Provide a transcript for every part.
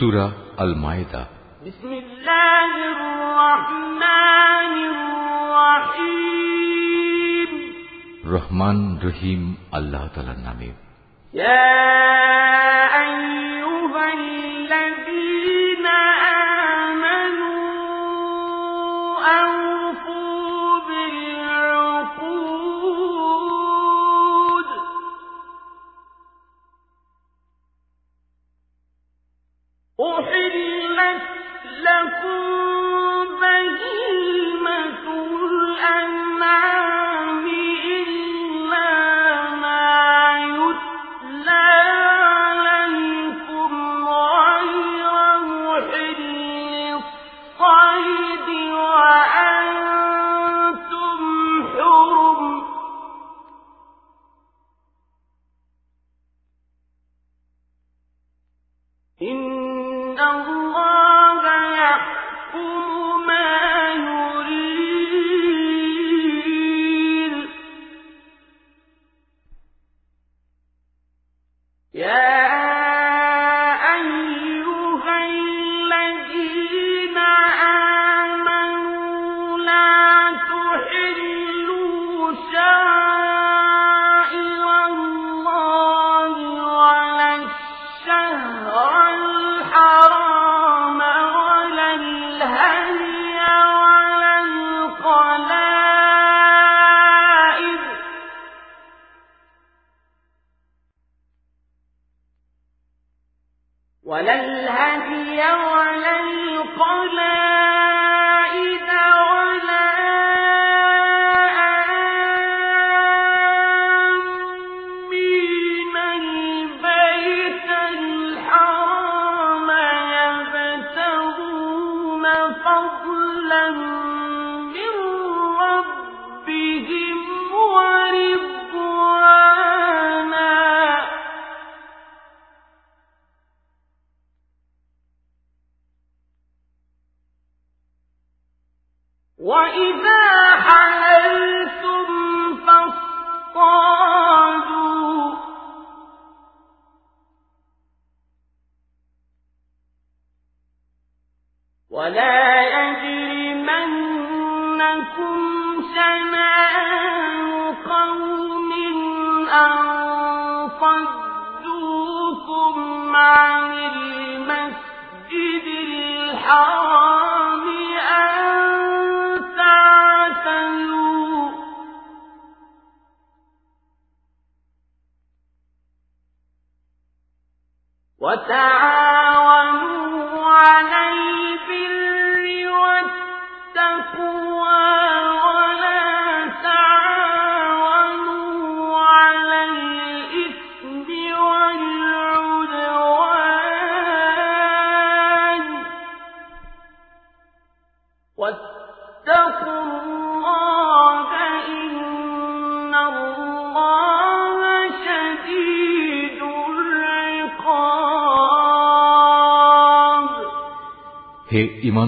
سورة المائدة. بسم الله الرحمن الرحيم. رحمن رحيم الله تعالى يا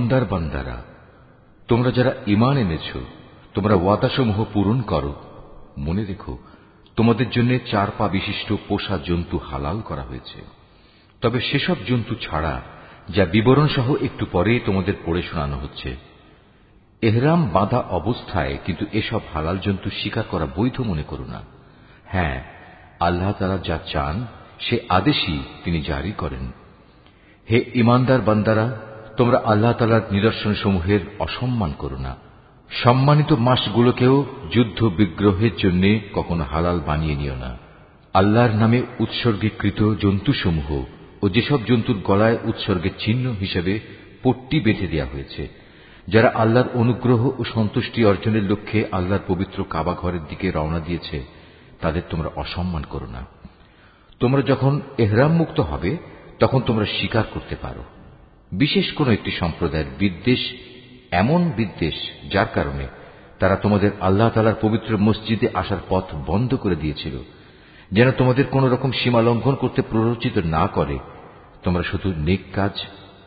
ইমানদার বান্দারা, তোমরা যারা ইমান এনেছ, তোমরা ওয়াদাসমূহ পূরণ করো। মনে রেখো, তোমাদের জন্য চার পা বিশিষ্ট পোষা জন্তু হালাল করা হয়েছে। তবে সেসব জন্তু ছাড়া, যা বিবরণ সহ একটু পরে তোমাদের পড়ে শোনানো হচ্ছে, এহরাম বাঁধা অবস্থায় কিন্তু এসব হালাল জন্তু শিকার করা বৈধ মনে করো না। হ্যাঁ আল্লাহ তারা যা চান, সে আদেশই তিনি জারি করেন। হে ইমানদার বান্দারা তোমরা আল্লাহ তালার নিদর্শন সমূহের অসম্মান করো না। সম্মানিত মাসগুলোকেও যুদ্ধ বিগ্রহের জন্য কখনো হালাল বানিয়ে নিও না। আল্লাহর নামে উৎসর্গীকৃত জন্তুসমূহ ও যেসব জন্তুর গলায় উৎসর্গের চিহ্ন হিসেবে পট্টি বেঁধে দেওয়া হয়েছে, যারা আল্লাহর অনুগ্রহ ও সন্তুষ্টি অর্জনের লক্ষ্যে আল্লাহর পবিত্র কাবা ঘরের দিকে রওনা দিয়েছে, তাদের তোমরা অসম্মান করো না। তোমরা যখন এহরাম মুক্ত হবে, তখন তোমরা স্বীকার করতে পারো। বিশেষ কোন একটি সম্প্রদায়ের বিদ্বেষ, এমন বিদ্বেষ যার কারণে তারা তোমাদের আল্লাহ তালার পবিত্র মসজিদে আসার পথ বন্ধ করে দিয়েছিল। যেন তোমাদের কোন রকম সীমা লঙ্ঘন করতে প্ররোচিত না করে, তোমরা শুধু নেক কাজ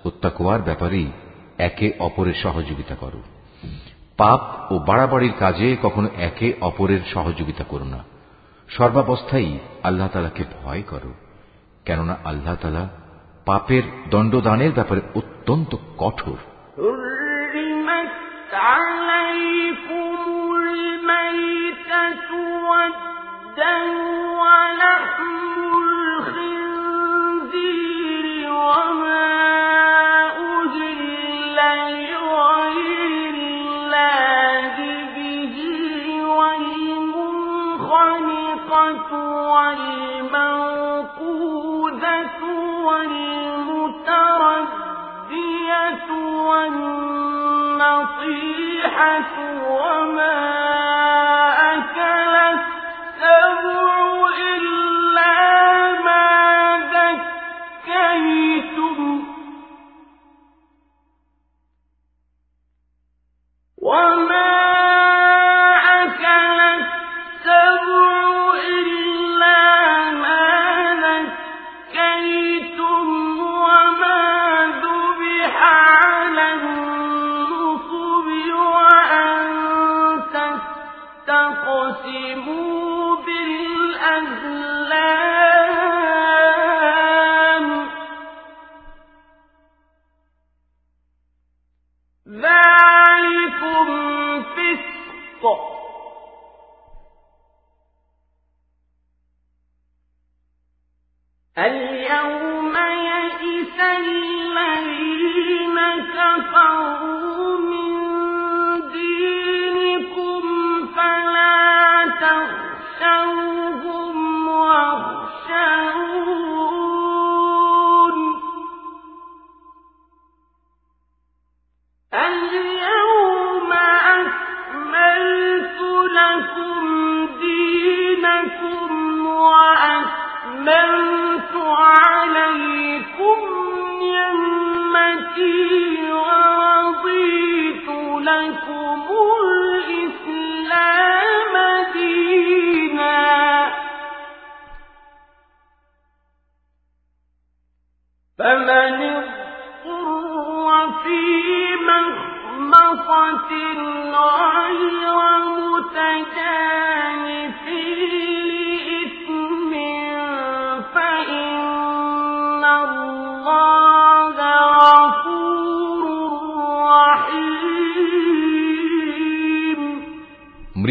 ও তাকওয়ার ব্যাপারেই একে অপরের সহযোগিতা করো। পাপ ও বাড়াবাড়ির কাজে কখনো একে অপরের সহযোগিতা করো না। সর্বাবস্থায় আল্লাহ তালাকে ভয় করো, কেননা আল্লাহ তালা পাপের দণ্ডদানের ব্যাপারে অত্যন্ত কঠোর حرمت عليكم الصيحة وما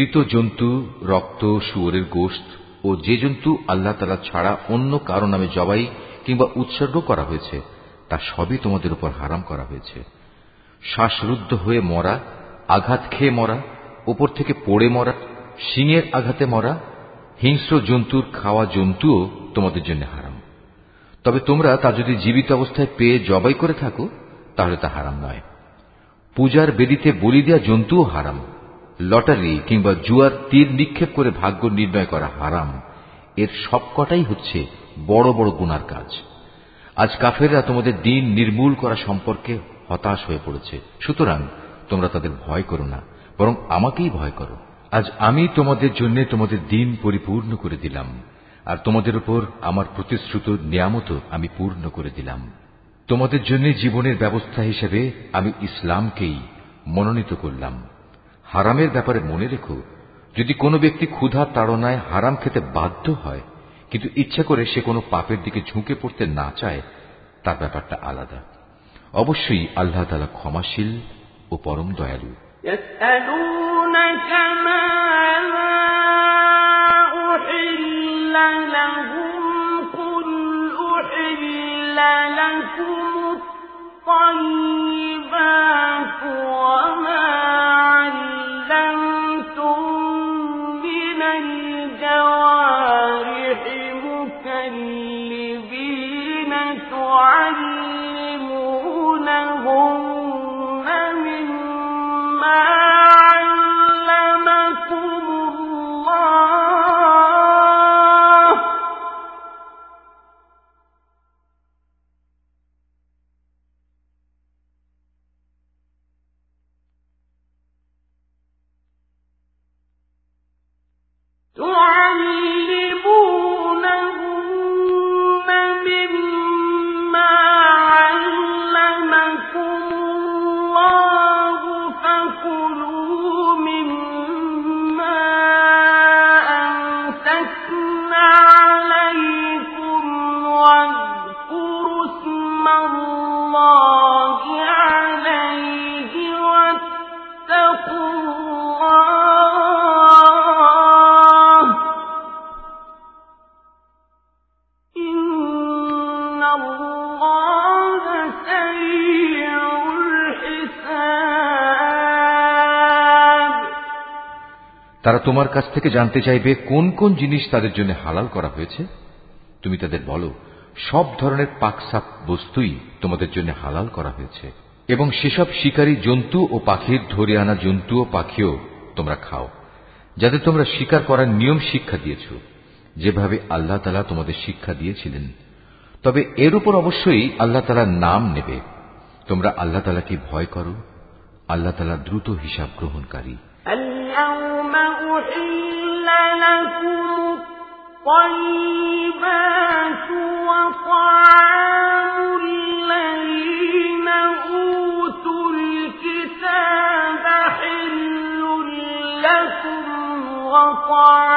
মৃত জন্তু, রক্ত, শুয়োরের গোশত ও যে জন্তু আল্লাহ তালা ছাড়া অন্য কারও নামে জবাই কিংবা উৎসর্গ করা হয়েছে, তা সবই তোমাদের উপর হারাম করা হয়েছে। শ্বাসরুদ্ধ হয়ে মরা, আঘাত খেয়ে মরা, উপর থেকে পড়ে মরা, শিঙের আঘাতে মরা, হিংস্র জন্তুর খাওয়া জন্তুও তোমাদের জন্য হারাম। তবে তোমরা তা যদি জীবিত অবস্থায় পেয়ে জবাই করে থাকো, তাহলে তা হারাম নয়। পূজার বেদিতে বলি দেওয়া জন্তুও হারাম। লটারি কিংবা জুয়ার তীর নিক্ষেপ করে ভাগ্য নির্ণয় করা হারাম। এর সবকটাই হচ্ছে বড় বড় গুনার কাজ। আজ কাফেররা তোমাদের দিন নির্মূল করা সম্পর্কে হতাশ হয়ে পড়েছে। সুতরাং তোমরা তাদের ভয় করো না, বরং আমাকেই ভয় করো। আজ আমি তোমাদের জন্য তোমাদের দিন পরিপূর্ণ করে দিলাম, আর তোমাদের উপর আমার প্রতিশ্রুত নিয়ামত আমি পূর্ণ করে দিলাম। তোমাদের জন্য জীবনের ব্যবস্থা হিসেবে আমি ইসলামকেই মনোনীত করলাম। হারামের ব্যাপারে মনে রেখো যদি কোনো ব্যক্তি ক্ষুধা তাড়নায় হারাম খেতে বাধ্য হয় কিন্তু ইচ্ছা করে সে কোনো পাপের দিকে ঝুঁকে পড়তে না চায় তার ব্যাপারটা আলাদা অবশ্যই আল্লাহ তালা ক্ষমাশীল ও পরম দয়ালু يسألونك ماذا أحل لهم قل أحل لكم الطيبات وما তারা তোমার কাছ থেকে জানতে চাইবে কোন কোন জিনিস তাদের জন্য হালাল করা হয়েছে? তুমি তাদের বলো, সব ধরনের পাকসাপ বস্তুই তোমাদের জন্য হালাল করা হয়েছে। এবং সেসব শিকারী জন্তু ও পাখির ধরে আনা জন্তু ও পাখিও তোমরা খাও যাদের তোমরা শিকার করার নিয়ম শিক্ষা দিয়েছ। যেভাবে আল্লাহ তালা তোমাদের শিক্ষা দিয়েছিলেন। তবে এর উপর অবশ্যই আল্লাহ তালার নাম নেবে। তোমরা আল্লাহ তালাকে ভয় করো। আল্লাহ তালা দ্রুত হিসাব গ্রহণকারী। اليوم أحل لكم الطيبات وطعام الذين أوتوا الكتاب حل لكم وطعامكم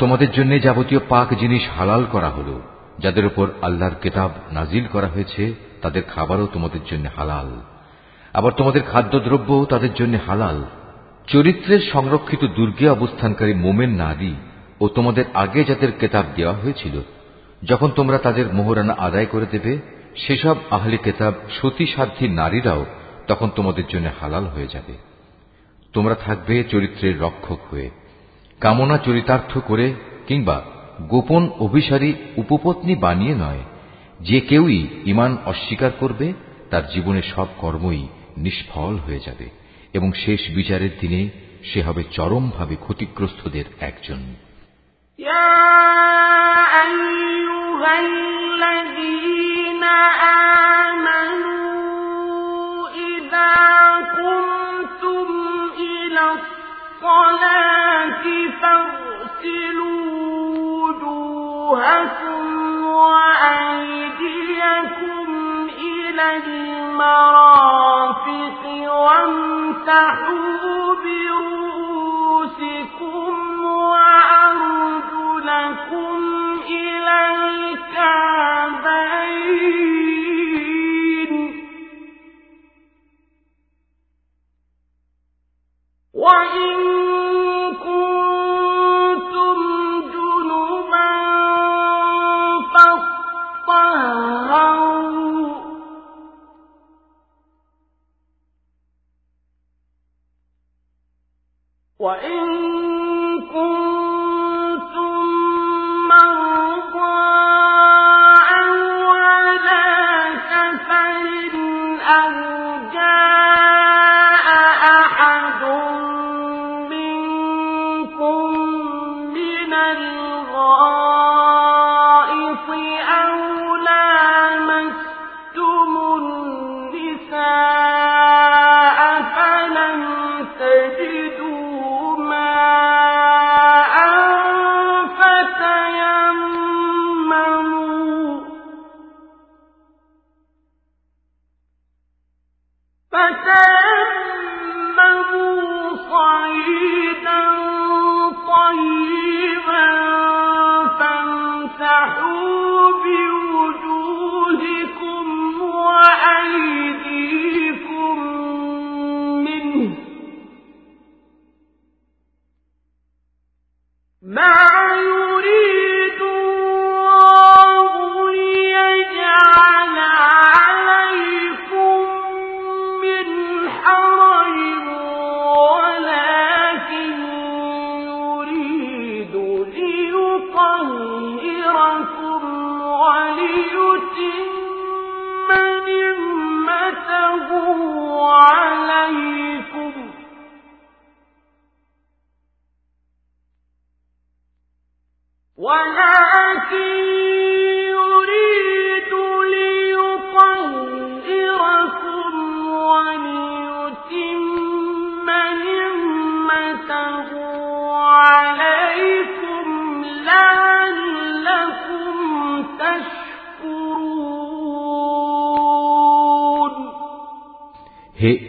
তোমাদের জন্য যাবতীয় পাক জিনিস হালাল করা হলো, যাদের উপর আল্লাহর কেতাব নাজিল করা হয়েছে, তাদের খাবারও তোমাদের জন্য হালাল। আবার তোমাদের খাদ্যদ্রব্যও তাদের জন্য হালাল। চরিত্রের সংরক্ষিত দুর্গে অবস্থানকারী মোমেন নারী ও তোমাদের আগে যাদের কেতাব দেওয়া হয়েছিল, যখন তোমরা তাদের মোহরানা আদায় করে দেবে, সেসব আহলি কেতাব সতী সাধ্যী নারীরাও তখন তোমাদের জন্য হালাল হয়ে যাবে। তোমরা থাকবে চরিত্রের রক্ষক হয়ে। কামনা চরিতার্থ করে কিংবা গোপন অভিসারী উপপত্নী বানিয়ে নয় যে কেউই ইমান অস্বীকার করবে তার জীবনের সব কর্মই নিষ্ফল হয়ে যাবে এবং শেষ বিচারের দিনে সে হবে চরমভাবে ক্ষতিগ্রস্তদের একজন يا أيها الذين آمنوا إذا قمتم إلى الصلاة فاغسلوا وجوهكم وأيديكم إلى المرافق برؤوسكم وأرجلكم إلى الكعبين. وإن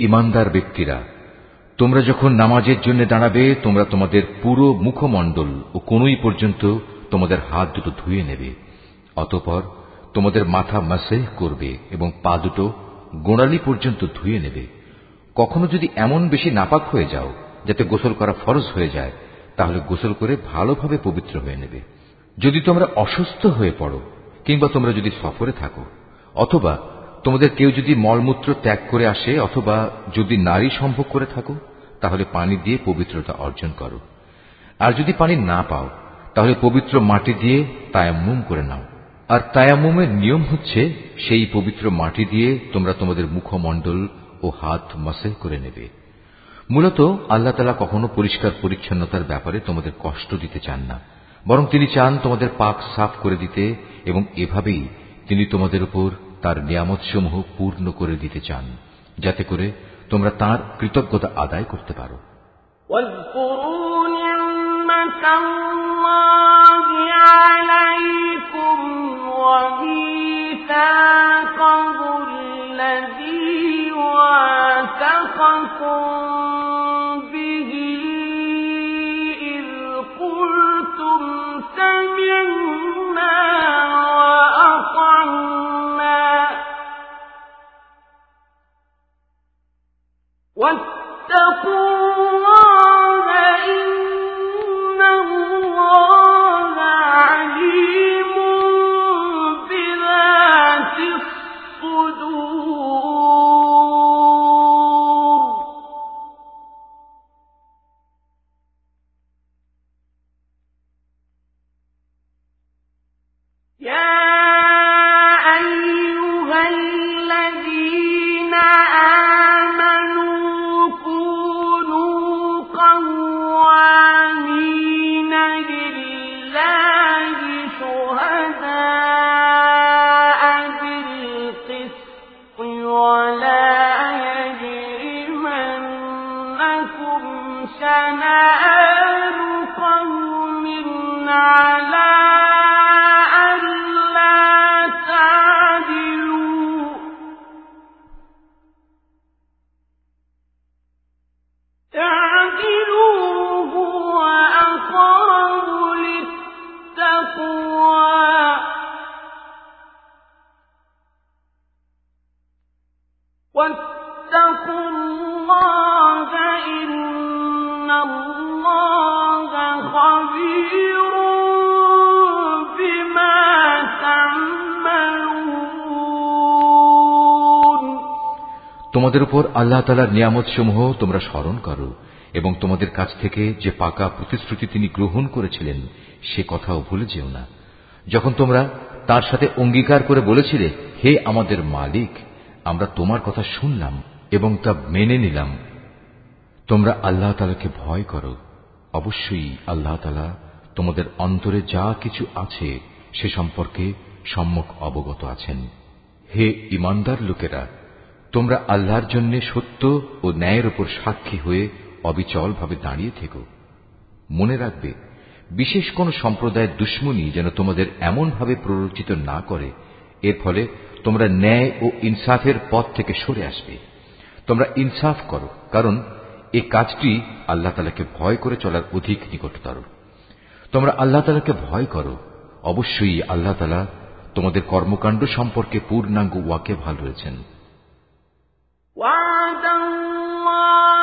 ইমানদার ব্যক্তিরা, তোমরা যখন নামাজের জন্য দাঁড়াবে, তোমরা তোমাদের পুরো মুখমণ্ডল ও কোনই পর্যন্ত তোমাদের হাত দুটো ধুয়ে নেবে। অতপর তোমাদের মাথা মাসেহ করবে এবং পা দুটো গোড়ালি পর্যন্ত ধুয়ে নেবে। কখনো যদি এমন বেশি নাপাক হয়ে যাও, যাতে গোসল করা ফরজ হয়ে যায়, তাহলে গোসল করে ভালোভাবে পবিত্র হয়ে নেবে। যদি তোমরা অসুস্থ হয়ে পড়ো, কিংবা তোমরা যদি সফরে থাকো, অথবা তোমাদের কেউ যদি মলমূত্র ত্যাগ করে আসে অথবা যদি নারী সম্ভব করে থাকো, তাহলে পানি দিয়ে পবিত্রতা অর্জন করো। আর যদি পানি না পাও, তাহলে পবিত্র মাটি দিয়ে তায়াম্মুম করে নাও। আর তায়াম্মুমের নিয়ম হচ্ছে, সেই পবিত্র মাটি দিয়ে তোমরা তোমাদের মুখমণ্ডল ও হাত মাসেহ করে নেবে। মূলত আল্লাহ তালা কখনো পরিষ্কার পরিচ্ছন্নতার ব্যাপারে তোমাদের কষ্ট দিতে চান না। বরং তিনি চান তোমাদের পাক সাফ করে দিতে এবং এভাবেই তিনি তোমাদের উপর তার নিয়ামতসমূহ পূর্ণ করে দিতে চান যাতে করে তোমরা তার কৃতজ্ঞতা আদায় করতে পারো واذكروا نعمة الله عليكم وميثاقه الذي واثقكم واتقوا الله إن তোমাদের উপর আল্লাহ তালার নিয়ামত সমূহ তোমরা স্মরণ করো এবং তোমাদের কাছ থেকে যে পাকা প্রতিশ্রুতি তিনি গ্রহণ করেছিলেন, সে কথাও ভুলে যেও না। যখন তোমরা তার সাথে অঙ্গীকার করে বলেছিলে, হে আমাদের মালিক, আমরা তোমার কথা শুনলাম এবং তা মেনে নিলাম। তোমরা আল্লাহ তালাকে ভয় করো। অবশ্যই আল্লাহ তালা তোমাদের অন্তরে যা কিছু আছে, সে সম্পর্কে সম্যক অবগত আছেন। হে ইমানদার লোকেরা তোমরা আল্লাহর জন্য সত্য ও ন্যায়ের উপর সাক্ষী হয়ে অবিচলভাবে দাঁড়িয়ে থেকো। মনে রাখবে, বিশেষ কোন সম্প্রদায়ের দুশ্মনী যেন তোমাদের এমনভাবে প্ররোচিত না করে, এর ফলে তোমরা ন্যায় ও ইনসাফের পথ থেকে সরে আসবে। তোমরা ইনসাফ করো, কারণ এ কাজটি আল্লাহ তালাকে ভয় করে চলার অধিক নিকটতর। তোমরা আল্লাহ তালাকে ভয় করো, অবশ্যই আল্লাহ তালা তোমাদের কর্মকাণ্ড সম্পর্কে পূর্ণাঙ্গ ওয়াকে ভালো রয়েছেন। وعد الله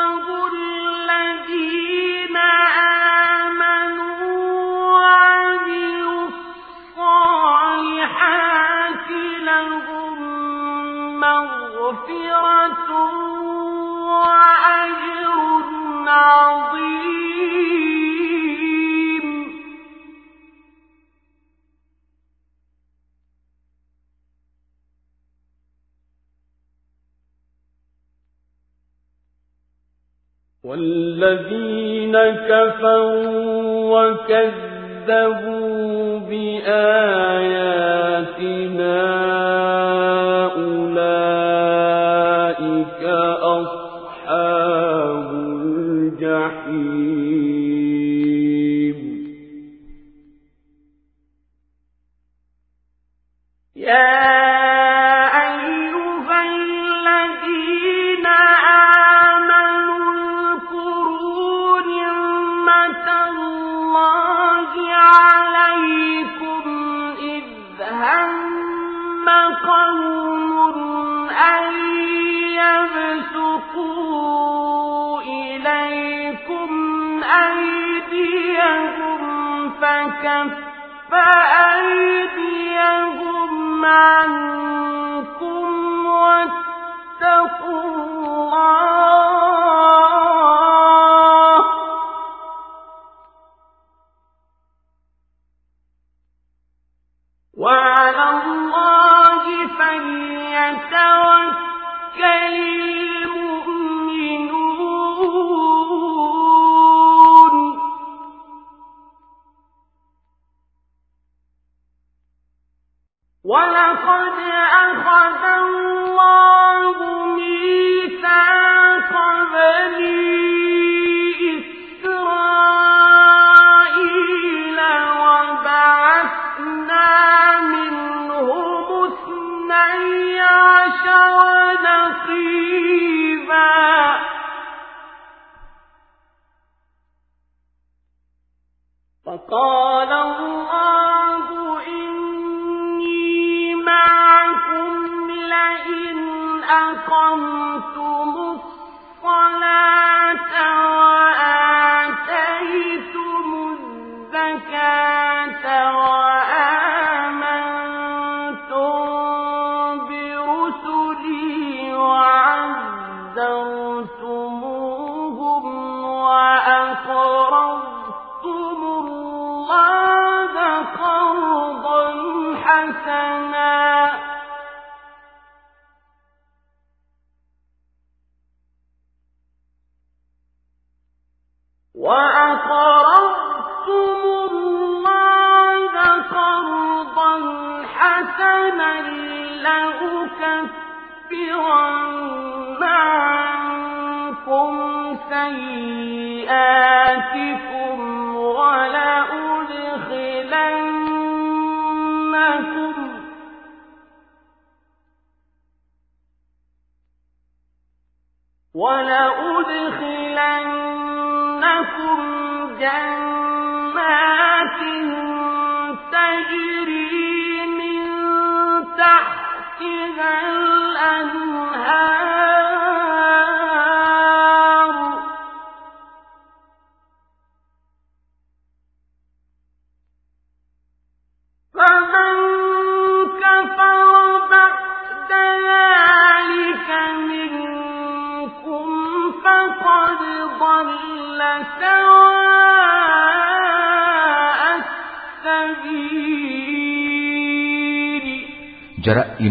والذين كفروا وكذبوا بآياتنا يَهُمْ عَنْ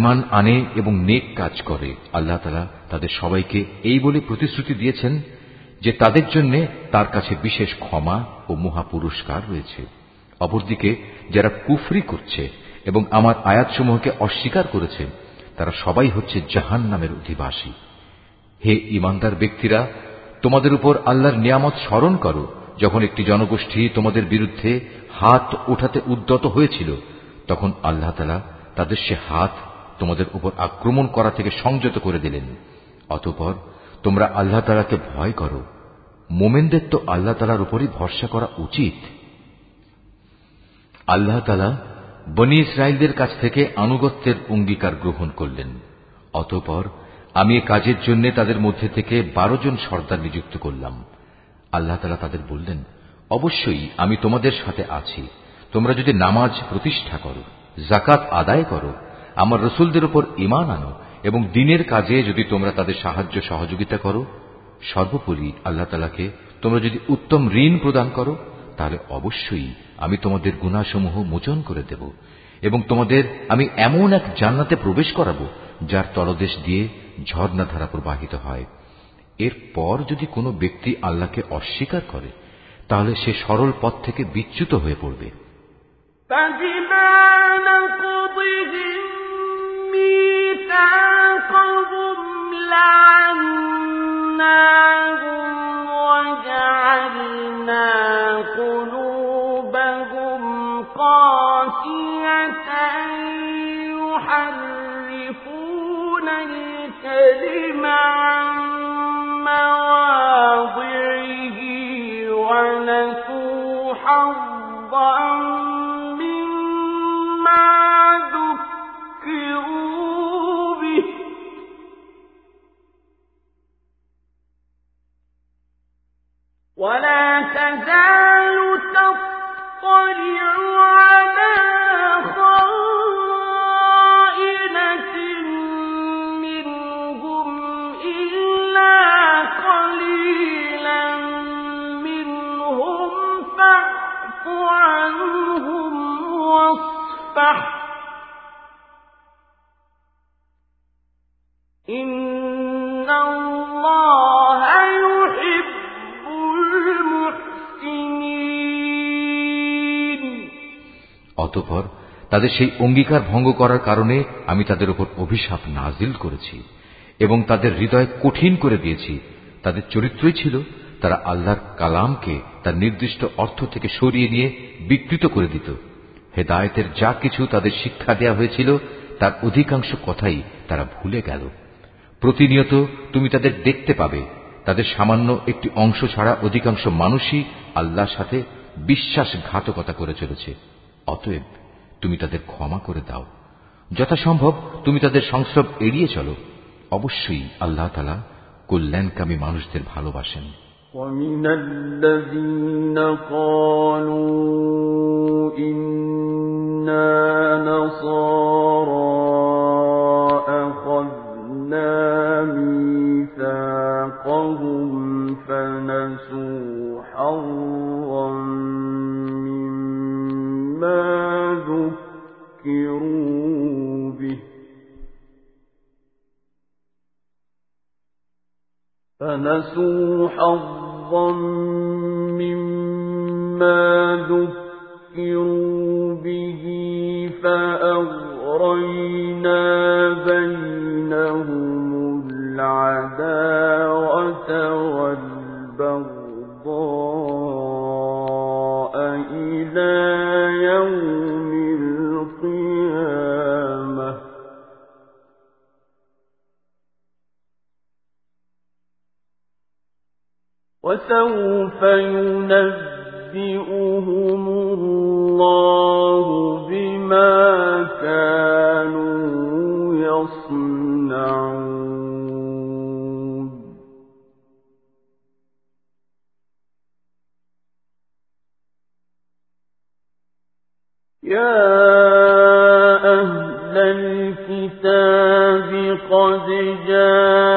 ইমান আনে এবং নেক কাজ করে। আল্লাহ তালা তাদের সবাইকে এই বলে প্রতিশ্রুতি দিয়েছেন যে তাদের জন্য তার কাছে বিশেষ ক্ষমা ও মহা পুরস্কার রয়েছে। অপরদিকে, যারা কুফরি করছে এবং আমার আয়াতসমূহকে অস্বীকার করেছে, তারা সবাই হচ্ছে জাহান নামের অধিবাসী। হে ইমানদার ব্যক্তিরা, তোমাদের উপর আল্লাহর নিয়ামত স্মরণ করো, যখন একটি জনগোষ্ঠী তোমাদের বিরুদ্ধে হাত ওঠাতে উদ্যত হয়েছিল, তখন আল্লাহ তালা তাদের সে হাত তোমাদের উপর আক্রমণ করা থেকে সংযত করে দিলেন। অতঃপর তোমরা আল্লাহ তালাকে ভয় করো। মোমেনদের তো আল্লাহ তালার উপরই ভরসা করা উচিত। আল্লাহ তালা বনি ইসরায়েলদের কাছ থেকে আনুগত্যের অঙ্গীকার গ্রহণ করলেন। অতপর আমি এ কাজের জন্য তাদের মধ্যে থেকে বারো জন সর্দার নিযুক্ত করলাম। আল্লাহ তালা তাদের বললেন, অবশ্যই আমি তোমাদের সাথে আছি। তোমরা যদি নামাজ প্রতিষ্ঠা করো জাকাত আদায় করো আমার রসুলদের উপর ইমান আনো এবং দিনের কাজে যদি তোমরা তাদের সাহায্য সহযোগিতা করো, সর্বোপরি আল্লাহ তালাকে তোমরা যদি উত্তম ঋণ প্রদান করো, তাহলে অবশ্যই আমি তোমাদের গুণাসমূহ মোচন করে দেব এবং তোমাদের আমি এমন এক জান্নাতে প্রবেশ করাবো, যার তলদেশ দিয়ে ঝর্ণাধারা প্রবাহিত হয়। এরপর যদি কোনো ব্যক্তি আল্লাহকে অস্বীকার করে, তাহলে সে সরল পথ থেকে বিচ্যুত হয়ে পড়বে। ميثاقهم لعنهم ولا تزال تطلع অতঃপর তাদের সেই অঙ্গীকার ভঙ্গ করার কারণে আমি তাদের উপর অভিশাপ নাজিল করেছি এবং তাদের হৃদয় কঠিন করে দিয়েছি। তাদের চরিত্রই ছিল তারা আল্লাহর কালামকে তার নির্দিষ্ট অর্থ থেকে সরিয়ে নিয়ে বিকৃত করে দিত। হেদায়তের যা কিছু তাদের শিক্ষা দেয়া হয়েছিল, তার অধিকাংশ কথাই তারা ভুলে গেল। প্রতিনিয়ত তুমি তাদের দেখতে পাবে, তাদের সামান্য একটি অংশ ছাড়া অধিকাংশ মানুষই আল্লাহর সাথে বিশ্বাসঘাতকতা করে চলেছে। অতএব তুমি তাদের ক্ষমা করে দাও যথাসম্ভব তুমি তাদের সংস্রব এড়িয়ে চলো অবশ্যই আল্লাহ তালা কল্যাণকামী মানুষদের ভালোবাসেন ومن الذين قالوا إنا فنسوا حظا مما ذكروا به فأغرينا وسوف ينبئهم الله بما كانوا يصنعون. يا أهل الكتاب قد جاءكم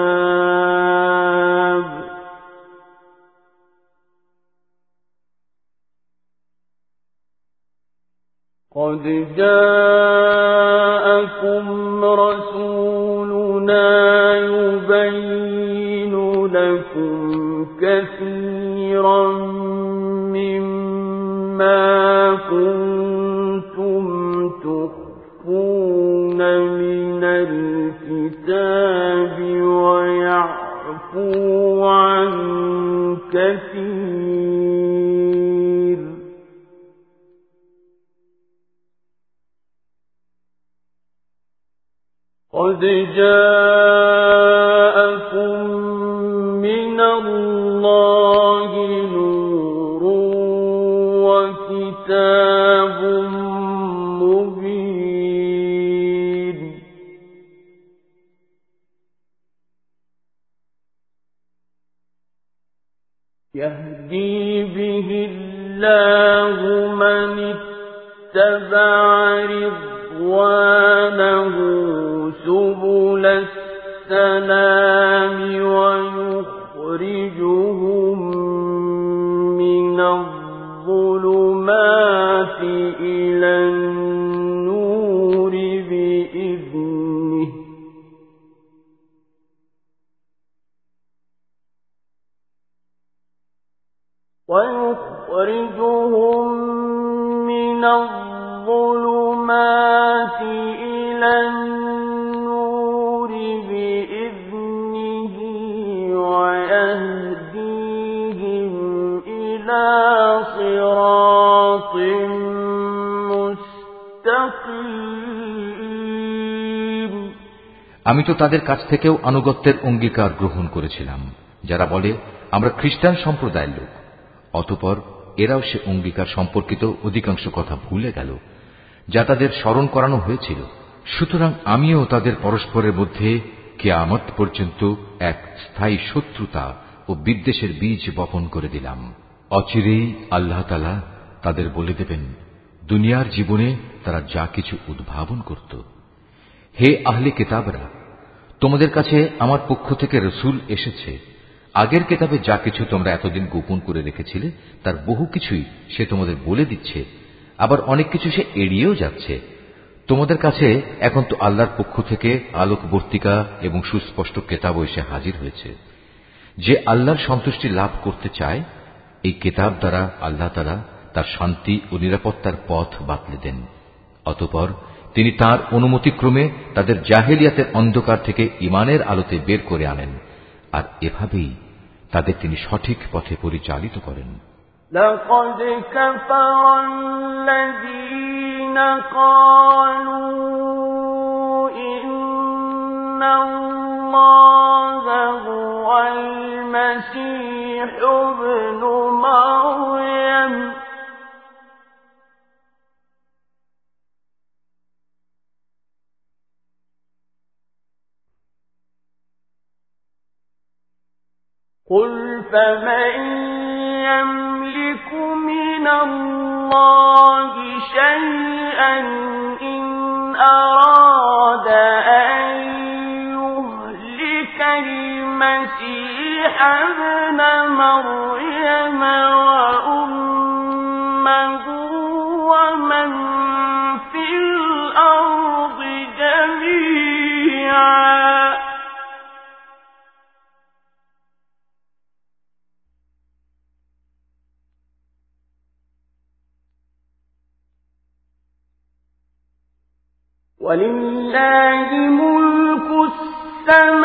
আমি তো তাদের কাছ থেকেও আনুগত্যের অঙ্গীকার গ্রহণ করেছিলাম, যারা বলে, আমরা খ্রিস্টান সম্প্রদায়ের লোক। অতপর এরাও সে অঙ্গীকার সম্পর্কিত অধিকাংশ কথা ভুলে গেল, যা তাদের স্মরণ করানো হয়েছিল। সুতরাং আমিও তাদের পরস্পরের মধ্যে কেয়ামত পর্যন্ত এক স্থায়ী শত্রুতা ও বিদ্বেষের বীজ বপন করে দিলাম। অচিরেই আল্লাহ তালা তাদের বলে দেবেন, দুনিয়ার জীবনে তারা যা কিছু উদ্ভাবন করত। হে আহলে কিতাবরা তোমাদের কাছে আমার পক্ষ থেকে রসুল এসেছে। আগের কেতাবে যা কিছু তোমরা এতদিন গোপন করে রেখেছিলে, তার বহু কিছুই সে তোমাদের বলে দিচ্ছে। আবার অনেক কিছু সে এড়িয়েও যাচ্ছে। তোমাদের কাছে এখন তো আল্লাহর পক্ষ থেকে আলোকবর্তিকা এবং সুস্পষ্ট কেতাব এসে হাজির হয়েছে। যে আল্লাহর সন্তুষ্টি লাভ করতে চায়, এই কেতাব দ্বারা আল্লাহ তারা তার শান্তি ও নিরাপত্তার পথ বাতলে দেন। অতপর তিনি তার অনুমতিক্রমে তাদের জাহেলিয়াতের অন্ধকার থেকে ইমানের আলোতে বের করে আনেন আর এভাবেই তাদের তিনি সঠিক পথে পরিচালিত করেন لقد كفر الذين قالوا إن الله هو المسيح ابن قل فمن يملك من الله شيئا إن أراد أن يهلك المسيح ابن مريم ولله ملك السماوات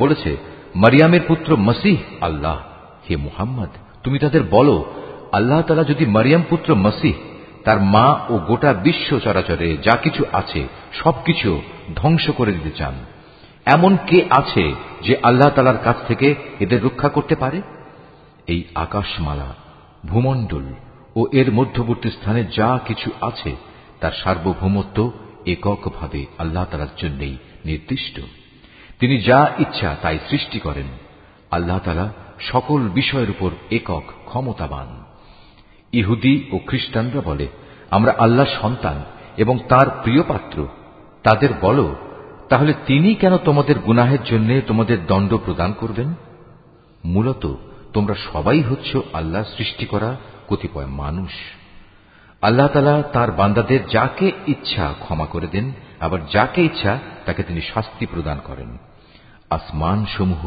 বলেছে, মারিয়ামের পুত্র মসিহ, আল্লাহ, হে মুহাম্মদ, তুমি তাদের বলো, আল্লাহ তালা যদি মারিয়াম পুত্র মসিহ, তার মা ও গোটা বিশ্ব চরাচরে যা কিছু আছে, সবকিছু ধ্বংস করে দিতে চান। এমন কে আছে যে আল্লাহ তালার কাছ থেকে এদের রক্ষা করতে পারে? এই আকাশমালা, ভূমণ্ডল ও এর মধ্যবর্তী স্থানে যা কিছু আছে, তার সার্বভৌমত্ব এককভাবে আল্লাহ তালার জন্যই নির্দিষ্ট। তিনি যা ইচ্ছা তাই সৃষ্টি করেন। আল্লাহ তালা সকল বিষয়ের উপর একক ক্ষমতাবান। ইহুদি ও খ্রিস্টানরা বলে, আমরা আল্লাহর সন্তান এবং তার প্রিয় পাত্র। তাদের বলো, তাহলে তিনি কেন তোমাদের গুনাহের জন্য তোমাদের দণ্ড প্রদান করবেন? মূলত তোমরা সবাই হচ্ছ আল্লাহ সৃষ্টি করা কতিপয় মানুষ। আল্লাহ তালা তার বান্দাদের যাকে ইচ্ছা ক্ষমা করে দেন, আবার যাকে ইচ্ছা তাকে তিনি শাস্তি প্রদান করেন। আসমান সমূহ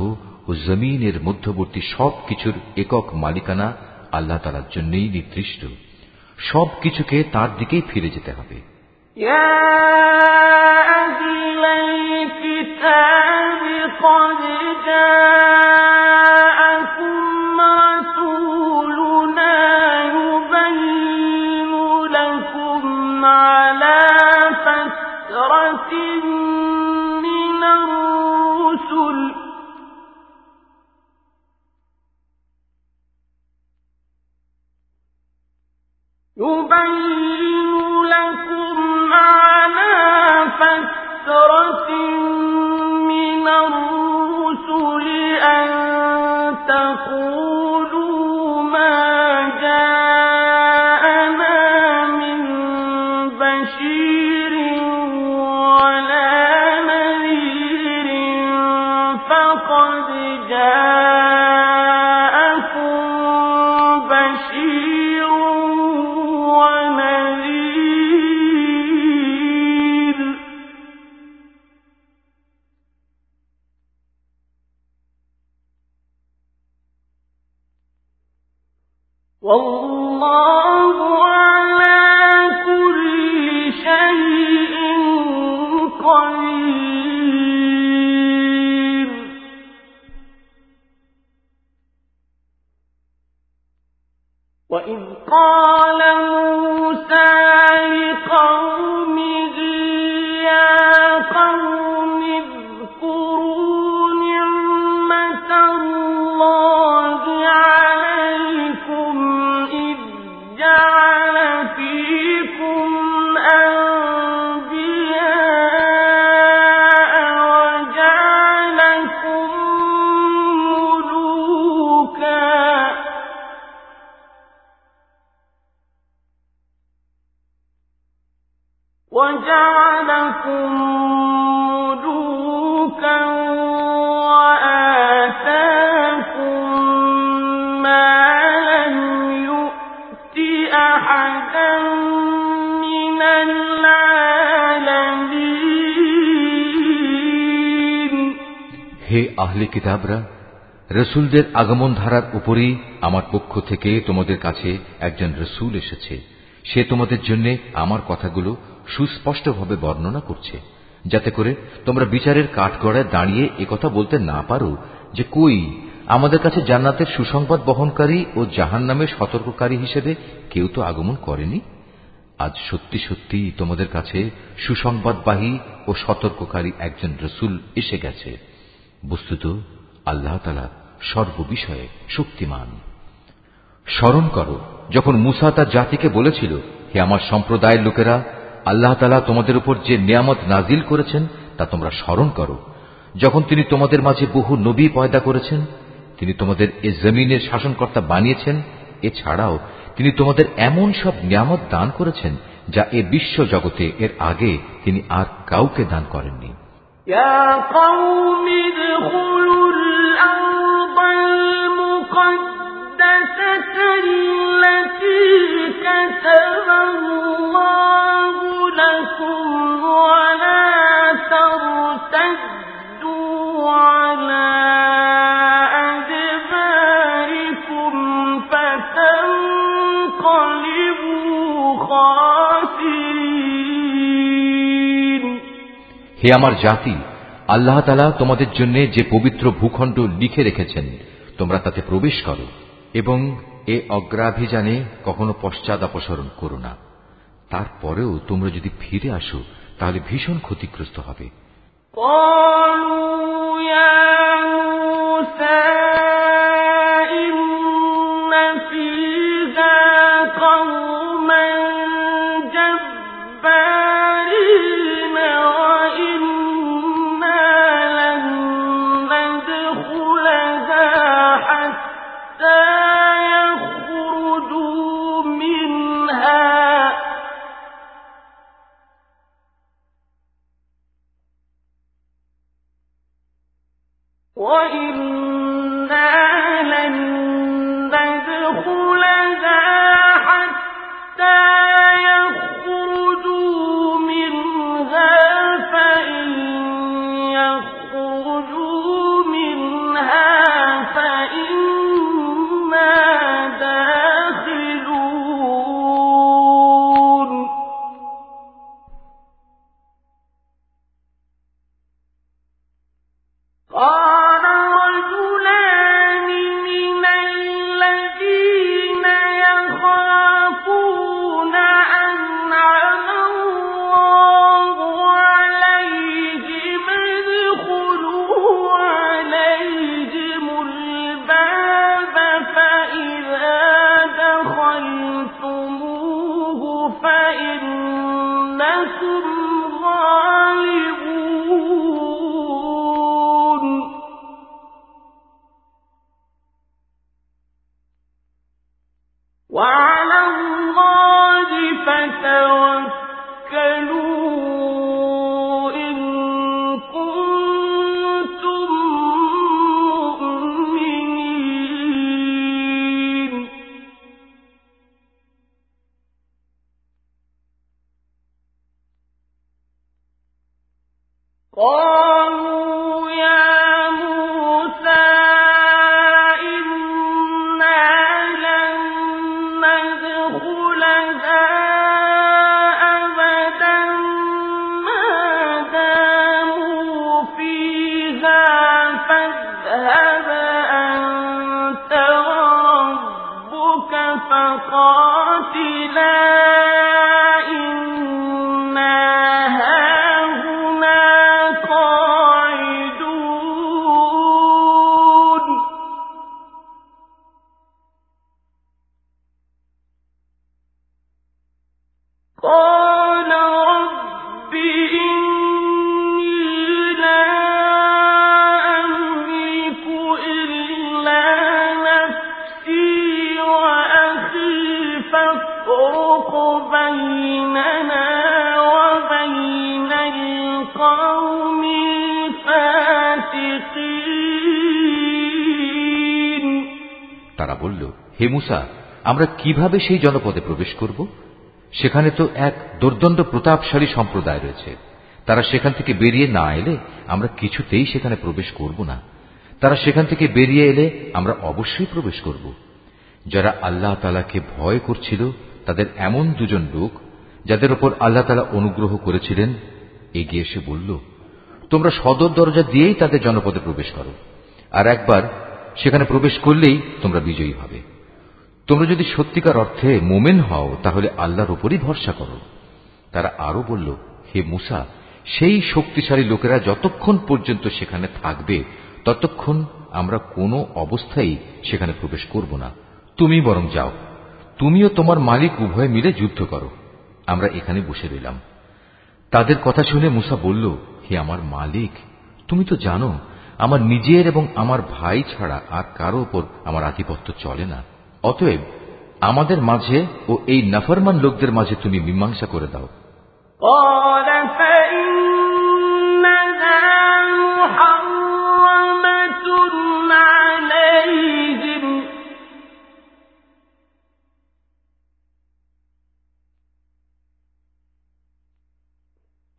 ও জমিনের মধ্যবর্তী সব কিছুর একক মালিকানা আল্লাহ তালার জন্যই নির্দিষ্ট সব কিছুকে তার দিকেই ফিরে যেতে হবে يا أهل الكتاب قد جاءكم قدير আহলে কিতাবরা, রসুলদের আগমন ধারার উপরেই আমার পক্ষ থেকে তোমাদের কাছে একজন রসুল এসেছে। সে তোমাদের জন্য আমার কথাগুলো সুস্পষ্টভাবে বর্ণনা করছে, যাতে করে তোমরা বিচারের কাঠগড়ায় দাঁড়িয়ে একথা বলতে না পারো যে কই আমাদের কাছে জান্নাতের সুসংবাদ বহনকারী ও জাহান নামের সতর্ককারী হিসেবে কেউ তো আগমন করেনি? আজ সত্যি সত্যি তোমাদের কাছে সুসংবাদবাহী ও সতর্ককারী একজন রসুল এসে গেছে। বস্তুত আল্লাহ তালা সর্ববিষয়ে শক্তিমান। স্মরণ করো, যখন মুসা তার জাতিকে বলেছিল, হে আমার সম্প্রদায়ের লোকেরা, আল্লাহ তালা তোমাদের উপর যে নিয়ামত নাজিল করেছেন, তা তোমরা স্মরণ করো। যখন তিনি তোমাদের মাঝে বহু নবী পয়দা করেছেন, তিনি তোমাদের এ জমিনের শাসনকর্তা বানিয়েছেন, এছাড়াও তিনি তোমাদের এমন সব নিয়ামত দান করেছেন, যা এ বিশ্ব জগতে এর আগে তিনি আর কাউকে দান করেননি। يا قوم ادخلوا الأرض المقدسة التي كتب الله لكم ولا হে আমার জাতি, আল্লাহ তালা তোমাদের জন্য যে পবিত্র ভূখণ্ড লিখে রেখেছেন, তোমরা তাতে প্রবেশ করো এবং এ অগ্রাভিযানে কখনো পশ্চাদ অপসরণ করো না। তারপরেও তোমরা যদি ফিরে আসো, তাহলে ভীষণ ক্ষতিগ্রস্ত হবে। হে মুসা, আমরা কীভাবে সেই জনপদে প্রবেশ করব? সেখানে তো এক দুর্দণ্ড প্রতাপশালী সম্প্রদায় রয়েছে। তারা সেখান থেকে বেরিয়ে না এলে আমরা কিছুতেই সেখানে প্রবেশ করব না। তারা সেখান থেকে বেরিয়ে এলে আমরা অবশ্যই প্রবেশ করব। যারা আল্লাহ তালাকে ভয় করছিল, তাদের এমন দুজন লোক, যাদের ওপর আল্লাহ তালা অনুগ্রহ করেছিলেন, এগিয়ে এসে বলল, তোমরা সদর দরজা দিয়েই তাদের জনপদে প্রবেশ করো। আর একবার সেখানে প্রবেশ করলেই তোমরা বিজয়ী হবে। তোমরা যদি সত্যিকার অর্থে মোমেন হও, তাহলে আল্লাহর উপরই ভরসা করো। তারা আরও বলল, হে মুসা, সেই শক্তিশালী লোকেরা যতক্ষণ পর্যন্ত সেখানে থাকবে, ততক্ষণ আমরা কোনো অবস্থায় সেখানে প্রবেশ করব না। তুমি বরং যাও। তুমিও তোমার মালিক উভয় মিলে যুদ্ধ করো। আমরা এখানে বসে রইলাম। তাদের কথা শুনে মুসা বলল, হে আমার মালিক, তুমি তো জানো আমার নিজের এবং আমার ভাই ছাড়া আর কারো ওপর আমার আধিপত্য চলে না অতএব আমাদের মাঝে ও এই নাফরমান লোকদের মাঝে তুমি মীমাংসা করে দাও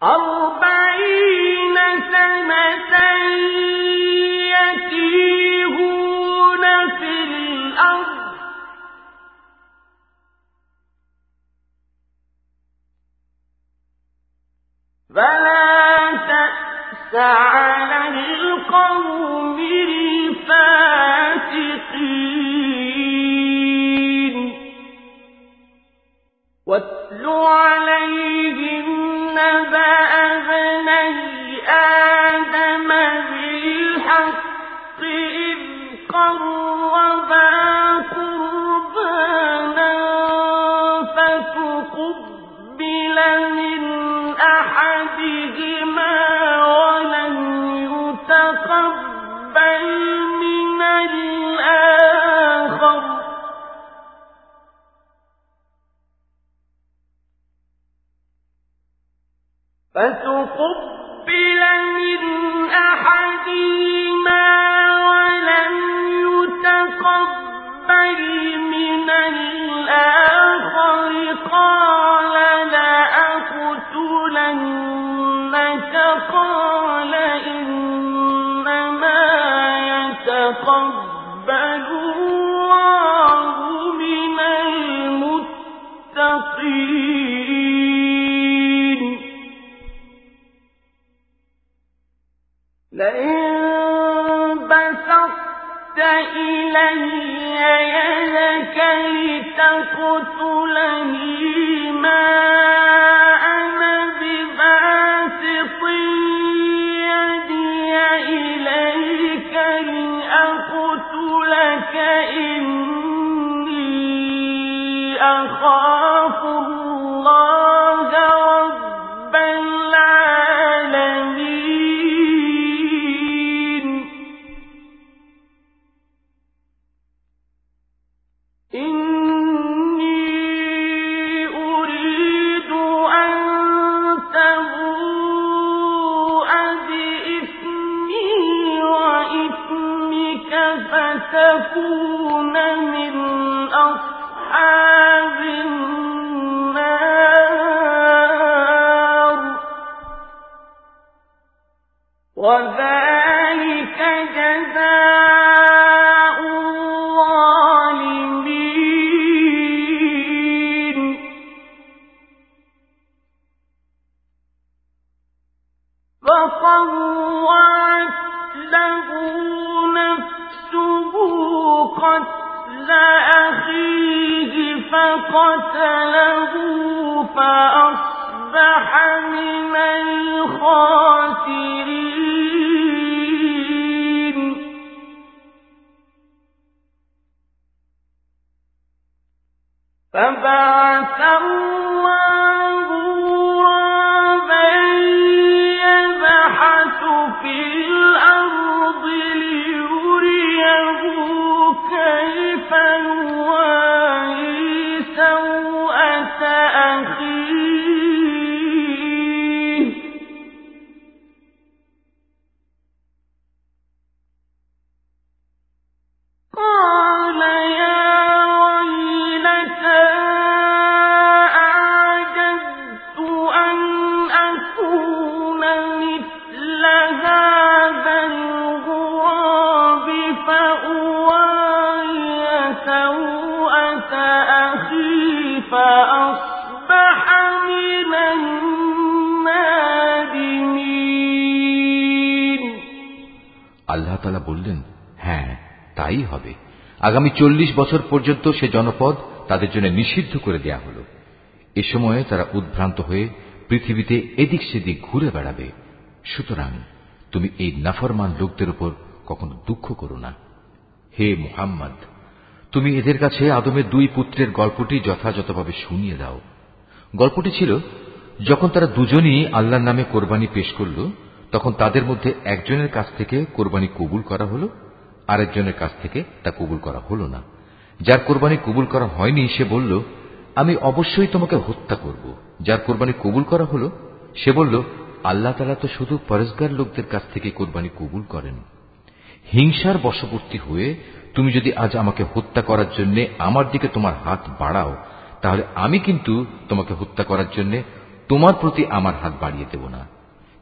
قال فلا تأس على القوم الفاسقين. واتل عليهم نبأ ابني آدم بالحق إذ قربا فتقبل من أحدهما ولم يتقبل إلي يدك لتقتلني ما وذلك جزاء الظالمين. له نفسه قتل أخيه فقتله فأصبح من الخاسرين. তাই হবে। আগামী চল্লিশ বছর পর্যন্ত সে জনপদ তাদের জন্য নিষিদ্ধ করে দেয়া হল। এ সময়ে তারা উদ্ভ্রান্ত হয়ে পৃথিবীতে এদিক সেদিক ঘুরে বেড়াবে। সুতরাং তুমি এই নাফরমান লোকদের উপর কখনো দুঃখ করো না। হে মুহাম্মদ, তুমি এদের কাছে আদমের দুই পুত্রের গল্পটি যথাযথভাবে শুনিয়ে দাও। গল্পটি ছিল, যখন তারা দুজনই আল্লাহর নামে কোরবানি পেশ করল, তখন তাদের মধ্যে একজনের কাছ থেকে কোরবানি কবুল করা হল আরেকজনের কাছ থেকে তা কবুল করা হল না। যার কোরবানি কবুল করা হয়নি, সে বলল, আমি অবশ্যই তোমাকে হত্যা করব। যার কোরবানি কবুল করা হল, সে বলল, আল্লাহ তালা তো শুধু পরেশগার লোকদের কাছ থেকে কোরবানি কবুল করেন। হিংসার বশবর্তী হয়ে তুমি যদি আজ আমাকে হত্যা করার জন্য আমার দিকে তোমার হাত বাড়াও, তাহলে আমি কিন্তু তোমাকে হত্যা করার জন্য তোমার প্রতি আমার হাত বাড়িয়ে দেব না।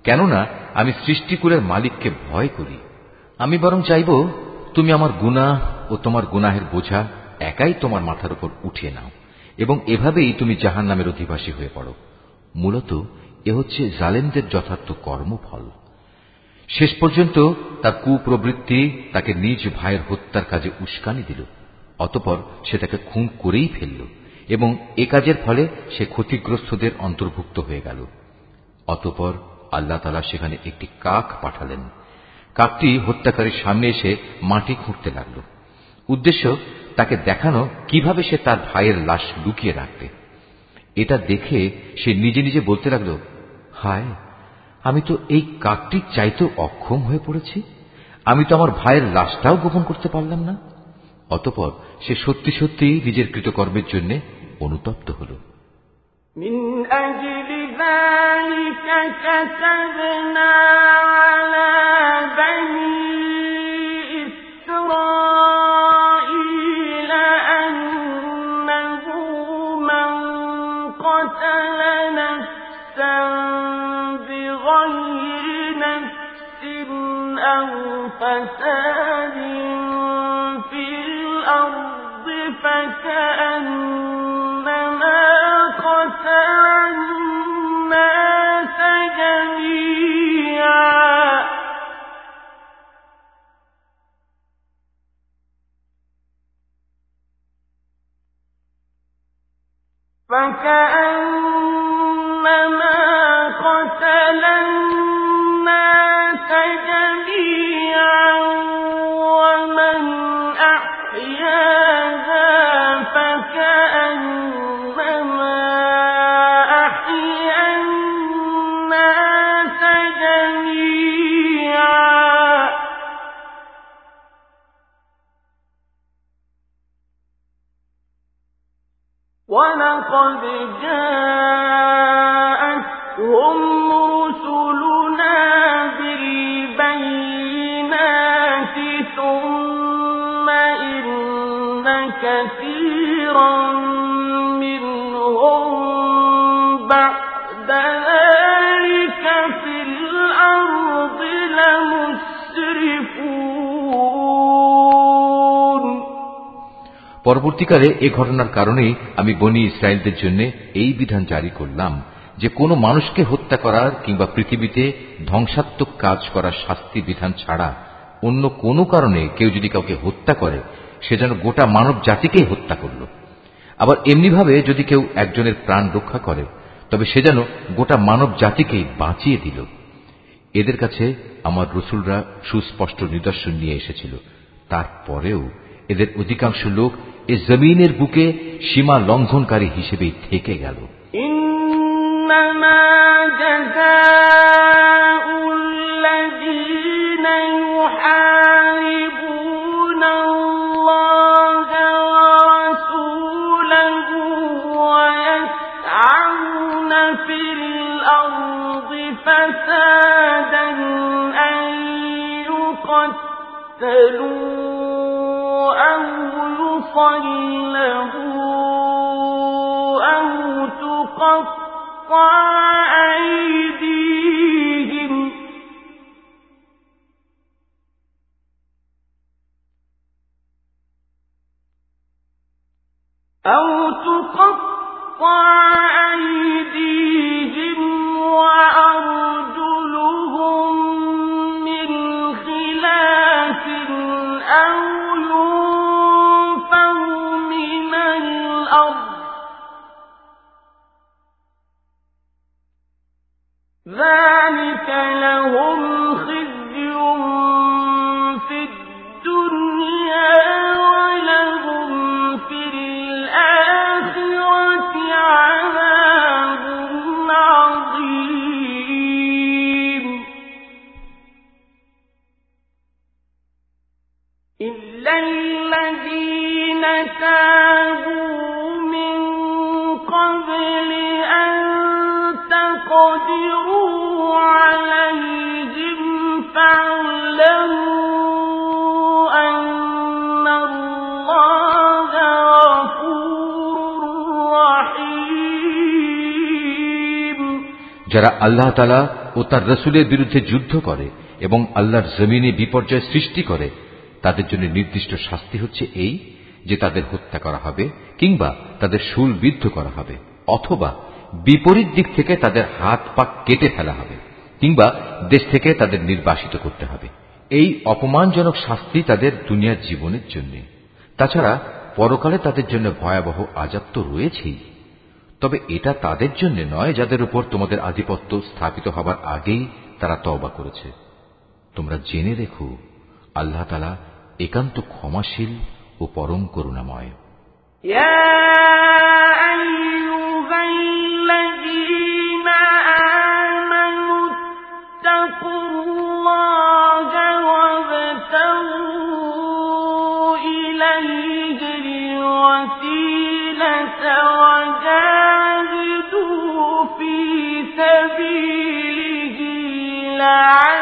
কেননা আমি সৃষ্টিকুলের মালিককে ভয় করি। আমি বরং চাইব তুমি আমার গুনাহ ও তোমার গুনাহের বোঝা একাই তোমার মাথার উপর উঠিয়ে নাও, এবং এভাবেই তুমি জাহান নামের অধিবাসী হয়ে পড়ো। মূলত এ হচ্ছে জালেমদের যথার্থ কর্মফল। শেষ পর্যন্ত তার কুপ্রবৃত্তি তাকে নিজ ভাইয়ের হত্যার কাজে উস্কানি দিল, অতপর সে তাকে খুন করেই ফেলল, এবং এ কাজের ফলে সে ক্ষতিগ্রস্তদের অন্তর্ভুক্ত হয়ে গেল। অতপর আল্লাহ তালা সেখানে একটি কাক পাঠালেন। কাকটি হত্যাকারীর সামনে এসে মাটি খুঁড়তে লাগল। উদ্দেশ্য তাকে দেখানো কীভাবে সে তার ভাইয়ের লাশ লুকিয়ে রাখতে। এটা দেখে সে নিজে নিজে বলতে লাগল, হায়, আমি তো এই কাকটির চাইতে অক্ষম হয়ে পড়েছি। আমি তো আমার ভাইয়ের লাশটাও গোপন করতে পারলাম না। অতপর সে সত্যি সত্যি নিজের কৃতকর্মের জন্য অনুতপ্ত হল। মিন كتبنا بني إسرائيل أنه من قتل نفسا أو فساد في الأرض فكأنما فكأن ولقد جاءتهم পরবর্তীকালে এ ঘটনার কারণেই আমি বনি ইসরায়েলদের জন্য এই বিধান জারি করলাম যে কোনো মানুষকে হত্যা করার কিংবা পৃথিবীতে ধ্বংসাত্মক কাজ করার শাস্তি বিধান ছাড়া অন্য কোনো কারণে কেউ যদি কাউকে হত্যা করে, সে যেন গোটা মানব জাতিকেই হত্যা করল। আবার এমনিভাবে যদি কেউ একজনের প্রাণ রক্ষা করে, তবে সে যেন গোটা মানব জাতিকেই বাঁচিয়ে দিল। এদের কাছে আমার রসুলরা সুস্পষ্ট নিদর্শন নিয়ে এসেছিল। তারপরেও এদের অধিকাংশ লোক এ জমিনের বুকে সীমা লঙ্ঘনকারী হিসেবেই থেকে গেল إنما جزاء الذين يحاربون الله ورسوله ويسعون في الأرض فسادا أن يقتلوا أو أو تقطع أيديهم وأرجلهم ذلك لهم خزي আল্লাহ তালা ও তার রসুলের বিরুদ্ধে যুদ্ধ করে এবং আল্লাহর জমিনে বিপর্যয় সৃষ্টি করে। তাদের জন্য নির্দিষ্ট শাস্তি হচ্ছে এই যে তাদের হত্যা করা হবে কিংবা তাদের শুল বিদ্ধ করা হবে অথবা বিপরীত দিক থেকে তাদের হাত পা কেটে ফেলা হবে কিংবা দেশ থেকে তাদের নির্বাসিত করতে হবে। এই অপমানজনক শাস্তি তাদের দুনিয়ার জীবনের জন্য। তাছাড়া পরকালে তাদের জন্য ভয়াবহ আজাব তো রয়েছেই। তবে এটা তাদের জন্য নয় যাদের উপর তোমাদের আধিপত্য স্থাপিত হবার আগেই তারা তবা করেছে। তোমরা জেনে রেখো, আল্লাহ তালা একান্ত ক্ষমাশীল ও পরম করুণাময়। سبيله لعلهم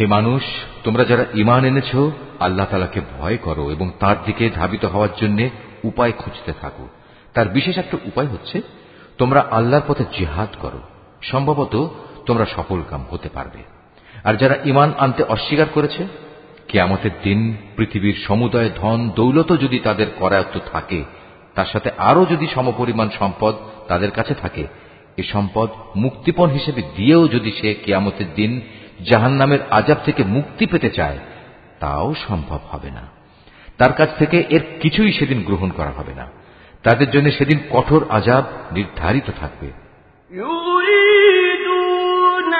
হে মানুষ, তোমরা যারা ইমান এনেছ, আল্লাহ তালাকে ভয় করো এবং তার দিকে ধাবিত হওয়ার জন্য উপায় খুঁজতে থাকো। তার বিশেষ একটা উপায় হচ্ছে, তোমরা আল্লাহর পথে জিহাদ করো। সম্ভবত তোমরা সফল কাম হতে পারবে। আর যারা ইমান আনতে অস্বীকার করেছে, কেয়ামতের দিন পৃথিবীর সমুদয় ধন দৌলত যদি তাদের করায়ত্ত থাকে, তার সাথে আরও যদি সমপরিমাণ সম্পদ তাদের কাছে থাকে, এ সম্পদ মুক্তিপণ হিসেবে দিয়েও যদি সে কেয়ামতের দিন জাহান নামের আজাব থেকে মুক্তি পেতে চায় তাও সম্ভব হবে না তার কাছ থেকে এর কিছুই সেদিন গ্রহণ করা হবে না তাদের জন্য সেদিন কঠোর আজাব নির্ধারিত থাকবে يريدون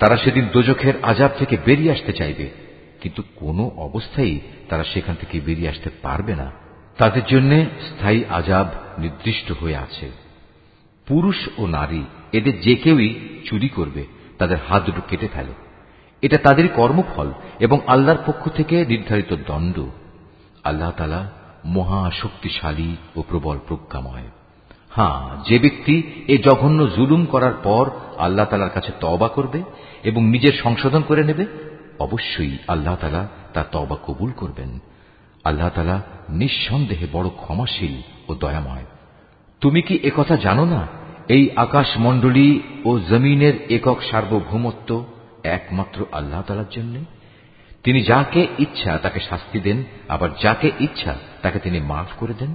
তারা সেদিন দোজখের আজাব থেকে বেরিয়ে আসতে চাইবে, কিন্তু কোনো অবস্থায় তারা সেখান থেকে বেরিয়ে আসতে পারবে না। তাদের জন্য স্থায়ী আজাব নির্দিষ্ট হয়ে আছে। পুরুষ ও নারী, এদের যে কেউই চুরি করবে, তাদের হাত দুটো কেটে ফেলে। এটা তাদের কর্মফল এবং আল্লাহর পক্ষ থেকে নির্ধারিত দণ্ড। আল্লাহ তালা মহা শক্তিশালী ও প্রবল প্রজ্ঞাময়। হ্যাঁ যে ব্যক্তি এ জঘন্য জুলুম করার পর আল্লাহ তালার কাছে তবা করবে এবং নিজের সংশোধন করে নেবে, অবশ্যই আল্লাহ তালা তার তবা কবুল করবেন। আল্লাহ তালা নিঃসন্দেহে বড় ক্ষমাশীল ও দয়াময়। তুমি কি একথা জানো না, এই আকাশমণ্ডলী ও জমিনের একক সার্বভৌমত্ব একমাত্র আল্লাহ তালার জন্য? তিনি যাকে ইচ্ছা তাকে শাস্তি দেন, আবার যাকে ইচ্ছা তাকে তিনি মাফ করে দেন।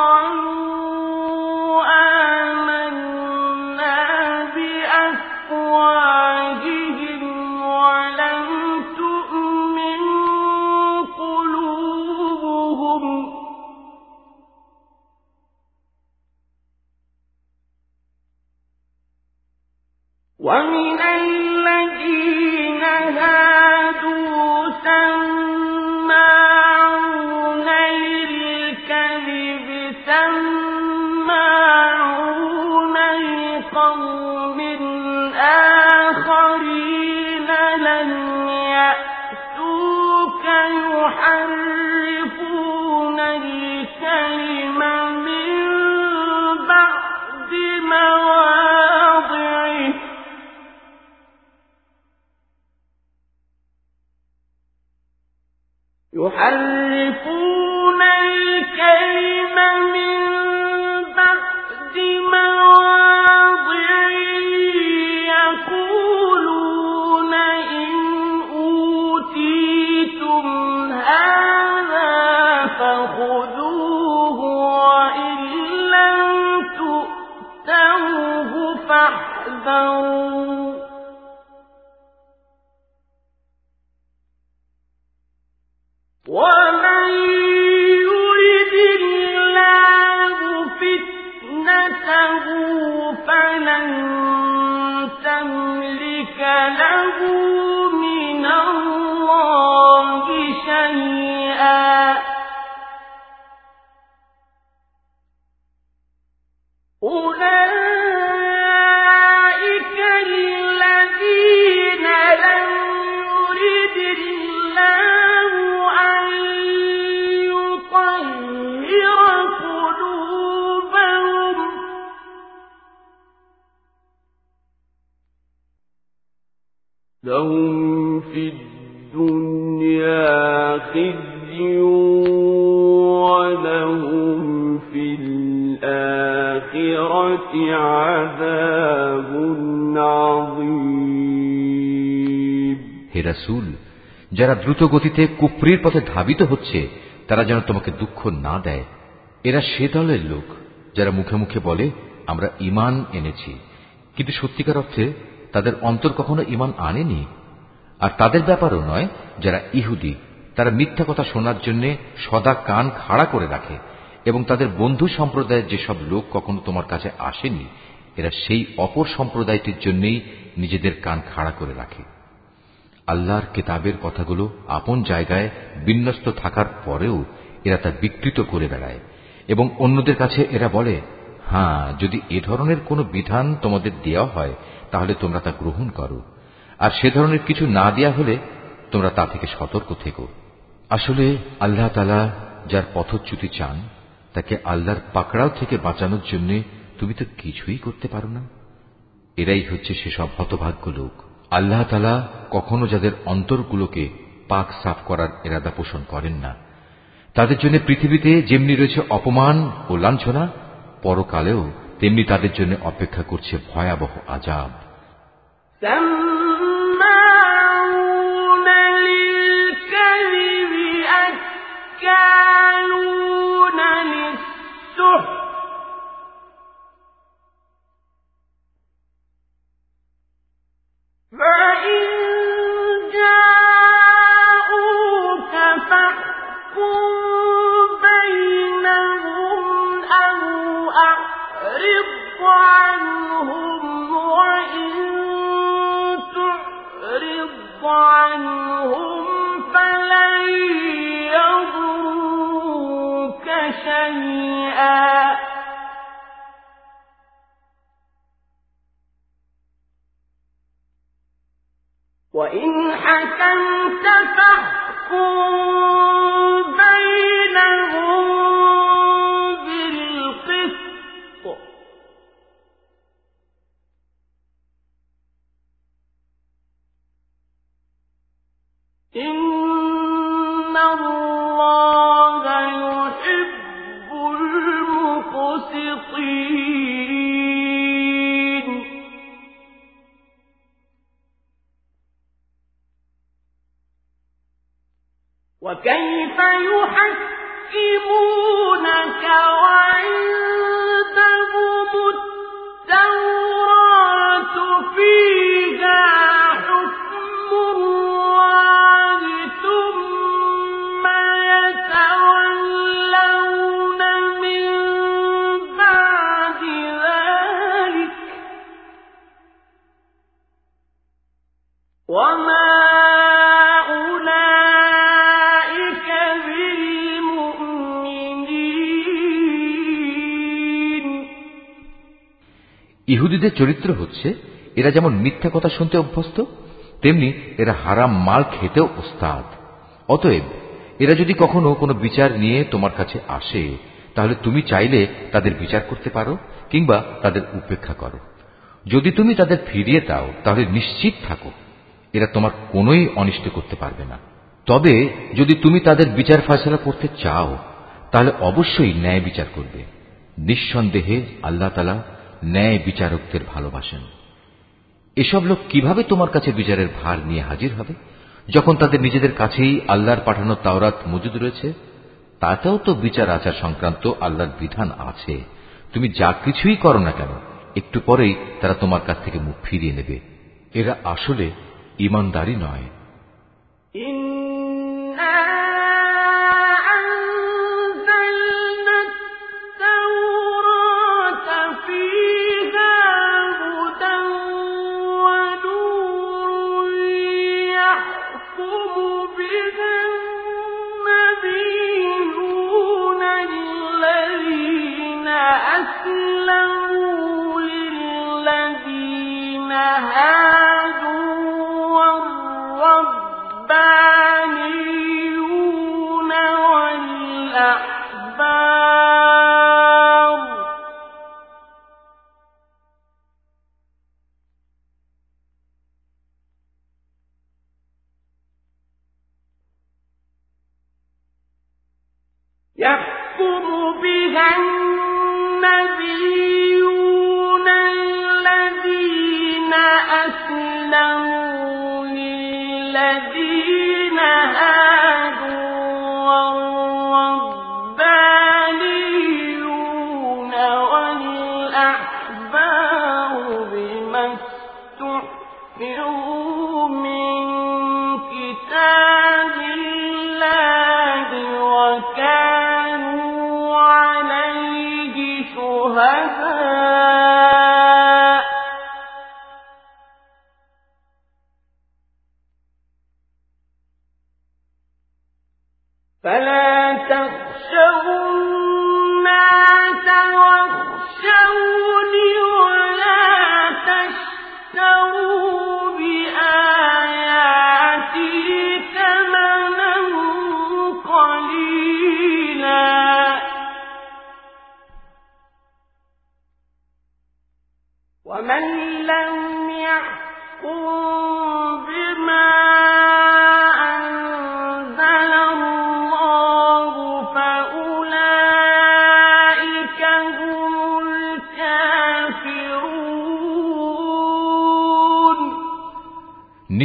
ومن يحرفون الكلم من لهم في الدنيا خزي ولهم في الآخرة عذاب عظيم হে রাসূল যারা দ্রুত গতিতে কুফরির পথে ধাবিত হচ্ছে তারা যেন তোমাকে দুঃখ না দেয় এরা সে দলের লোক যারা মুখে মুখে বলে আমরা ইমান এনেছি কিন্তু সত্যিকার অর্থে তাদের অন্তর কখনো ইমান আনেনি। আর তাদের ব্যাপারও নয়, যারা ইহুদি, তারা মিথ্যা কথা শোনার জন্য সদা কান খাড়া করে রাখে, এবং তাদের বন্ধু সম্প্রদায়ের যেসব লোক কখনো তোমার কাছে আসেনি, এরা সেই অপর সম্প্রদায়টির জন্যই নিজেদের কান খাড়া করে রাখে। আল্লাহর কেতাবের কথাগুলো আপন জায়গায় বিন্যস্ত থাকার পরেও এরা তা বিকৃত করে বেড়ায়, এবং অন্যদের কাছে এরা বলে হ্যাঁ যদি এ ধরনের কোনো বিধান তোমাদের দেওয়া হয় তাহলে তোমরা তা গ্রহণ করো। আর সে ধরনের কিছু না দেয়া হলে তোমরা তা থেকে সতর্ক থেকো। আসলে আল্লাহ তালা যার পথচ্যুতি চান, তাকে আল্লাহর পাকড়াও থেকে বাঁচানোর জন্য তুমি তো কিছুই করতে পারো না। এরাই হচ্ছে সেসব হতভাগ্য লোক। আল্লাহ তালা কখনো যাদের অন্তরগুলোকে পাক সাফ করার এরাদা পোষণ করেন না। তাদের জন্য পৃথিবীতে যেমনি রয়েছে অপমান ও লাঞ্ছনা, পরকালেও তেমনি তাদের জন্য অপেক্ষা করছে ভয়াবহ আজাব أكالون للسحت فإن وإن حكمت فاحكم. ইহুদিদের চরিত্র হচ্ছে, এরা যেমন মিথ্যা কথা শুনতে অভ্যস্ত, তেমনি এরা হারাম মাল খেতেও ওস্তাদ। অতএব, এরা যদি কখনো কোনো বিচার নিয়ে তোমার কাছে আসে, তাহলে তুমি চাইলে তাদের বিচার করতে পারো, কিংবা তাদের উপেক্ষা করো। যদি তুমি তাদের ফিরিয়ে দাও, তাহলে নিশ্চিত থাকো, এরা তোমার কোনোই অনিষ্ট করতে পারবে না। তবে, যদি তুমি তাদের বিচার ফয়সলা করতে চাও, তাহলে অবশ্যই ন্যায় বিচার করবে। নিঃসন্দেহে আল্লাহ তালা ন্যায় বিচারকদের ভালোবাসেন। এসব লোক কীভাবে তোমার কাছে বিচারের ভার নিয়ে হাজির হবে? যখন তাদের নিজেদের কাছেই আল্লাহর পাঠানো তাওরাত মজুদ রয়েছে, তাতেও তো বিচার আচার সংক্রান্ত আল্লাহর বিধান আছে। তুমি যা কিছুই করো না কেন, একটু পরেই তারা তোমার কাছ থেকে মুখ ফিরিয়ে নেবে। এরা আসলে ইমানদারি নয়।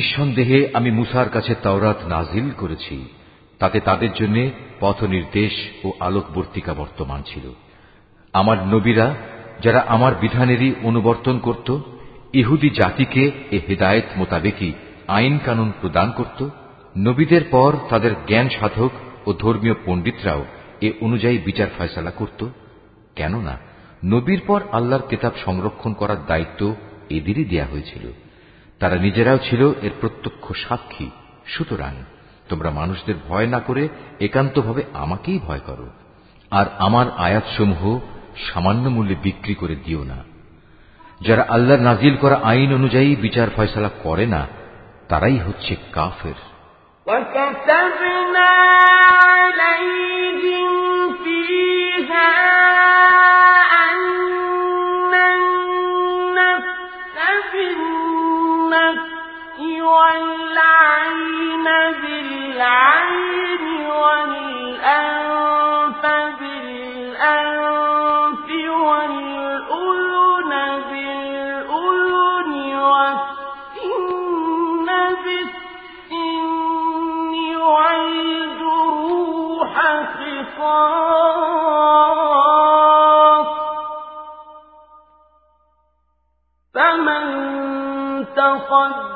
নিঃসন্দেহে আমি মুসার কাছে তাওরাত নাজিল করেছি। তাতে তাদের জন্য পথ নির্দেশ ও আলোকবর্তিকা বর্তমান ছিল। আমার নবীরা, যারা আমার বিধানেরই অনুবর্তন করত, ইহুদি জাতিকে এ হেদায়েত মোতাবেকই আইন কানুন প্রদান করত। নবীদের পর তাদের জ্ঞান সাধক ও ধর্মীয় পণ্ডিতরাও এ অনুযায়ী বিচার ফয়সালা করত। কেননা, নবীর পর আল্লাহর কেতাব সংরক্ষণ করার দায়িত্ব এদেরই দেয়া হয়েছিল। তারা নিজেরাও ছিল এর প্রত্যক্ষ সাক্ষী সুতরাং তোমরা মানুষদের ভয় না করে একান্তভাবে আমাকেই ভয় করো আর আমার আয়াতসমূহ সামান্য মূল্যে বিক্রি করে দিও না যারা আল্লাহর নাজিল করা আইন অনুযায়ী বিচার ফয়সালা করে না তারাই হচ্ছে কাফের وكتبنا عليهم فيها والعين بالعين والأنف بالأنف والأذن بالأذن والسن بالسن والجروح قصاص. فمن تصدق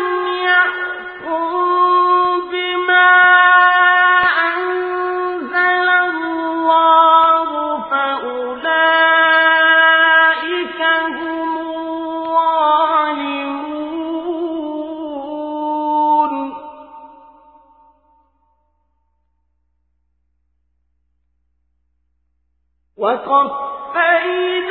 خفينا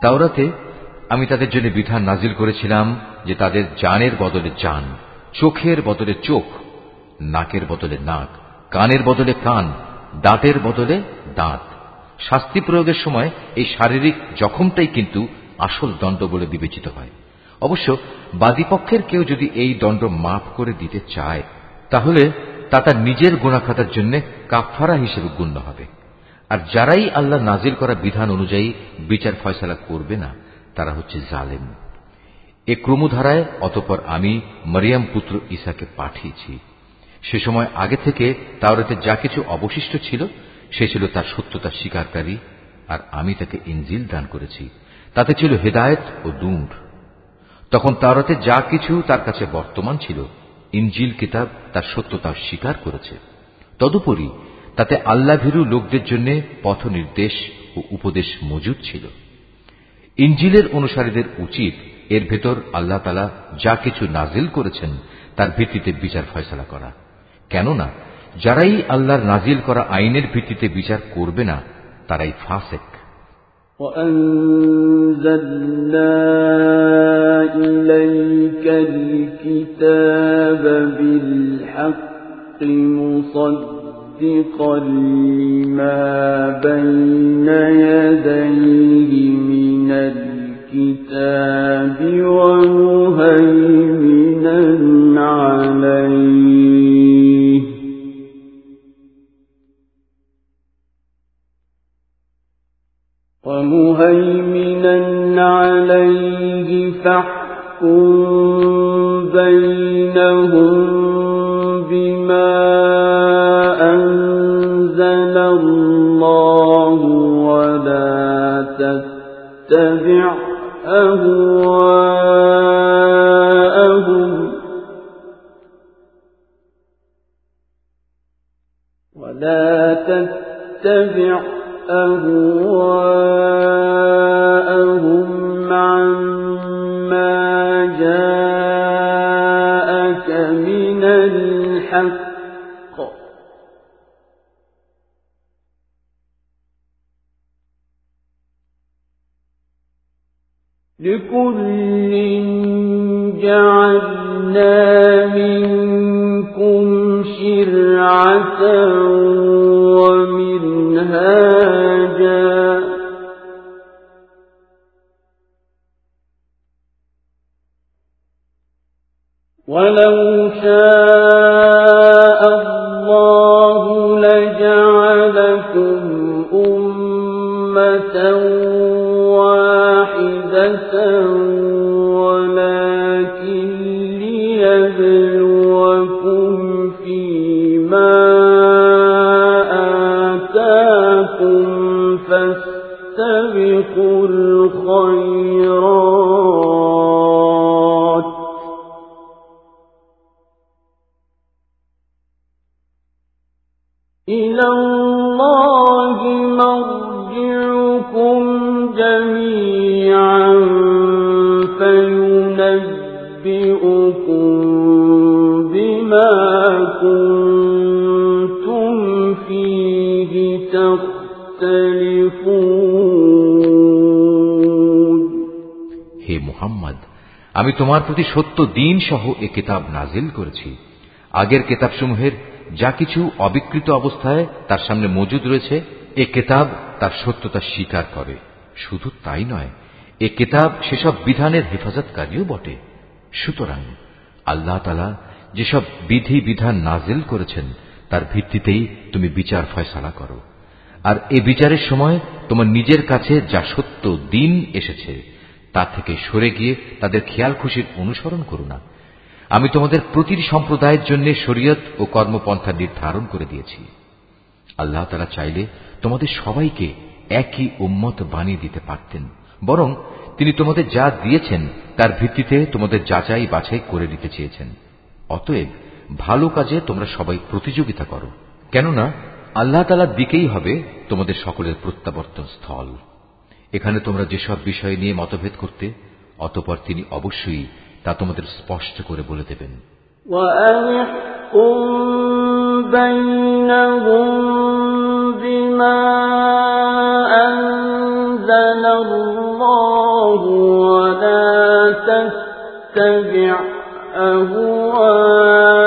তাওরাতে আমি তাদের জন্য বিধান নাজিল করেছিলাম যে তাদের জানের বদলে জান, চোখের বদলে চোখ, নাকের বদলে নাক, কানের বদলে কান, দাঁতের বদলে দাঁত। শাস্তি প্রয়োগের সময় এই শারীরিক জখমটাই কিন্তু আসল দণ্ড বলে বিবেচিত হয়। অবশ্য বাদীপক্ষের কেউ যদি এই দণ্ড মাফ করে দিতে চায়, তাহলে তা তার নিজের গুণাখাতার জন্য কাফারা হিসেবে গণ্য হবে। আর যারাই আল্লাহ নাজিল করা বিধান অনুযায়ী বিচার ফয়সালা করবে না, তারা হচ্ছে জালেম। এ ক্রমধারায় অতপর আমি মরিয়াম পুত্র ঈসাকে পাঠিয়েছি। সে সময় আগে থেকে তাওরাতে যা কিছু অবশিষ্ট ছিল, সে ছিল তার সত্যতা স্বীকারকারী, আর আমি তাকে ইঞ্জিল দান করেছি। তাতে ছিল হেদায়েত ও দুঁড় তখন তাওরাতে যা কিছু তার কাছে বর্তমান ছিল ইঞ্জিল কিতাব তার সত্যতা স্বীকার করেছে। তদুপরি তাতে আল্লাভীরু লোকদের জন্য পথ নির্দেশ ও উপদেশ মজুদ ছিল ইঞ্জিলের অনুসারীদের উচিত এর ভেতর আল্লাহ তালা যা কিছু নাজিল করেছেন তার ভিত্তিতে বিচার ফয়সলা করা কেননা যারাই আল্লাহর নাজিল করা আইনের ভিত্তিতে বিচার করবে না তারাই ফাসেক وأنزلنا إليك الكتاب بالحق مصدقا لما بين يديه من الكتاب ومهيمنا عليه. ومهيمنا عليه فاحكم بينهم له ولو আমি তোমার প্রতি সত্য দিন সহ এ কিতাব নাজিল করেছি। আগের কেতাবসমূহের যা কিছু অবিকৃত অবস্থায় তার সামনে মজুদ রয়েছে, এ কেতাব তার সত্যতা স্বীকার করে। শুধু তাই নয়, এ কেতাব সেসব বিধানের হেফাজতকারীও বটে। সুতরাং আল্লাহ তালা যেসব বিধি বিধান নাজিল করেছেন, তার ভিত্তিতেই তুমি বিচার ফয়সালা করো। আর এ বিচারের সময় তোমার নিজের কাছে যা সত্য দিন এসেছে তা থেকে সরে গিয়ে তাদের খেয়াল খুশির অনুসরণ করো না। আমি তোমাদের প্রতিটি সম্প্রদায়ের জন্য শরীয়ত ও কর্মপন্থা নির্ধারণ করে দিয়েছি। আল্লাহ তারা চাইলে তোমাদের সবাইকে একই উম্মত বানিয়ে দিতে পারতেন, বরং তিনি তোমাদের যা দিয়েছেন তার ভিত্তিতে তোমাদের যাচাই বাছাই করে নিতে চেয়েছেন। অতএব ভালো কাজে তোমরা সবাই প্রতিযোগিতা করো। কেননা আল্লাহ তালার দিকেই হবে তোমাদের সকলের প্রত্যাবর্তন স্থল এখানে তোমরা যেসব বিষয় নিয়ে মতভেদ করতে অতপর তিনি অবশ্যই তা তোমাদের স্পষ্ট করে বলে দেবেন وأنحكم بينهم بما أنزل الله ولا تتبع أهواءهم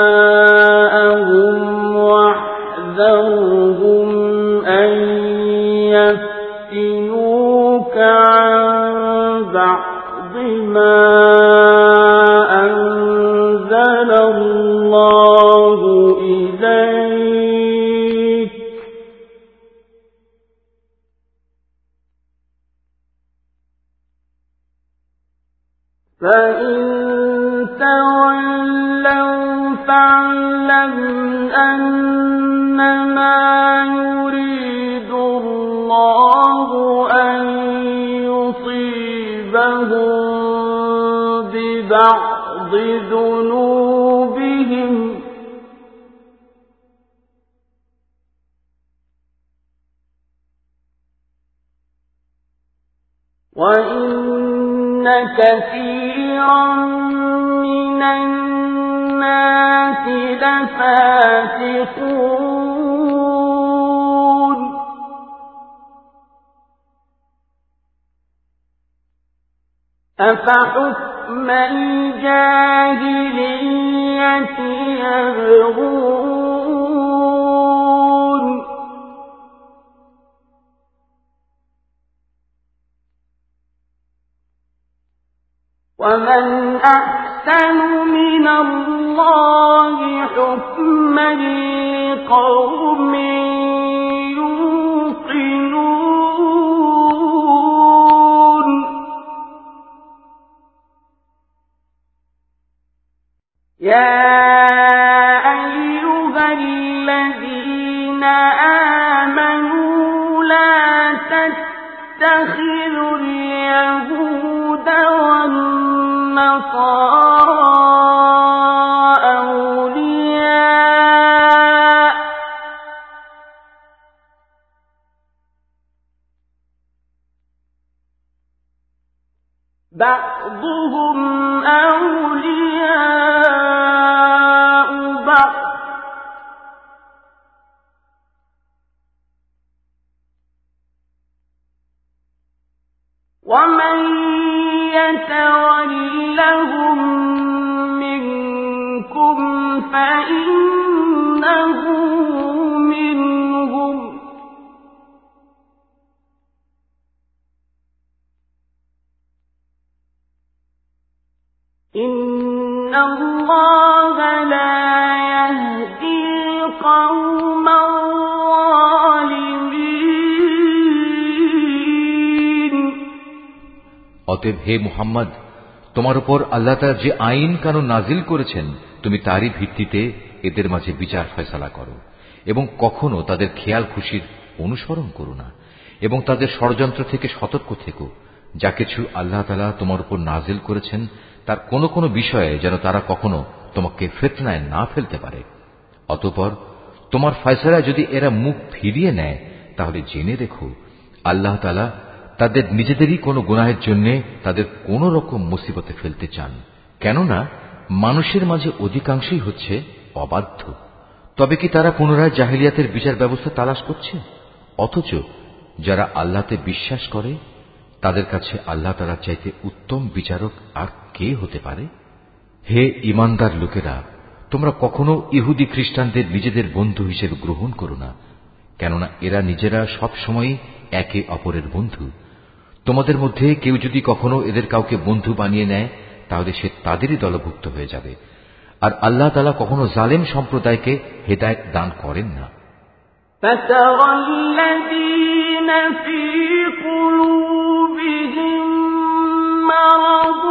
الجاهلية يبغون অতএব হে মুহাম্মদ, তোমার উপর আল্লাহ তাআলা যে আইন কানুন নাজিল করেছেন, তুমি তারই ভিত্তিতে এদের মাঝে বিচার ফয়সালা করো এবং কখনো তাদের খেয়াল খুশির অনুসরণ করো না এবং তাদের ষড়যন্ত্র থেকে সতর্ক থেকো। যা কিছু আল্লাহ তালা তোমার উপর নাজিল করেছেন, তার কোনো কোনো বিষয়ে যেন তারা কখনো তোমাকে ফেতনায় না ফেলতে পারে। অতঃপর তোমার ফয়সালায় যদি এরা মুখ ফিরিয়ে নেয়, তাহলে জেনে রেখো, আল্লাহ তালা তাদের নিজেদেরই কোনো গুনাহের জন্য তাদের কোন রকম মুসিবতে ফেলতে চান। কেননা, মানুষের মাঝে অধিকাংশই হচ্ছে অবাধ্য। তবে কি তারা পুনরায় জাহিলিয়াতের বিচার ব্যবস্থা তালাশ করছে? অথচ যারা আল্লাহতে বিশ্বাস করে, তাদের কাছে আল্লাহ তারা চাইতে উত্তম বিচারক আর কে হতে পারে? হে ইমানদার লোকেরা, তোমরা কখনো ইহুদি খ্রিস্টানদের নিজেদের বন্ধু হিসেবে গ্রহণ করো না, কেননা এরা নিজেরা সব সময় একে অপরের বন্ধু। তোমাদের মধ্যে কেউ যদি কখনো এদের কাউকে বন্ধু বানিয়ে নেয় তাহলে সে তাদেরই দলভুক্ত হয়ে যাবে আর আল্লাহ তালা কখনো জালেম সম্প্রদায়কে হেদায়ত দান করেন না فترى الذين في قلوبهم مرض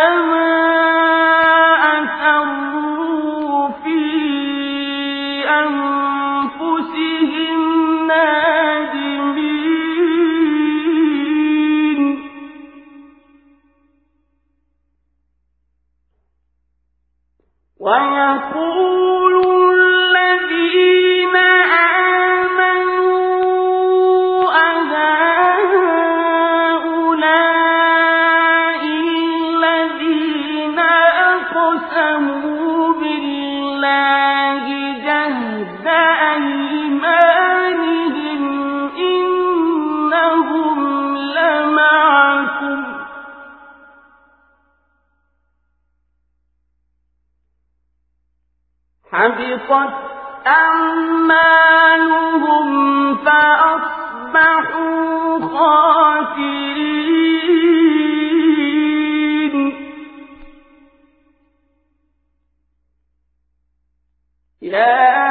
حبطت أعمالهم فأصبحوا خاسرين. يا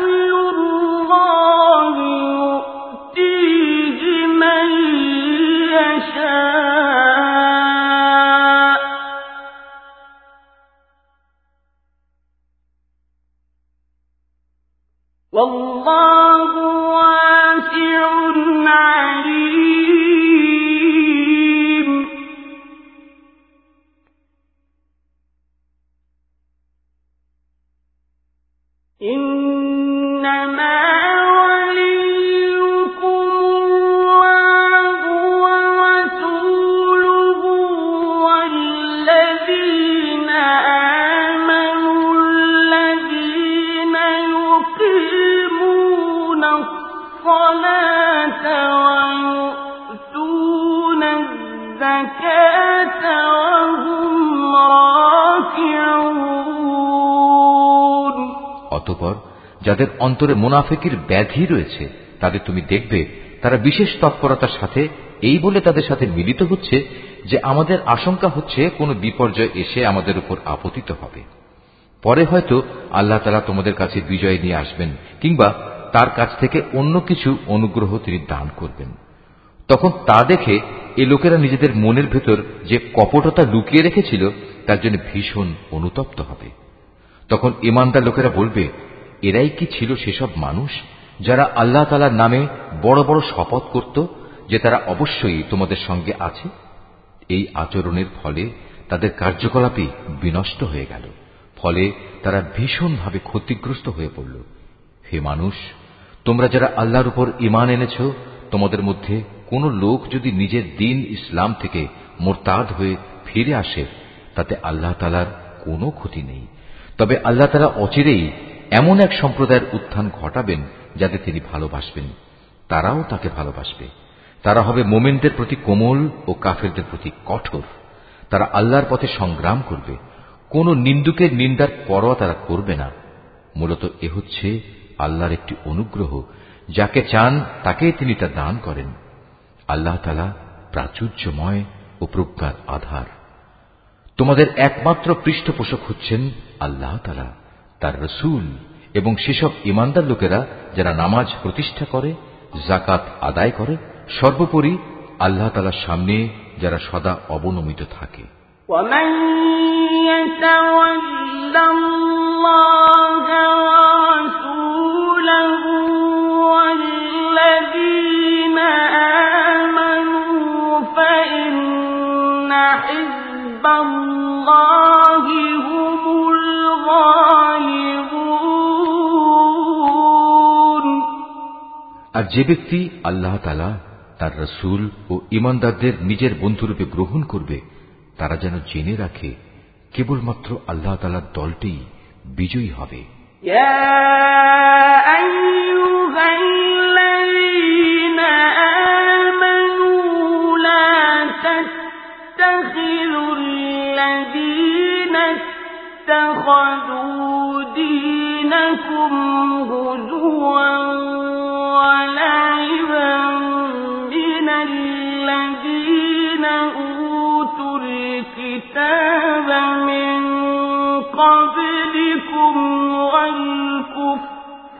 فضل যাদের অন্তরে মোনাফেকির ব্যাধি রয়েছে। তাদের তুমি দেখবে, তারা বিশেষ তৎপরতার সাথে এই বলে তাদের সাথে মিলিত হচ্ছে যে আমাদের আশঙ্কা হচ্ছে কোনো বিপর্যয় এসে আমাদের উপর আপতিত হবে। পরে হয়তো আল্লাহ তালা তোমাদের কাছে বিজয় নিয়ে আসবেন, কিংবা তার কাছ থেকে অন্য কিছু অনুগ্রহ তিনি দান করবেন। তখন তা দেখে এ লোকেরা নিজেদের মনের ভেতর যে কপটতা লুকিয়ে রেখেছিল, তার জন্য ভীষণ অনুতপ্ত হবে। তখন ইমানদার লোকেরা বলবে এরাই কি ছিল সেসব মানুষ যারা আল্লাহ তালার নামে বড় বড় শপথ করত যে তারা অবশ্যই তোমাদের সঙ্গে আছে? এই আচরণের ফলে তাদের কার্যকলাপই বিনষ্ট হয়ে গেল। ফলে তারা ভীষণভাবে ক্ষতিগ্রস্ত হয়ে পড়ল। হে মানুষ, তোমরা যারা আল্লাহর উপর ইমান এনেছ, তোমাদের মধ্যে কোন লোক যদি নিজের দিন ইসলাম থেকে মোরতাদ হয়ে ফিরে আসে, তাতে আল্লাহ তালার কোনো ক্ষতি নেই। তবে আল্লাহ তালা অচিরেই এমন এক সম্প্রদায়ের উত্থান ঘটাবেন যাদের তিনি ভালোবাসবেন। তারাও তাকে ভালোবাসবে। তারা হবে মোমেনদের প্রতি কোমল ও কাফেরদের প্রতি কঠোর। তারা আল্লাহর পথে সংগ্রাম করবে। কোন নিন্দুকের নিন্দার পরোয়া তারা করবে না। মূলত এ হচ্ছে আল্লাহর একটি অনুগ্রহ, যাকে চান তাকে তিনি তা দান করেন। আল্লাহ তালা প্রাচুর্যময় ও প্রজ্ঞার আধার। তোমাদের একমাত্র পৃষ্ঠপোষক হচ্ছেন আল্লাহ তালা তার রসুল এবং সেসব ইমানদার লোকেরা যারা নামাজ প্রতিষ্ঠা করে জাকাত আদায় করে সর্বোপরি আল্লাহ তালার সামনে যারা সদা অবনমিত থাকে ومن يتول الله আর যে ব্যক্তি আল্লাহ তালা তার রসুল ও ইমানদারদের নিজের বন্ধুরূপে গ্রহণ করবে তারা যেন জেনে রাখে কেবলমাত্র আল্লাহ তালার দলটি বিজয়ী হবে يا أيها الذين آمنوا لا تتخذوا الذين اتخذوا دينكم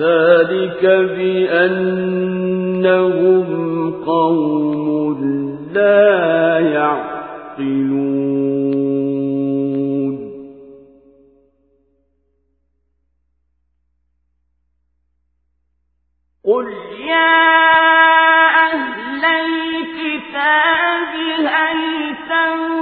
ذلك بأنهم قوم لا يعقلون أهل الكتاب هل تنقمون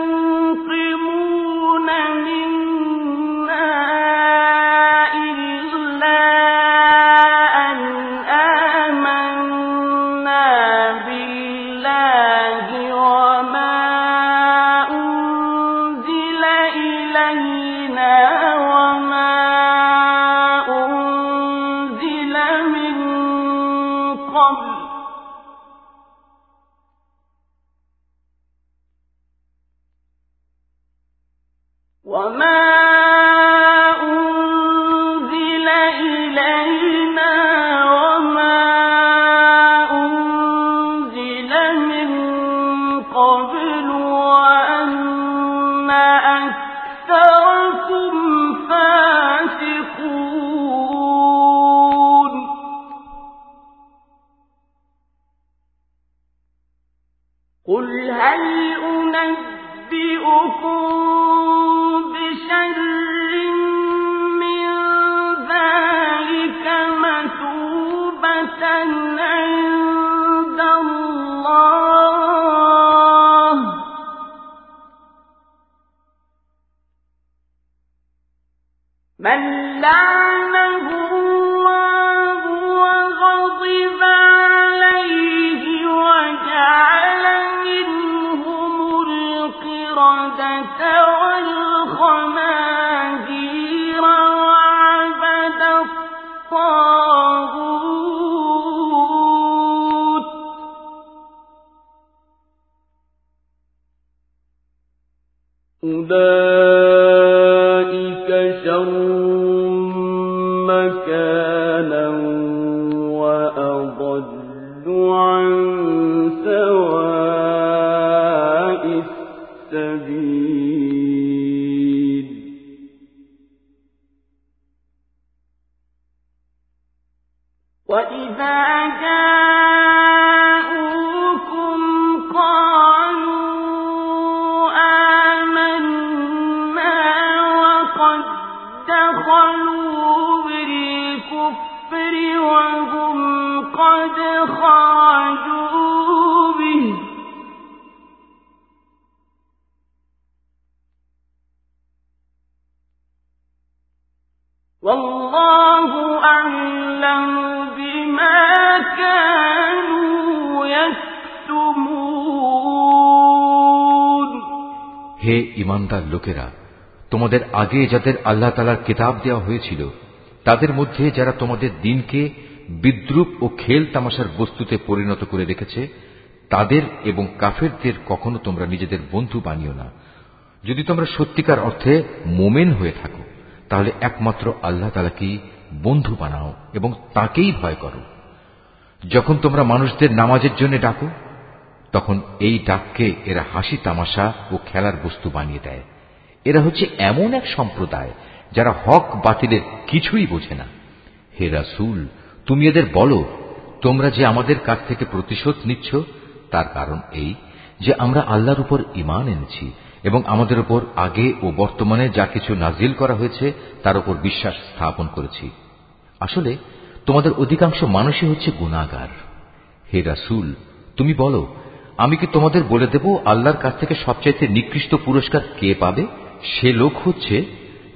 আগে যাদের আল্লাহ তালার কিতাব দেওয়া হয়েছিল, তাদের মধ্যে যারা তোমাদের দিনকে বিদ্রুপ ও খেল তামাশার বস্তুতে পরিণত করে রেখেছে, তাদের এবং কাফেরদের কখনো তোমরা নিজেদের বন্ধু বানিও না। যদি তোমরা সত্যিকার অর্থে মোমেন হয়ে থাকো, তাহলে একমাত্র আল্লাহ তালাকেই বন্ধু বানাও এবং তাকেই ভয় করো। যখন তোমরা মানুষদের নামাজের জন্য ডাকো, তখন এই ডাককে এরা হাসি তামাশা ও খেলার বস্তু বানিয়ে দেয়। এরা হচ্ছে এমন এক সম্প্রদায় যারা হক বাতিলের কিছুই বোঝে না। হে রাসুল, তুমি এদের বলো, তোমরা যে আমাদের কাছ থেকে প্রতিশোধ নিচ্ছ, তার কারণ এই যে আমরা আল্লাহর উপর ইমান এনেছি এবং আমাদের উপর আগে ও বর্তমানে যা কিছু নাজিল করা হয়েছে, তার উপর বিশ্বাস স্থাপন করেছি। আসলে, তোমাদের অধিকাংশ মানুষই হচ্ছে গুণাগার হে রাসুল, তুমি বলো, আমি কি তোমাদের বলে দেব আল্লাহর কাছ থেকে সবচাইতে নিকৃষ্ট পুরস্কার কে পাবে? সে লোক হচ্ছে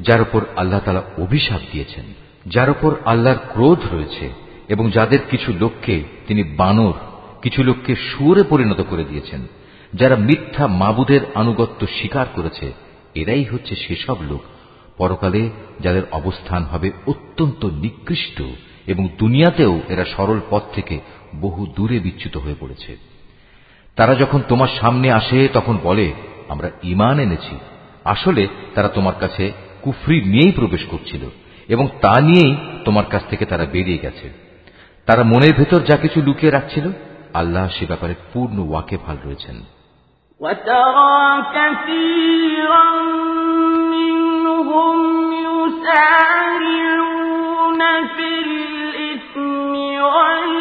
যার উপর আল্লাহ তালা অভিশাপ দিয়েছেন, যার উপর আল্লাহর ক্রোধ রয়েছে এবং যাদের কিছু লোককে তিনি বানর, কিছু লোককে সুরে পরিণত করে দিয়েছেন, যারা মিথ্যা মাবুদের আনুগত্য স্বীকার করেছে, এরাই হচ্ছে সেসব লোক পরকালে যাদের অবস্থান হবে অত্যন্ত নিকৃষ্ট এবং দুনিয়াতেও এরা সরল পথ থেকে বহু দূরে বিচ্যুত হয়ে পড়েছে। তারা যখন তোমার সামনে আসে তখন বলে, আমরা ইমান এনেছি। আসলে তারা তোমার কাছে কুফরি নিয়েই প্রবেশ করছিল এবং তা নিয়েই তোমার কাছ থেকে তারা বেরিয়ে গেছে তারা মনের ভেতর যা কিছু লুকিয়ে রাখছিল আল্লাহ সে ব্যাপারে পূর্ণ ওয়াকে ভাল রয়েছেন وترى كثيرا منهم يسارعون في الإثم والعدوان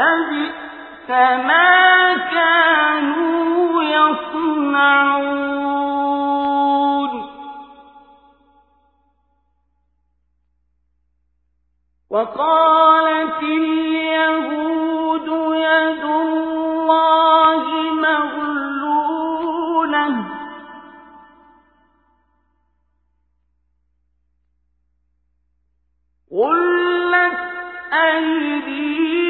لبئس ما كانوا يصنعون. وقالت اليهود يد الله مغلولة. غلت أيديهم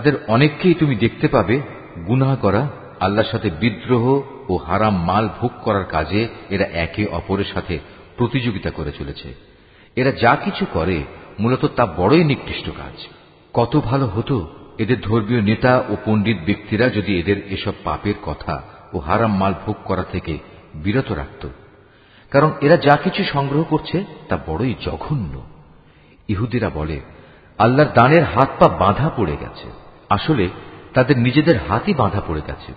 তাদের অনেককেই তুমি দেখতে পাবে গুনাহ করা, আল্লাহর সাথে বিদ্রোহ ও হারাম মাল ভোগ করার কাজে এরা একে অপরের সাথে প্রতিযোগিতা করে চলেছে। এরা যা কিছু করে মূলত তা বড়ই নিকৃষ্ট কাজ। কত ভালো হতো এদের ধর্মীয় নেতা ও পণ্ডিত ব্যক্তিরা যদি এদের এসব পাপের কথা ও হারাম মাল ভোগ করা থেকে বিরত রাখত। কারণ এরা যা কিছু সংগ্রহ করছে তা বড়ই জঘন্য। ইহুদিরা বলে, আল্লাহর দানের হাত পা বাঁধা পড়ে গেছে। আসলে তাদের নিজেদের হাতই বাঁধা পড়ে গেছে।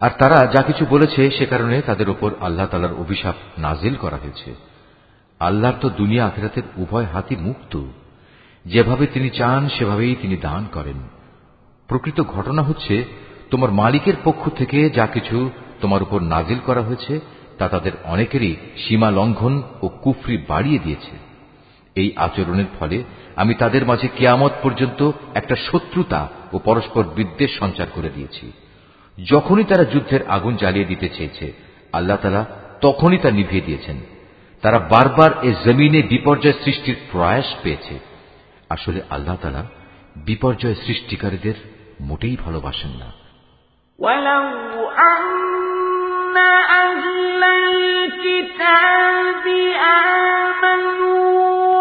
আর তারা যা কিছু বলেছে সে কারণে তাদের উপর আল্লাহ তালার অভিশাপ নাজিল করা হয়েছে। আল্লাহর তো দুনিয়া আখেরাতের উভয় হাতি মুক্ত। যেভাবে তিনি চান, সেভাবেই তিনি দান করেন। প্রকৃত ঘটনা হচ্ছে, তোমার মালিকের পক্ষ থেকে যা কিছু তোমার উপর নাজিল করা হয়েছে, তা তাদের অনেকেরই সীমা লঙ্ঘন ও কুফরি বাড়িয়ে দিয়েছে। এই আচরণের ফলে আমি তাদের মাঝে কেয়ামত পর্যন্ত একটা শত্রুতা ও পরস্পর বিদ্বেষ সঞ্চার করে দিয়েছি যখনই তারা যুদ্ধের আগুন জ্বালিয়ে দিতে চেয়েছে আল্লাহ তালা তখনই তা নিভিয়ে দিয়েছেন তারা বারবার এ জমিনে বিপর্যয় সৃষ্টির প্রয়াস পেয়েছে আসলে আল্লাহ তালা বিপর্যয় সৃষ্টিকারীদের মোটেই ভালোবাসেন না ولو أن أهل الكتاب آمنوا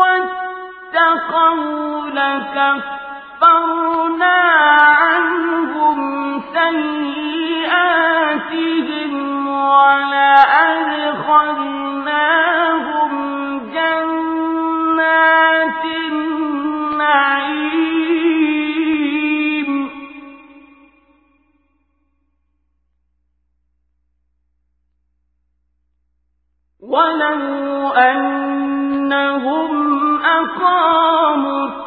واتقوا عنهم سيئاتهم جنات النعيم. ولو أنهم أقاموا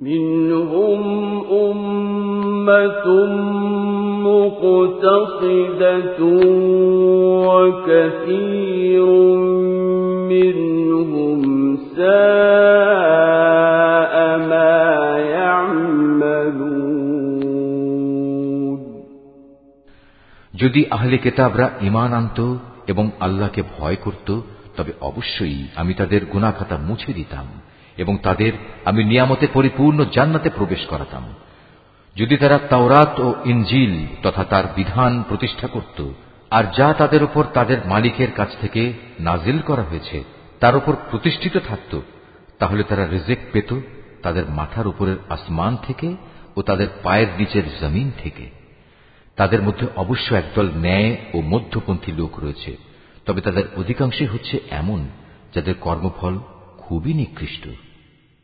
منهم أمة مقتصدة وكثير منهم ساء ما يعملون যদি আহলে কেতাবরা ইমান আনত এবং আল্লাহকে ভয় করত তবে অবশ্যই আমি তাদের গুনাখাতা মুছে দিতাম এবং তাদের আমি নিয়ামতে পরিপূর্ণ জান্নাতে প্রবেশ করাতাম। যদি তারা তাওরাত ও ইনজিল তথা তার বিধান প্রতিষ্ঠা করত, আর যা তাদের উপর তাদের মালিকের কাছ থেকে নাজিল করা হয়েছে, তার উপর প্রতিষ্ঠিত থাকত, তাহলে তারা রিজেক পেত তাদের মাথার উপরের আসমান থেকে ও তাদের পায়ের নিচের জমিন থেকে। তাদের মধ্যে অবশ্য একদল ন্যায় ও মধ্যপন্থী লোক রয়েছে, তবে তাদের অধিকাংশই হচ্ছে এমন যাদের কর্মফল খুবই নিকৃষ্ট।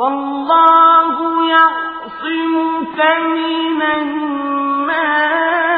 والله يعصمك من الناس.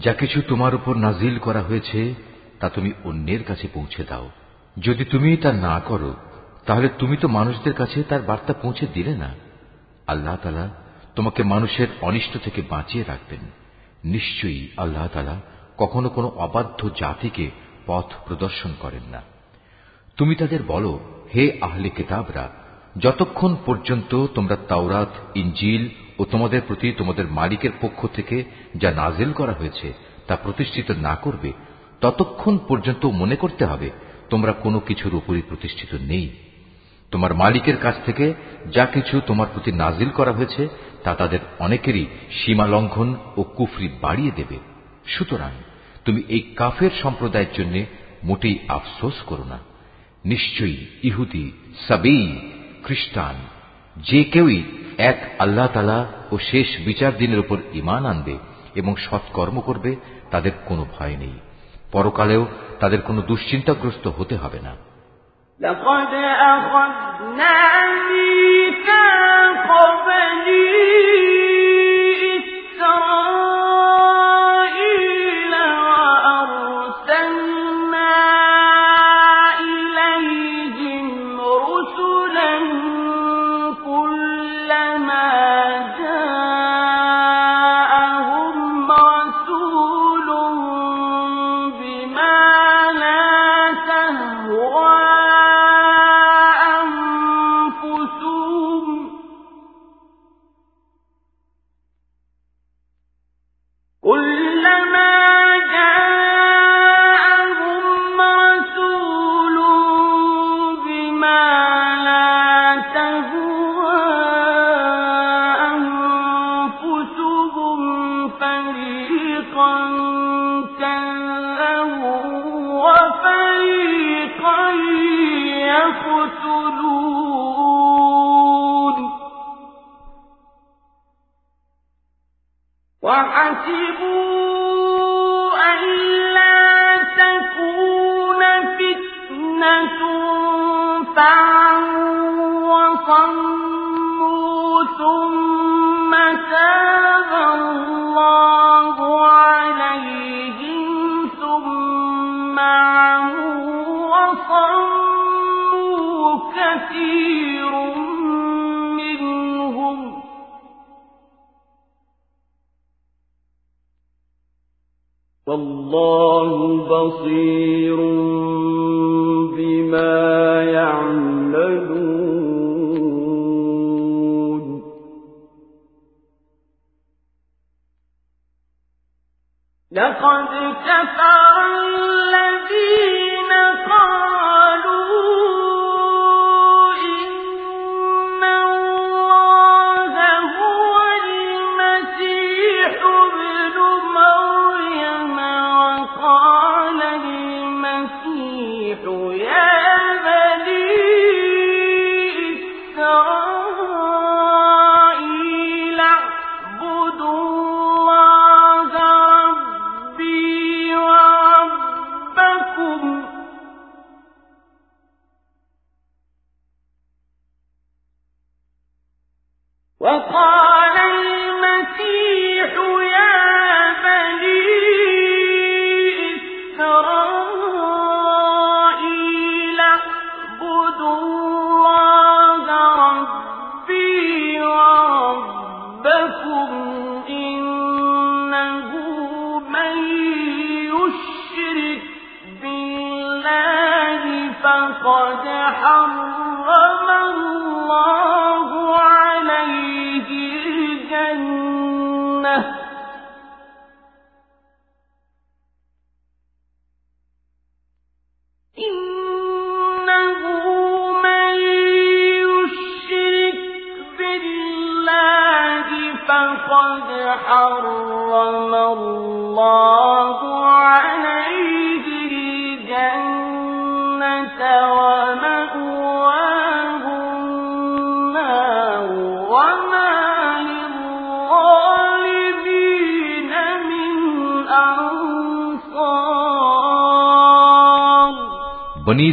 যা কিছু তোমার উপর নাজিল করা হয়েছে, তা তুমি অন্যের কাছে পৌঁছে দাও। যদি তুমি তা না করো, তাহলে তুমি তো মানুষদের কাছে তার বার্তা পৌঁছে দিলে না। আল্লাহ তালা তোমাকে মানুষের অনিষ্ট থেকে বাঁচিয়ে রাখবেন। নিশ্চয়ই আল্লাহ তালা কখনো কোনো অবাধ্য জাতিকে পথ প্রদর্শন করেন না। তুমি তাদের বলো, হে আহলে কেতাবরা, যতক্ষণ পর্যন্ত তোমরা তাওরাত ইঞ্জিল ও তোমাদের প্রতি তোমাদের মালিকের পক্ষ থেকে যা নাজেল করা হয়েছে, তা প্রতিষ্ঠিত না করবে, ততক্ষণ পর্যন্ত মনে করতে হবে, তোমরা কোনো কিছুর উপরই প্রতিষ্ঠিত নেই। তোমার মালিকের কাছ থেকে যা কিছু তোমার প্রতি নাজিল করা হয়েছে, তা তাদের অনেকেরই সীমা লঙ্ঘন ও কুফরি বাড়িয়ে দেবে। সুতরাং তুমি এই কাফের সম্প্রদায়ের জন্য মোটেই আফসোস করো না। নিশ্চয়ই ইহুদি সাবেই খ্রিস্টান, যে কেউই এক আল্লাহ তালা ও শেষ বিচার দিনের উপর ইমান আনবে এবং সৎকর্ম করবে তাদের কোনো ভয় নেই পরকালেও তাদের কোনো দুশ্চিন্তাগ্রস্ত হতে হবে না لقد أخذنا والله بصير بما يعملون. لقد كفر الذين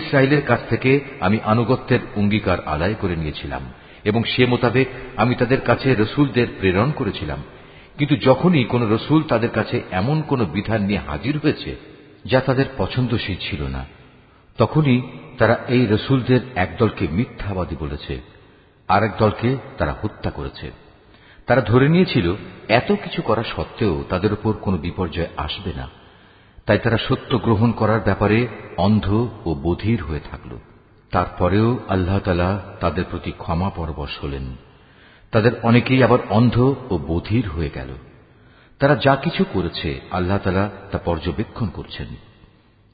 ইসরায়েলের কাছ থেকে আমি আনুগত্যের অঙ্গীকার আদায় করে নিয়েছিলাম, এবং সে মোতাবেক আমি তাদের কাছে রসুলদের প্রেরণ করেছিলাম। কিন্তু যখনই কোন রসুল তাদের কাছে এমন কোন বিধান নিয়ে হাজির হয়েছে, যা তাদের পছন্দসই ছিল না, তখনই তারা এই রসুলদের একদলকে মিথ্যাবাদী বলেছে, আরেক দলকে তারা হত্যা করেছে। তারা ধরে নিয়েছিল, এত কিছু করা সত্ত্বেও তাদের উপর কোনো বিপর্যয় আসবে না। তাই তারা সত্য গ্রহণ করার ব্যাপারে অন্ধ ও বধির হয়ে থাকল। তারপরেও আল্লাহ তালা তাদের প্রতি ক্ষমা পরবশ হলেন। তাদের অনেকেই আবার অন্ধ ও বধির হয়ে গেল। তারা যা কিছু করেছে, আল্লাহ তালা তা পর্যবেক্ষণ করছেন।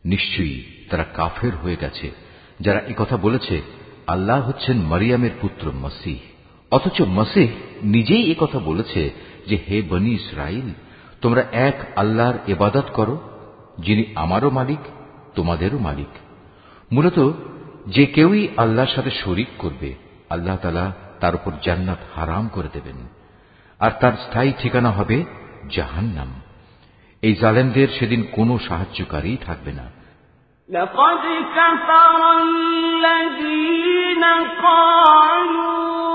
নিশ্চয়ই তারা কাফের হয়ে গেছে, যারা কথা বলেছে, আল্লাহ হচ্ছেন মারিয়ামের পুত্র মসিহ। অথচ মসিহ নিজেই কথা বলেছে যে, হে বনি ইসরাইল তোমরা এক আল্লাহর এবাদত করো, যিনি আমারও মালিক তোমাদেরও মালিক মূলত যে কেউই আল্লাহর সাথে শরিক করবে আল্লাহ তালা তার উপর জান্নাত হারাম করে দেবেন আর তার স্থায়ী ঠিকানা হবে জাহান্নাম এই জালেমদের সেদিন কোনো সাহায্যকারী থাকবে না لقد كفر الذين قالوا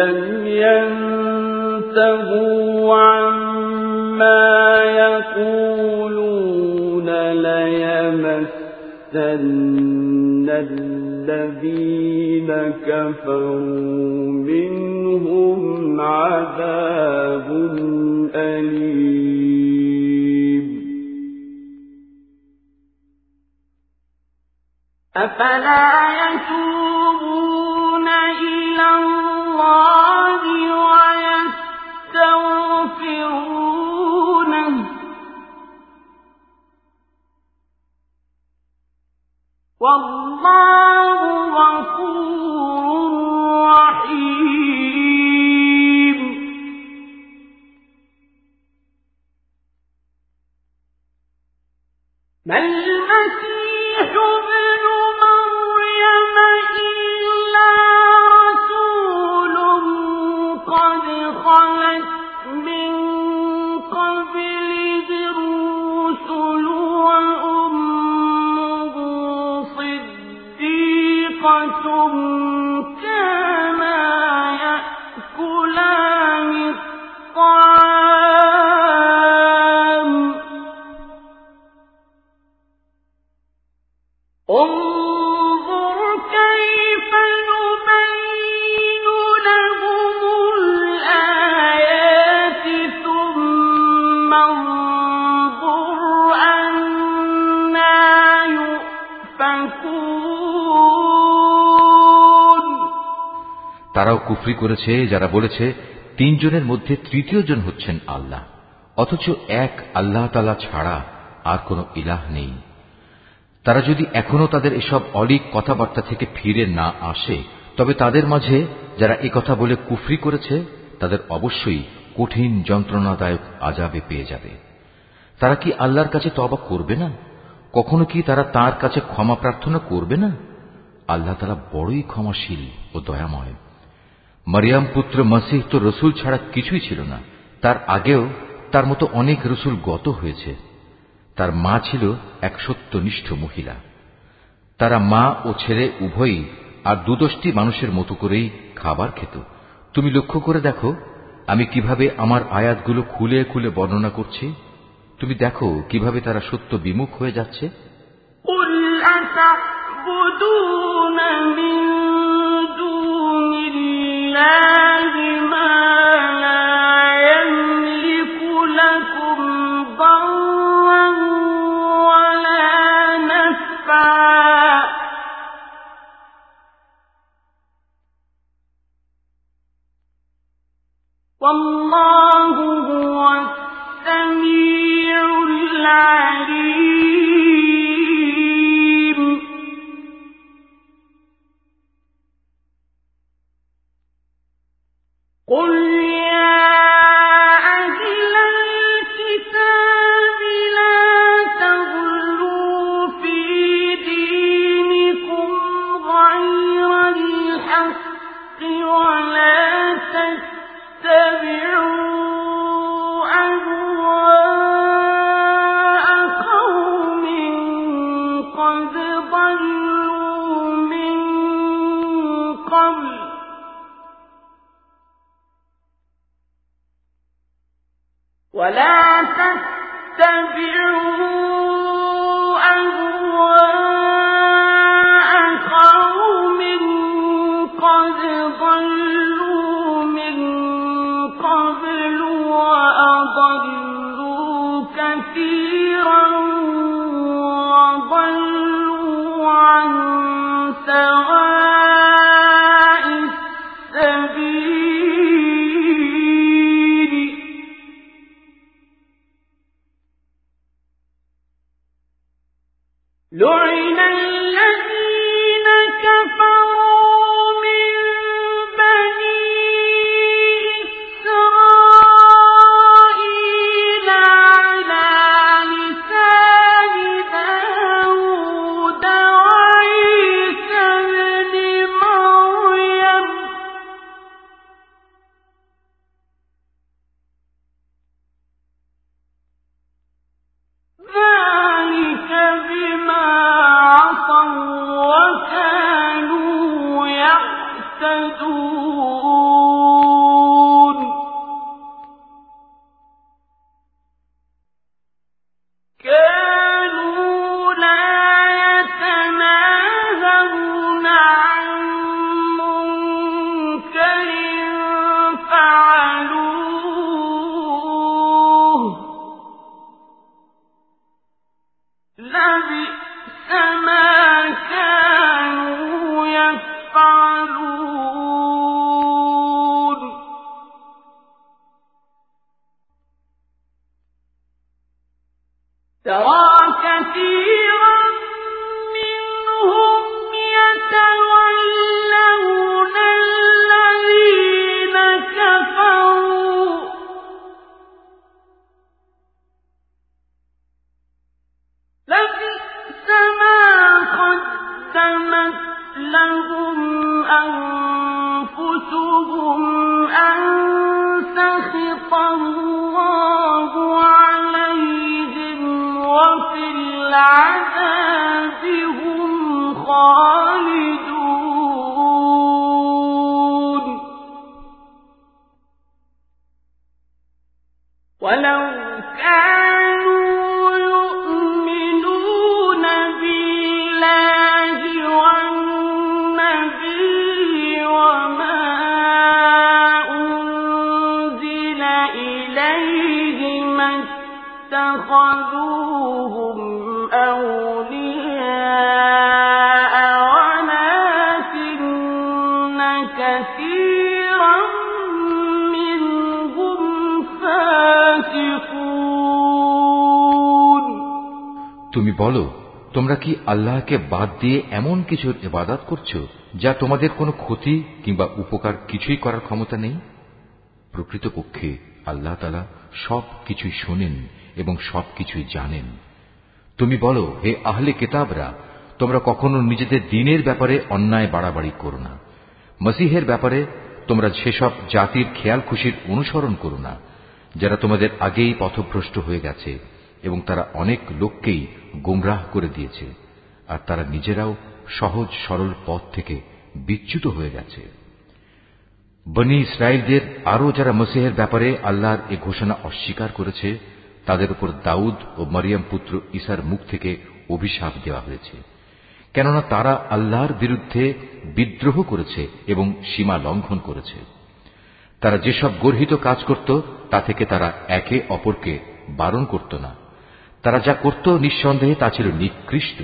لم ينتهوا عما يقولون ليمسن الذين كفروا منهم عذاب أليم. أفلا يتوبون إلى الله؟ ويستغفرونه. والله غفور رحيم. ما কুফরি করেছে, যারা বলেছে, তিনজনের মধ্যে তৃতীয় জন হচ্ছেন আল্লাহ। অথচ এক আল্লাহ তালা ছাড়া আর কোনো ইলাহ নেই। তারা যদি এখনও তাদের এসব অলিক কথাবার্তা থেকে ফিরে না আসে, তবে তাদের মাঝে যারা কথা বলে কুফরি করেছে, তাদের অবশ্যই কঠিন যন্ত্রণাদায়ক আজাবে পেয়ে যাবে। তারা কি আল্লাহর কাছে তবা করবে না? কখনো কি তারা তার কাছে ক্ষমা প্রার্থনা করবে না? আল্লাহ তারা বড়ই ক্ষমাশীল ও দয়াময়। মারিয়াম পুত্র মসিহ তো রসুল ছাড়া কিছুই ছিল না। তার আগেও তার মতো অনেক রসুল গত হয়েছে। তার মা ছিল এক সত্যনিষ্ঠ মহিলা। তারা মা ও ছেলে উভয়ই আর দুদশটি মানুষের মতো করেই খাবার খেত। তুমি লক্ষ্য করে দেখো, আমি কীভাবে আমার আয়াতগুলো খুলে খুলে বর্ণনা করছি। তুমি দেখো কীভাবে তারা সত্য বিমুখ হয়ে যাচ্ছে। فلا تتبعون কি আল্লাহকে বাদ দিয়ে এমন কিছুর ইবাদত করছ যা তোমাদের কোনো ক্ষতি কিংবা উপকার কিছুই করার ক্ষমতা নেই? প্রকৃতপক্ষে আল্লাহ তালা সব কিছুই শোনেন এবং সব কিছুই জানেন। তুমি বলো, হে আহলে কিতাবরা, তোমরা কখনো নিজেদের দিনের ব্যাপারে অন্যায় বাড়াবাড়ি করো না। মসিহের ব্যাপারে তোমরা সেসব জাতির খেয়াল খুশির অনুসরণ করো না, যারা তোমাদের আগেই পথভ্রষ্ট হয়ে গেছে এবং তারা অনেক লোককেই গোমরাহ করে দিয়েছে, আর তারা নিজেরাও সহজ সরল পথ থেকে বিচ্যুত হয়ে গেছে। বনি ইসরায়েলদের আরও যারা মসিহের ব্যাপারে আল্লাহর এ ঘোষণা অস্বীকার করেছে, তাদের উপর দাউদ ও মরিয়াম পুত্র ইসার মুখ থেকে অভিশাপ দেওয়া হয়েছে। কেননা তারা আল্লাহর বিরুদ্ধে বিদ্রোহ করেছে এবং সীমা লঙ্ঘন করেছে। তারা যেসব গর্হিত কাজ করত, তা থেকে তারা একে অপরকে বারণ করত না। তারা যা করত নিঃসন্দেহে তা ছিল নিকৃষ্ট।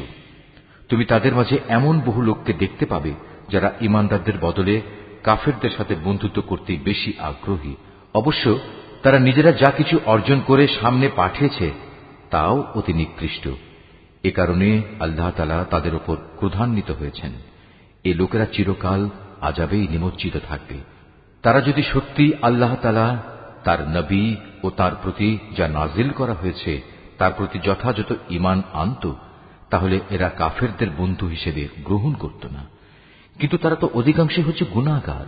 তুমি তাদের মাঝে এমন বহু লোককে দেখতে পাবে, যারা ইমানদারদের বদলে কাফেরদের সাথে বন্ধুত্ব করতে বেশি আগ্রহী। অবশ্য তারা নিজেরা যা কিছু অর্জন করে সামনে পাঠিয়েছে, তাও অতি নিকৃষ্ট। এ কারণে আল্লাহ তালা তাদের ওপর ক্রধান্বিত হয়েছেন। এ লোকেরা চিরকাল আজাবেই নিমজ্জিত থাকবে। তারা যদি সত্যি আল্লাহ তালা তার নবী ও তার প্রতি যা নাজিল করা হয়েছে তার প্রতি যথাযথ ইমান আনত তাহলে এরা কাফেরদের বন্ধু হিসেবে গ্রহণ করত না কিন্তু তারা তো অধিকাংশই হচ্ছে গুণাগার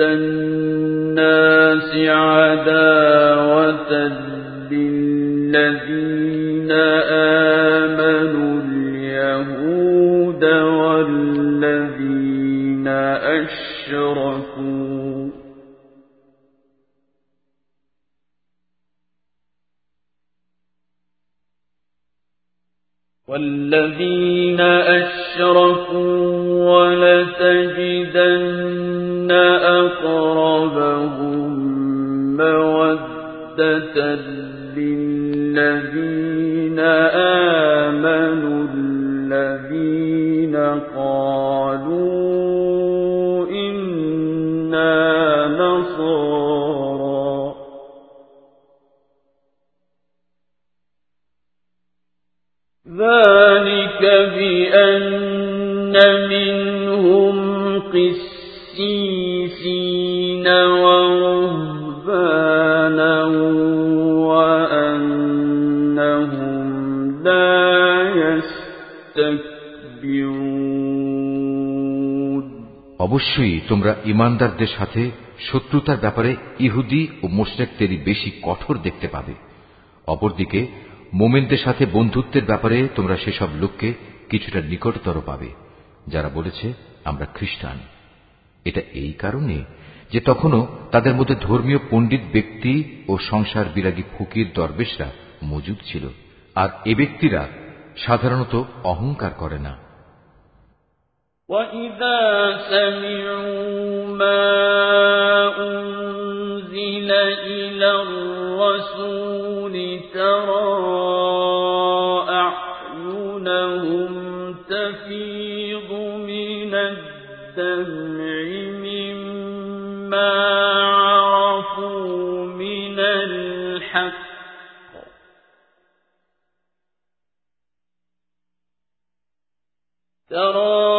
الناس عداوة للذين آمنوا اليهود والذين أشركوا والذين أشركوا ولتجدن أقربهم مودة للذين آمنوا الذين قالوا ذلك بأن منهم قسيسين ورهبانا وأنهم لا يستكبرون অবশ্যই তোমরা ইমানদারদের সাথে শত্রুতার ব্যাপারে ইহুদি ও মোশরেকদেরই বেশি কঠোর দেখতে পাবে অপরদিকে মোমেনদের সাথে বন্ধুত্বের ব্যাপারে তোমরা সেসব লোককে কিছুটা নিকটতর পাবে যারা বলেছে আমরা খ্রিস্টান এটা এই কারণে যে তখনও তাদের মধ্যে ধর্মীয় পণ্ডিত ব্যক্তি ও সংসার বিরাগী ফকির দরবেশরা মজুদ ছিল আর এ ব্যক্তিরা সাধারণত অহংকার করে না وَإِذَا سَمِعُوا مَا أُنزِلَ إِلَى الرَّسُولِ تَرَىٰ أَعْيُنَهُمْ تَفِيضُ مِنَ الدَّمْعِ مِمَّا عَرَفُوا مِنَ الْحَقِّ. ترى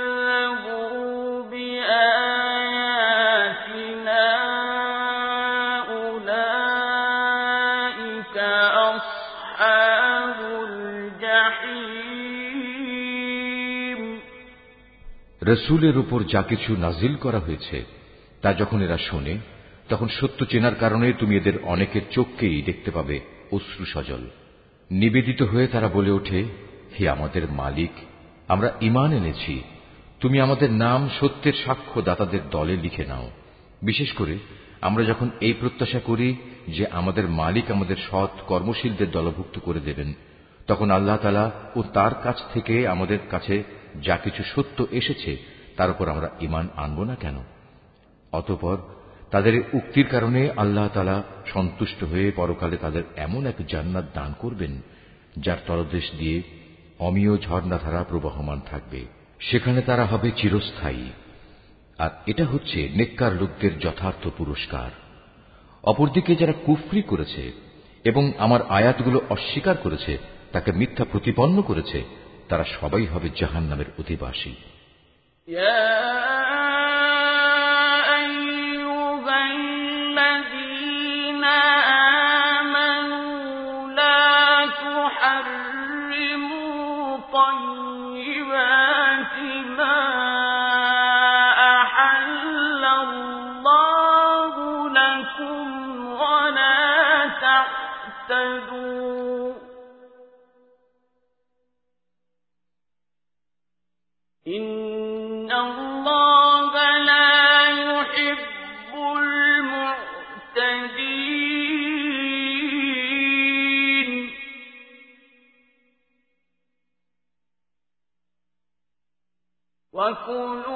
রসুলের উপর যা কিছু নাজিল করা হয়েছে, তা যখন এরা শোনে, তখন সত্য চেনার কারণে তুমি এদের অনেকের চোখকেই দেখতে পাবে, অশ্রু সজল। নিবেদিত হয়ে তারা বলে ওঠে, হে আমাদের মালিক, আমরা ইমান এনেছি। তুমি আমাদের নাম সত্যের সাক্ষ্য দাতাদের দলে লিখে নাও। বিশেষ করে, আমরা যখন এই প্রত্যাশা করি যে আমাদের মালিক আমাদের সৎ কর্মশীলদের দলভুক্ত করে দেবেন, তখন আল্লাহ তালা ও তার কাছ থেকে আমাদের কাছে যা কিছু সত্য এসেছে, তার উপর আমরা ইমান আনব না কেন? অতপর তাদের উক্তির কারণে আল্লাহ তালা সন্তুষ্ট হয়ে পরকালে তাদের এমন এক জান্নাত দান করবেন, যার তলদেশ দিয়ে অমীয় ঝর্ণাধারা প্রবহমান থাকবে। সেখানে তারা হবে চিরস্থায়ী। আর এটা হচ্ছে নেককার লোকদের যথার্থ পুরস্কার। অপরদিকে যারা কুফরি করেছে এবং আমার আয়াতগুলো অস্বীকার করেছে, তাকে মিথ্যা প্রতিপন্ন করেছে তারা সবাই হবে জাহান নামের অধিবাসী وكلوا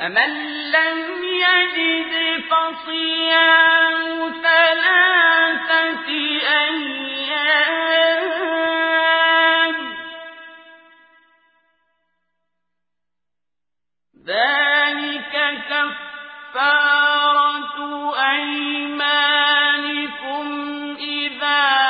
فمن لم يجد فصيام ثلاثة أيام ذلك كفارة أيمانكم إذا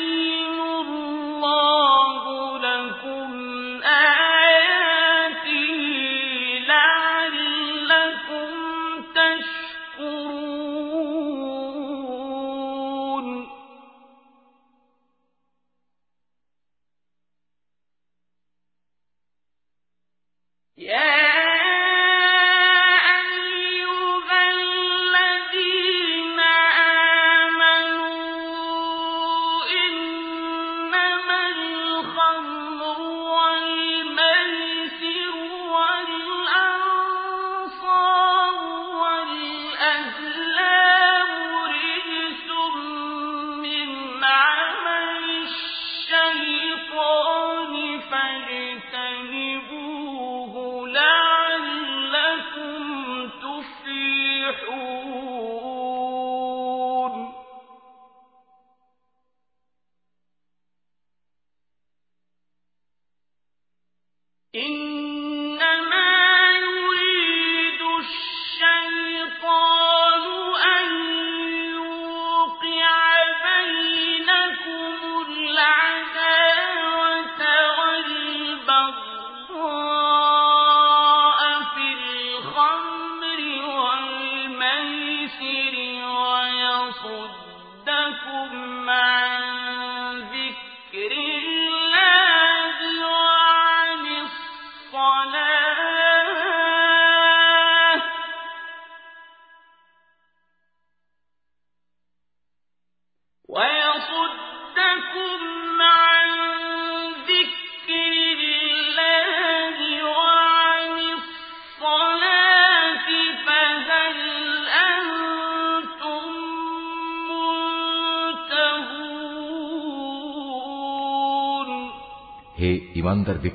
ইমানদার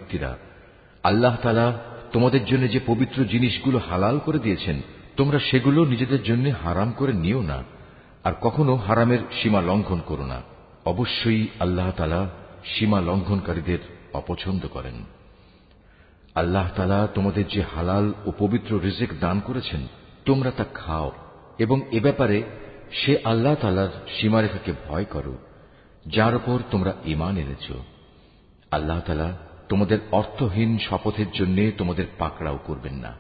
ব্যক্তিরা। আল্লাহ তালা তোমাদের জন্য যে পবিত্র জিনিসগুলো হালাল করে দিয়েছেন, তোমরা সেগুলো নিজেদের জন্য হারাম করে নিও না, আর কখনো হারামের সীমা লঙ্ঘন করো না। অবশ্যই আল্লাহ তালা সীমা লঙ্ঘনকারীদের অপছন্দ করেন। আল্লাহ তালা তোমাদের যে হালাল ও পবিত্র রিজেক দান করেছেন, তোমরা তা খাও এবং এ ব্যাপারে সে আল্লাহ তালার সীমারেখাকে ভয় করো, যার উপর তোমরা ইমান এনেছ। আল্লাহ তালা তোমাদের অর্থহীন শপথের জন্য তোমাদের পাকড়াও করবেন না।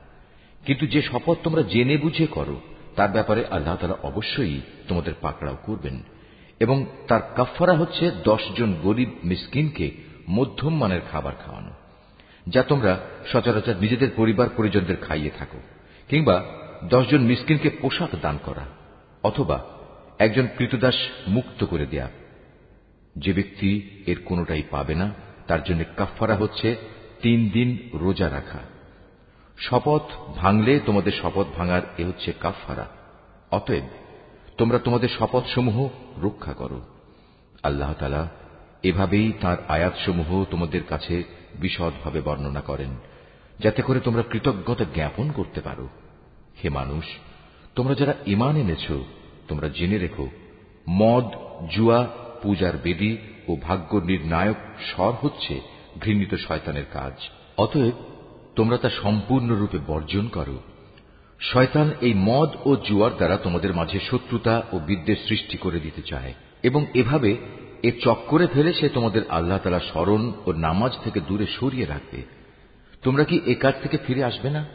কিন্তু যে শপথ তোমরা জেনে বুঝে করো, তার ব্যাপারে আল্লাহ তালা অবশ্যই তোমাদের পাকড়াও করবেন। এবং তার কাফারা হচ্ছে জন গরিব মিসকিনকে মধ্যম মানের খাবার খাওয়ানো, যা তোমরা সচরাচর নিজেদের পরিবার পরিজনদের খাইয়ে থাকো, কিংবা দশজন মিসকিনকে পোশাক দান করা, অথবা একজন কৃতদাস মুক্ত করে দেয়া। যে ব্যক্তি এর কোনটাই পাবে না তার জন্য কাফারা হচ্ছে তিন দিন রোজা রাখা। শপথ ভাঙলে তোমাদের শপথ ভাঙার এ হচ্ছে কাফারা অতএব তোমরা তোমাদের শপথসমূহ রক্ষা করো। আল্লাহ এভাবেই তার আয়াতসমূহ তোমাদের কাছে বিশদভাবে বর্ণনা করেন, যাতে করে তোমরা কৃতজ্ঞতা জ্ঞাপন করতে পারো। হে মানুষ, তোমরা যারা ইমান এনেছ, তোমরা জেনে রেখো, মদ, জুয়া, পূজার বেদী ও ভাগ্য নির্ণায়ক স্বর হচ্ছে ঘৃণিত শয়তানের কাজ। অতএব তোমরা তা সম্পূর্ণরূপে বর্জন করো। শয়তান এই মদ ও জুয়ার দ্বারা তোমাদের মাঝে শত্রুতা ও বিদ্বেষ সৃষ্টি করে দিতে চায় এবং এভাবে এ চক্করে ফেলে সে তোমাদের আল্লাহ তালা স্মরণ ও নামাজ থেকে দূরে সরিয়ে রাখবে। তোমরা কি এ কাজ থেকে ফিরে আসবে না?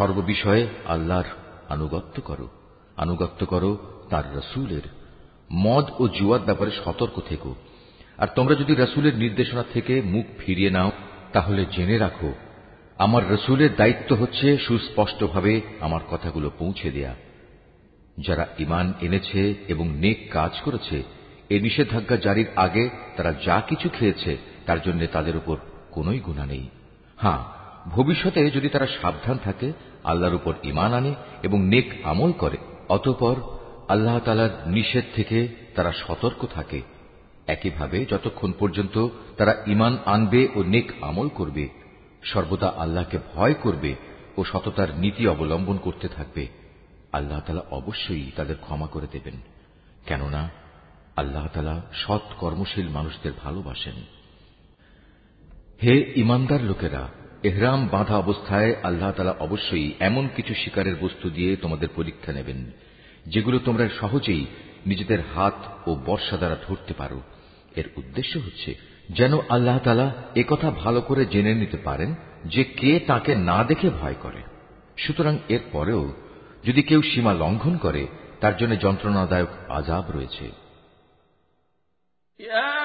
সর্ববিষয়ে আল্লাহর আনুগত্য করো। আনুগত্য করো তার রসুলের। মদ ও জুয়ার ব্যাপারে সতর্ক থেকো। আর তোমরা যদি রসুলের নির্দেশনা থেকে মুখ ফিরিয়ে নাও, তাহলে জেনে রাখো, আমার রসুলের দায়িত্ব হচ্ছে সুস্পষ্টভাবে আমার কথাগুলো পৌঁছে দেয়া। যারা ইমান এনেছে এবং নেক কাজ করেছে, এ নিষেধাজ্ঞা জারির আগে তারা যা কিছু খেয়েছে, তার জন্য তাদের উপর কোনোই গুণা নেই। হ্যাঁ ভবিষ্যতে যদি তারা সাবধান থাকে, আল্লাহর উপর ইমান আনে এবং নেক আমল করে, অতপর আল্লাহ তালার নিষেধ থেকে তারা সতর্ক থাকে। একইভাবে যতক্ষণ পর্যন্ত তারা ইমান আনবে ও নেক আমল করবে, সর্বদা আল্লাহকে ভয় করবে ও সততার নীতি অবলম্বন করতে থাকবে। আল্লাহ তালা অবশ্যই তাদের ক্ষমা করে দেবেন। কেননা, আল্লাহ তালা সৎ কর্মশীল মানুষদের ভালোবাসেন। হে ইমানদার লোকেরা এহরাম বাঁধা অবস্থায় আল্লাহ তালা অবশ্যই এমন কিছু শিকারের বস্তু দিয়ে তোমাদের পরীক্ষা নেবেন, যেগুলো তোমরা সহজেই নিজেদের হাত ও বর্ষা দ্বারা ধরতে পারো। এর উদ্দেশ্য হচ্ছে যেন আল্লাহ তালা একথা ভালো করে জেনে নিতে পারেন যে কে তাকে না দেখে ভয় করে। সুতরাং এর পরেও যদি কেউ সীমা লঙ্ঘন করে, তার জন্য যন্ত্রণাদায়ক আজাব রয়েছে। يا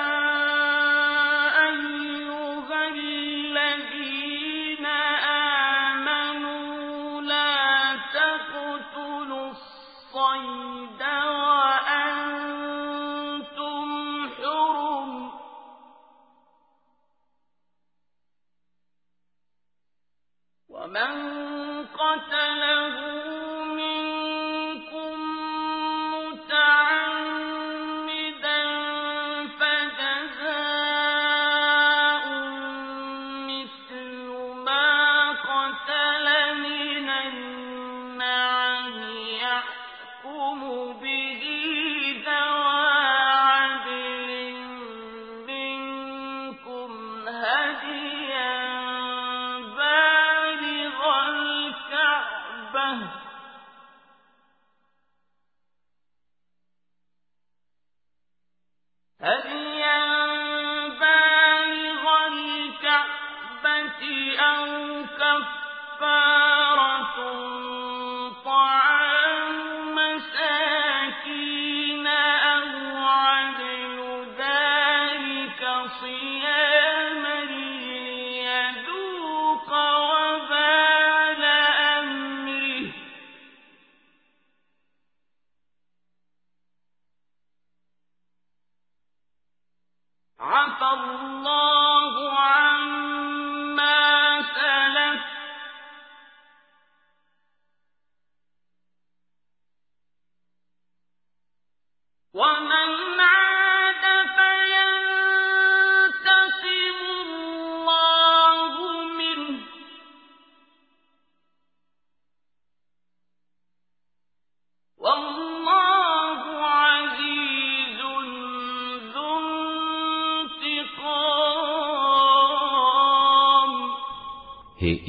كفارة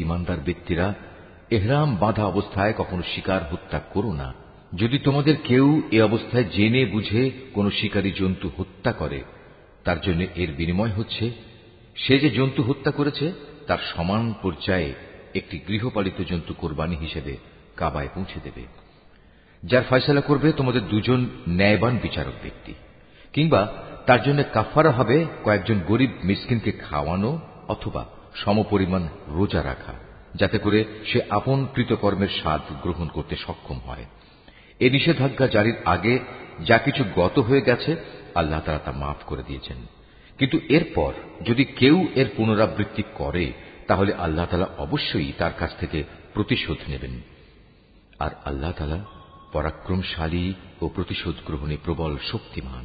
ইমানদার ব্যক্তিরা, এহরাম বাঁধা অবস্থায় কখনো শিকার হত্যা করো না। যদি তোমাদের কেউ এ অবস্থায় জেনে বুঝে কোনো শিকারী জন্তু হত্যা করে, তার জন্য এর বিনিময় হচ্ছে, সে যে জন্তু হত্যা করেছে, তার সমান পর্যায়ে একটি গৃহপালিত জন্তু কোরবানি হিসেবে কাবায় পৌঁছে দেবে। যার ফয়সলা করবে তোমাদের দুজন ন্যায়বান বিচারক ব্যক্তি, কিংবা তার জন্য কাফারা হবে কয়েকজন গরিব মিসকিনকে খাওয়ানো অথবা সমপরিমাণ রোজা রাখা, যাতে করে সে আপন কৃতকর্মের স্বাদ গ্রহণ করতে সক্ষম হয়। এ নিষেধাজ্ঞা জারির আগে যা কিছু গত হয়ে গেছে, আল্লাহ তারা তা মাফ করে দিয়েছেন। কিন্তু এরপর যদি কেউ এর পুনরাবৃত্তি করে, তাহলে আল্লাহ তালা অবশ্যই তার কাছ থেকে প্রতিশোধ নেবেন। আর আল্লাহ তালা পরাক্রমশালী ও প্রতিশোধ গ্রহণে প্রবল শক্তিমান।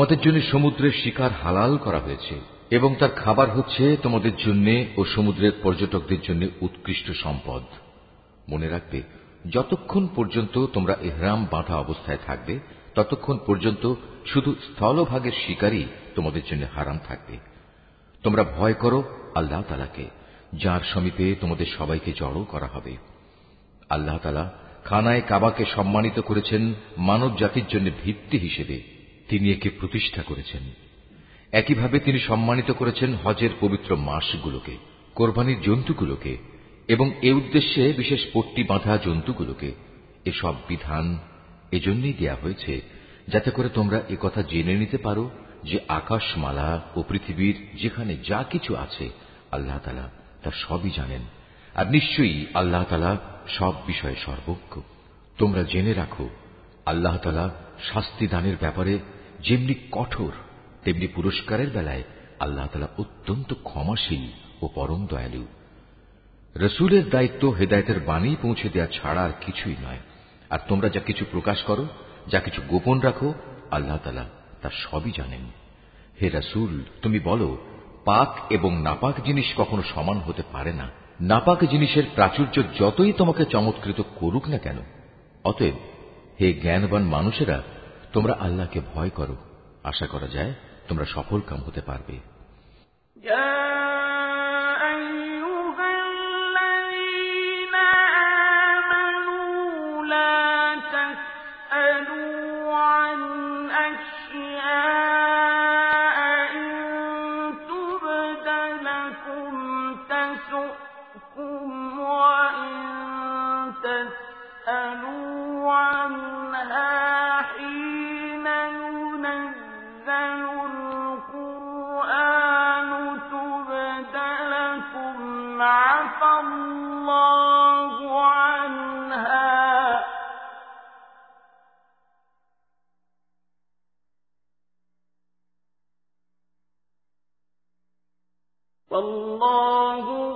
তোমাদের জন্য সমুদ্রের শিকার হালাল করা হয়েছে, এবং তার খাবার হচ্ছে তোমাদের জন্য ও সমুদ্রের পর্যটকদের জন্য উৎকৃষ্ট সম্পদ। মনে রাখবে, যতক্ষণ পর্যন্ত তোমরা এহরাম বাঁধা অবস্থায় থাকবে, ততক্ষণ পর্যন্ত শুধু স্থলভাগের শিকারই তোমাদের জন্য হারাম থাকবে। তোমরা ভয় করো আল্লাহ তালাকে যার সমীপে তোমাদের সবাইকে জড়ো করা হবে। আল্লাহ তালা খানায় কাবাকে সম্মানিত করেছেন মানব জাতির জন্য ভিত্তি হিসেবে। তিনি একে প্রতিষ্ঠা করেছেন। একইভাবে তিনি সম্মানিত করেছেন হজের পবিত্র মাসগুলোকে, কোরবানির জন্তুগুলোকে এবং এ উদ্দেশ্যে বিশেষ পট্টি বাঁধা জন্তুগুলোকে। এসব বিধান এজন্যই দেয়া হয়েছে যাতে করে তোমরা কথা জেনে নিতে পারো যে আকাশমালা ও পৃথিবীর যেখানে যা কিছু আছে, আল্লাহ তালা তা সবই জানেন। আর নিশ্চয়ই আল্লাহ তালা সব বিষয়ে সর্বজ্ঞ। তোমরা জেনে রাখো, আল্লাহ তালা শাস্তি দানের ব্যাপারে যেমনি কঠোর, তেমনি পুরস্কারের বেলায় আল্লাহ তালা অত্যন্ত ক্ষমাশীল ও পরম দয়ালু। রসুলের দায়িত্ব হেদায়তের বাণী পৌঁছে দেওয়া ছাড়া আর কিছুই নয়। আর তোমরা যা কিছু প্রকাশ করো, যা কিছু গোপন রাখো, আল্লাহ তালা তা সবই জানেন। হে রসুল, তুমি বলো, পাক এবং নাপাক জিনিস কখনো সমান হতে পারে না। নাপাক জিনিসের প্রাচুর্য যতই তোমাকে চমৎকৃত করুক না কেন, অতএব হে জ্ঞানবান মানুষেরা তোমরা আল্লাহকে ভয় করো। আশা করা যায় তোমরা সফল কাম হতে পারবে।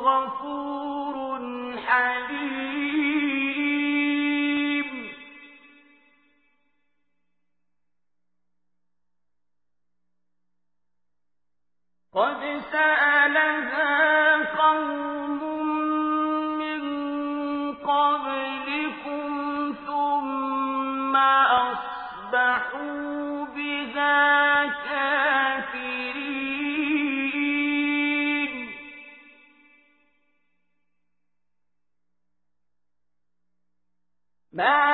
غفور حليم. قد سألها ما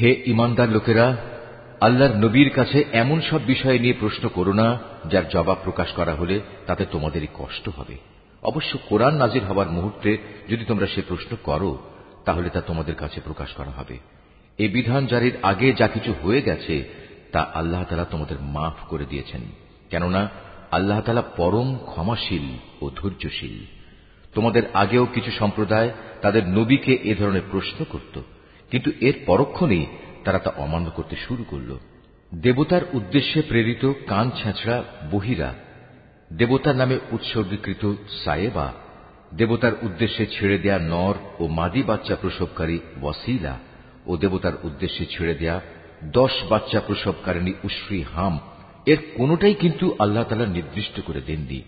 হে ইমানদার লোকেরা, আল্লাহর নবীর কাছে এমন সব বিষয় নিয়ে প্রশ্ন করো না, যার জবাব প্রকাশ করা হলে তাতে তোমাদেরই কষ্ট হবে। অবশ্য কোরআন নাজির হবার মুহূর্তে যদি তোমরা সে প্রশ্ন করো, তাহলে তা তোমাদের কাছে প্রকাশ করা হবে। এই বিধান জারির আগে যা কিছু হয়ে গেছে, তা আল্লাহ তালা তোমাদের মাফ করে দিয়েছেন। কেননা, আল্লাহ তালা পরম ক্ষমাশীল ও ধৈর্যশীল। তোমাদের আগেও কিছু সম্প্রদায় তাদের নবীকে এ ধরনের প্রশ্ন করত। কিন্তু এর পরক্ষণেই তারা তা অমান্য করতে শুরু করল। দেবতার উদ্দেশ্যে প্রেরিত কান ছেঁচড়া বহিরা, দেবতার নামে উৎসর্গীকৃত সায়েবা, দেবতার উদ্দেশ্যে ছেড়ে দেয়া নর ও মাদি বাচ্চা প্রসবকারী ওয়াসিলা ও দেবতার উদ্দেশ্যে ছেড়ে দেয়া দশ বাচ্চা প্রসবকারিণী উশ্রী হাম, এর কোনটাই কিন্তু আল্লাহ তালা নির্দিষ্ট করে দেননি,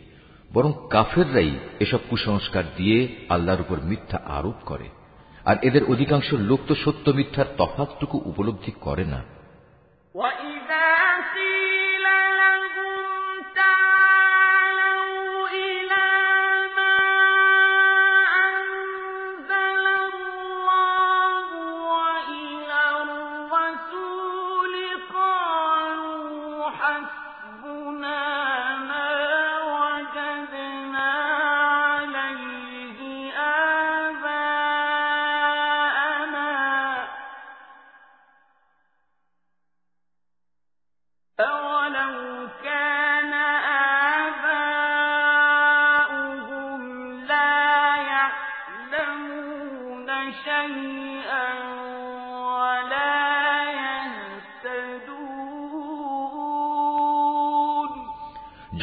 বরং কাফেররাই এসব কুসংস্কার দিয়ে আল্লাহর উপর মিথ্যা আরোপ করে। আর এদের অধিকাংশ লোক তো সত্য মিথ্যার তফাতটুকু উপলব্ধি করে না।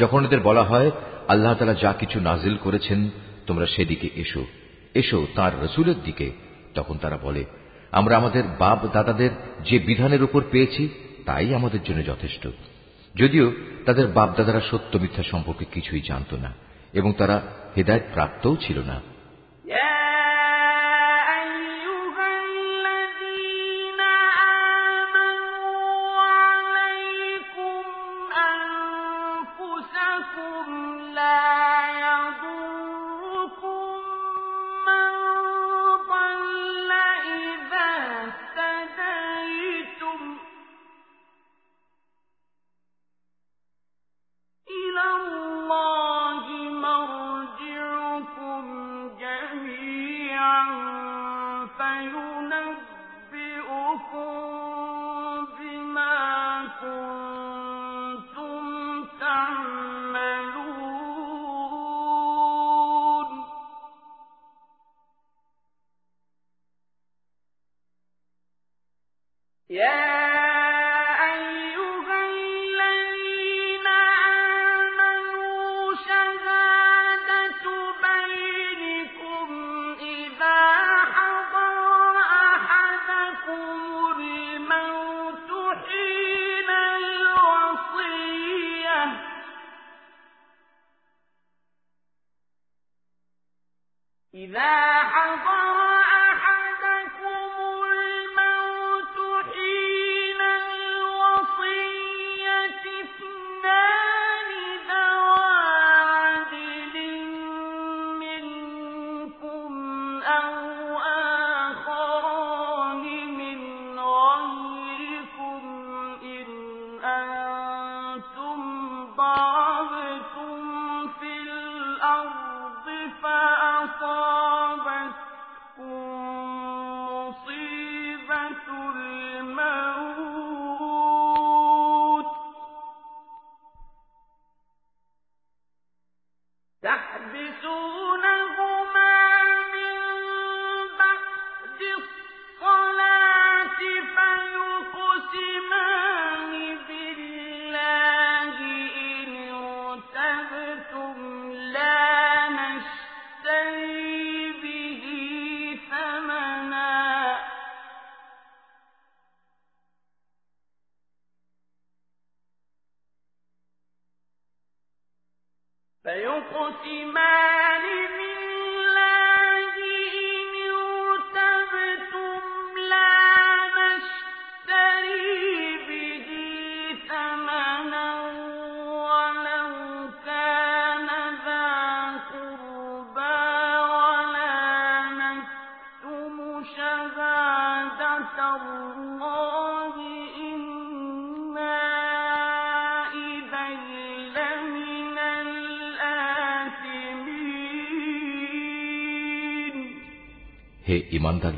যখন এদের বলা হয়, আল্লাহ তালা যা কিছু নাজিল করেছেন, তোমরা সেদিকে এসো। এসো তার রসুলের দিকে। তখন তারা বলে, আমরা আমাদের বাপ দাদাদের যে বিধানের উপর পেয়েছি, তাই আমাদের জন্য যথেষ্ট। যদিও তাদের বাপ দাদারা সত্য মিথ্যা সম্পর্কে কিছুই জানত না, এবং তারা হেদায়ত প্রাপ্তও ছিল না।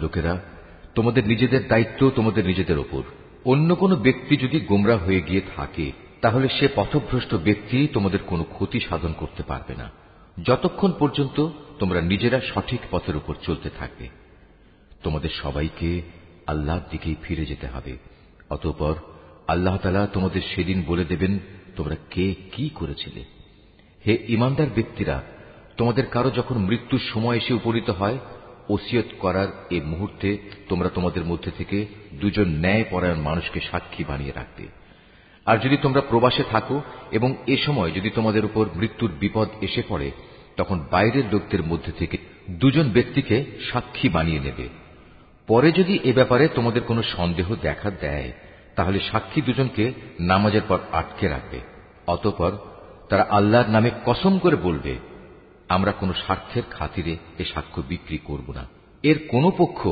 লোকেরা, তোমাদের নিজেদের দায়িত্ব তোমাদের নিজেদের ওপর। অন্য কোনো ব্যক্তি যদি গোমরা হয়ে গিয়ে থাকে, তাহলে সে পথভ্রষ্ট ব্যক্তি তোমাদের কোনো ক্ষতি সাধন করতে পারবে না। যতক্ষণ পর্যন্ত তোমরা নিজেরা সঠিক পথের উপর চলতে থাকবে, তোমাদের সবাইকে আল্লাহর দিকেই ফিরে যেতে হবে। অতঃপর আল্লাহ তালা তোমাদের সেদিন বলে দেবেন, তোমরা কে কি করেছিলে। হে ইমানদার ব্যক্তিরা, তোমাদের কারও যখন মৃত্যুর সময় এসে উপনীত হয় ওসিয়ত করার এ মুহূর্তে তোমরা তোমাদের মধ্যে থেকে দুজন ন্যায় পরায়ণ মানুষকে সাক্ষী বানিয়ে রাখবে। আর যদি তোমরা প্রবাসে থাকো এবং এ সময় যদি তোমাদের উপর মৃত্যুর বিপদ এসে পড়ে, তখন বাইরের লোকদের মধ্যে থেকে দুজন ব্যক্তিকে সাক্ষী বানিয়ে নেবে। পরে যদি এ ব্যাপারে তোমাদের কোনো সন্দেহ দেখা দেয়, তাহলে সাক্ষী দুজনকে নামাজের পর আটকে রাখবে। অতপর তারা আল্লাহর নামে কসম করে বলবে আমরা কোনো স্বার্থের খাতিরে এ সাক্ষ্য বিক্রি করব না। এর কোনো পক্ষ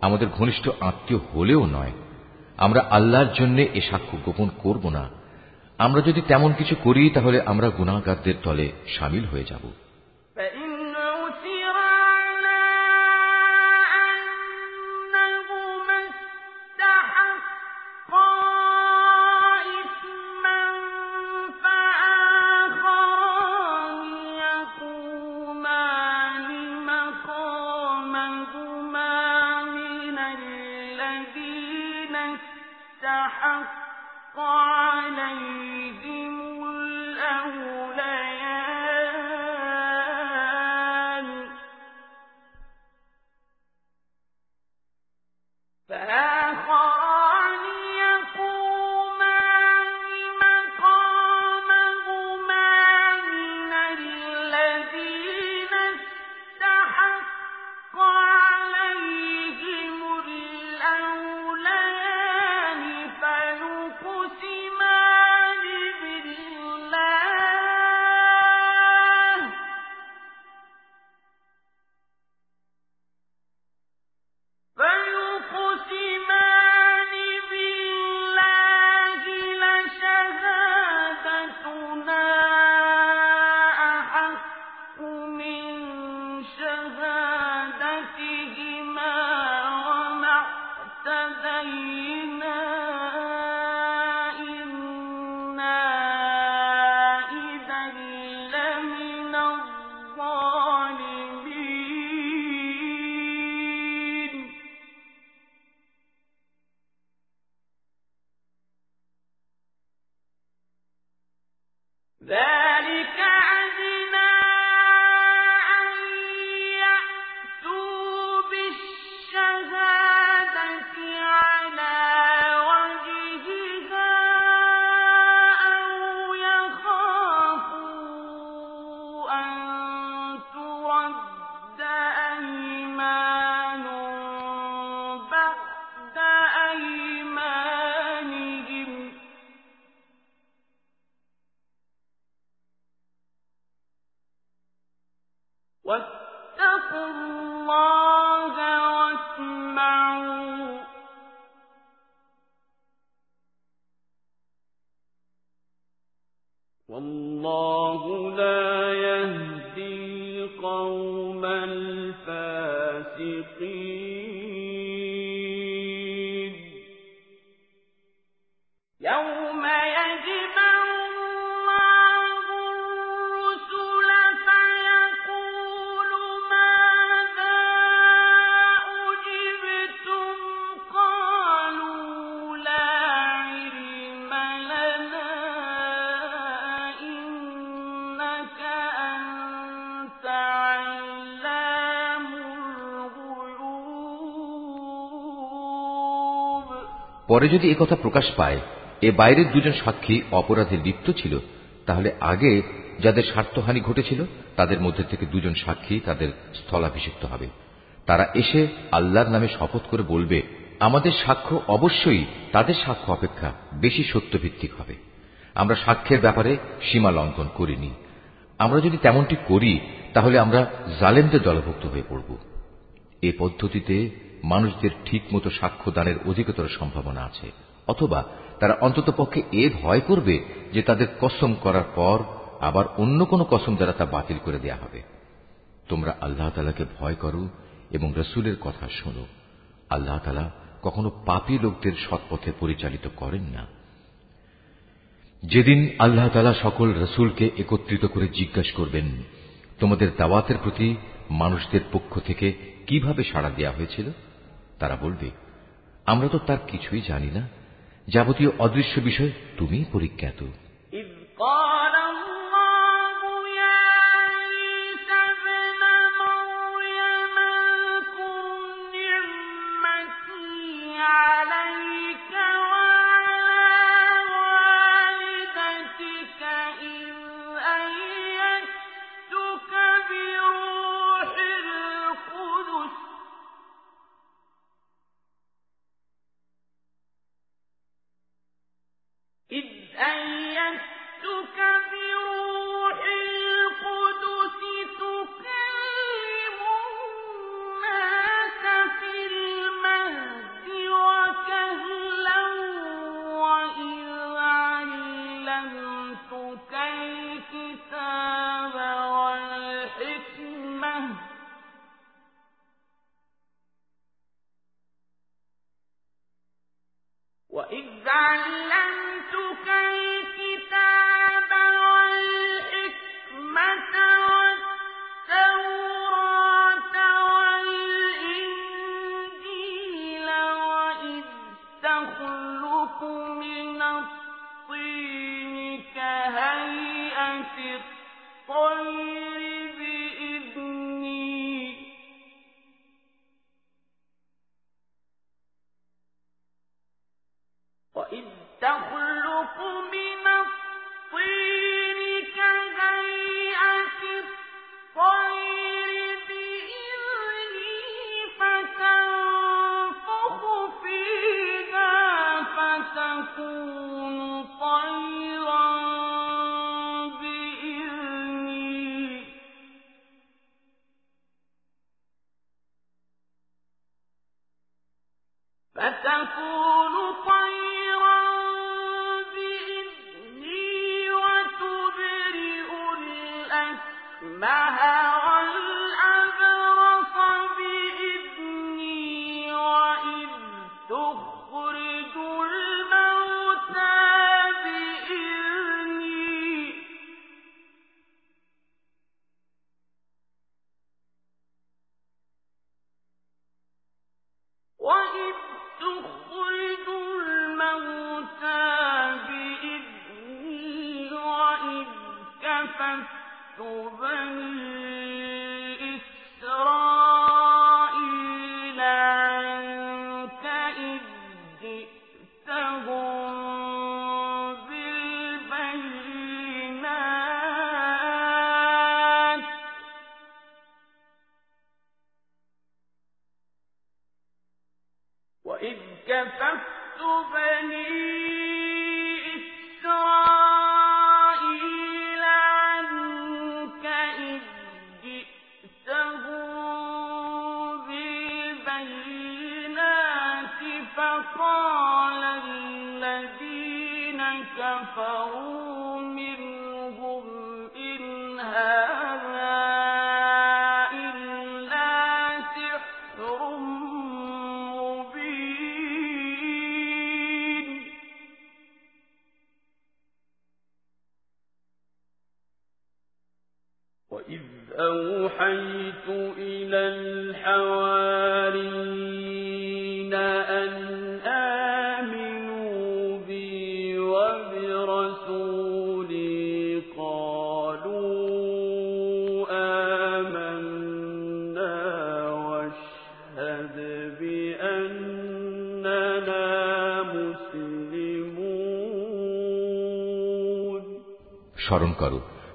আমাদের ঘনিষ্ঠ আত্মীয় হলেও নয়। আমরা আল্লাহর জন্য এ সাক্ষ্য গোপন করব না। আমরা যদি তেমন কিছু করি, তাহলে আমরা গুণাগারদের দলে সামিল হয়ে যাব। পরে যদি কথা প্রকাশ পায়, এ বাইরের দুজন সাক্ষী অপরাধে লিপ্ত ছিল, তাহলে আগে যাদের স্বার্থহানি ঘটেছিল, তাদের মধ্যে থেকে দুজন সাক্ষী তাদের স্থলাভিষিক্ত হবে। তারা এসে আল্লাহর নামে শপথ করে বলবে, আমাদের সাক্ষ্য অবশ্যই তাদের সাক্ষ্য অপেক্ষা বেশি সত্যভিত্তিক হবে। আমরা সাক্ষ্যের ব্যাপারে সীমা লঙ্ঘন করিনি। আমরা যদি তেমনটি করি, তাহলে আমরা জালেমদের দলভুক্ত হয়ে পড়ব। এ পদ্ধতিতে মানুষদের ঠিক মতো সাক্ষ্য দানের অধিকতর সম্ভাবনা আছে, অথবা তারা অন্তত পক্ষে এ ভয় করবে যে তাদের কসম করার পর আবার অন্য কোনো কসম দ্বারা তা বাতিল করে দেয়া হবে। তোমরা আল্লাহ তালাকে ভয় করো এবং রসুলের কথা শোনো। আল্লাহ তালা কখনো পাপী লোকদের সৎপথে পরিচালিত করেন না। যেদিন আল্লাহ তালা সকল রসুলকে একত্রিত করে জিজ্ঞাসা করবেন, তোমাদের দাওয়াতের প্রতি মানুষদের পক্ষ থেকে কীভাবে সাড়া দেওয়া হয়েছিল? তারা বলবে আমরা তো তার কিছুই জানি না। যাবতীয় অদৃশ্য বিষয় তুমি পরিজ্ঞাত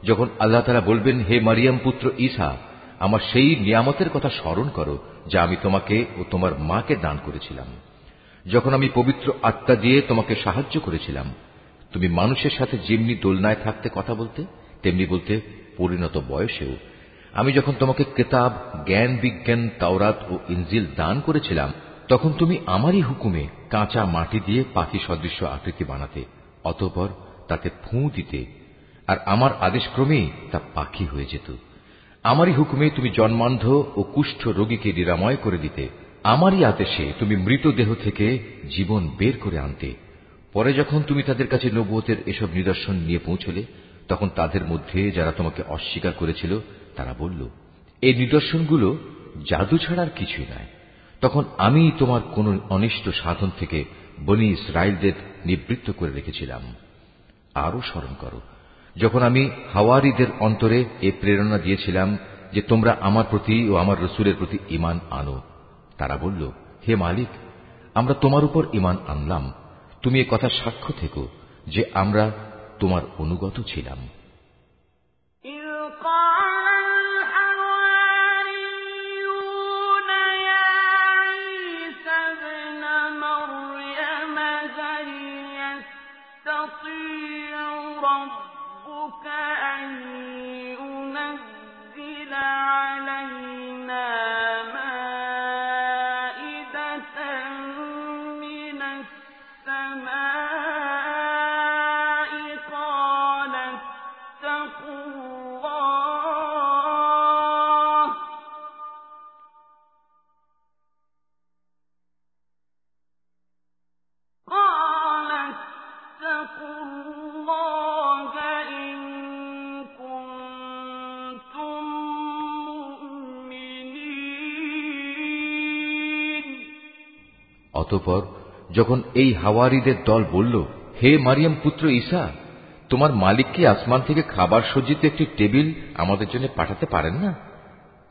যখন আল্লাহ তারা বলবেন, হে মারিয়াম পুত্র ঈসা, আমার সেই নিয়ামতের কথা স্মরণ করো, যা আমি তোমাকে ও তোমার মাকে দান করেছিলাম। যখন আমি পবিত্র আত্মা দিয়ে তোমাকে সাহায্য করেছিলাম, তুমি মানুষের সাথে যেমনি দোলনায় থাকতে কথা বলতে, তেমনি বলতে পরিণত বয়সেও। আমি যখন তোমাকে কেতাব, জ্ঞান বিজ্ঞান, তাওরাত ও ইনজিল দান করেছিলাম, তখন তুমি আমারই হুকুমে কাঁচা মাটি দিয়ে পাখি সদৃশ্য আকৃতি বানাতে, অতপর তাতে ফুঁ দিতে আর আমার আদেশক্রমেই তা পাখি হয়ে যেত। আমারই হুকুমে তুমি জন্মান্ধ ও কুষ্ঠ রোগীকে নিরাময় করে দিতে। আমারই আদেশে তুমি মৃতদেহ থেকে জীবন বের করে আনতে। পরে যখন তুমি তাদের কাছে নবুয়তের এসব নিদর্শন নিয়ে পৌঁছলে, তখন তাদের মধ্যে যারা তোমাকে অস্বীকার করেছিল, তারা বলল এই নিদর্শনগুলো জাদু ছাড়ার কিছুই নয়। তখন আমি তোমার কোন অনিষ্ট সাধন থেকে বনি ইসরায়েলদের নিবৃত্ত করে রেখেছিলাম। আরও স্মরণ করো যখন আমি হাওয়ারিদের অন্তরে এ প্রেরণা দিয়েছিলাম যে তোমরা আমার প্রতি ও আমার রসুলের প্রতি ইমান আনো, তারা বলল, হে মালিক, আমরা তোমার উপর ইমান আনলাম। তুমি এ কথা সাক্ষ্য থেকো যে আমরা তোমার অনুগত ছিলাম। অতপর যখন এই হাওয়ারিদের দল বলল, হে মারিয়াম পুত্র ঈসা, তোমার মালিক কি আসমান থেকে খাবার সজ্জিত একটি টেবিল আমাদের জন্য পাঠাতে পারেন না?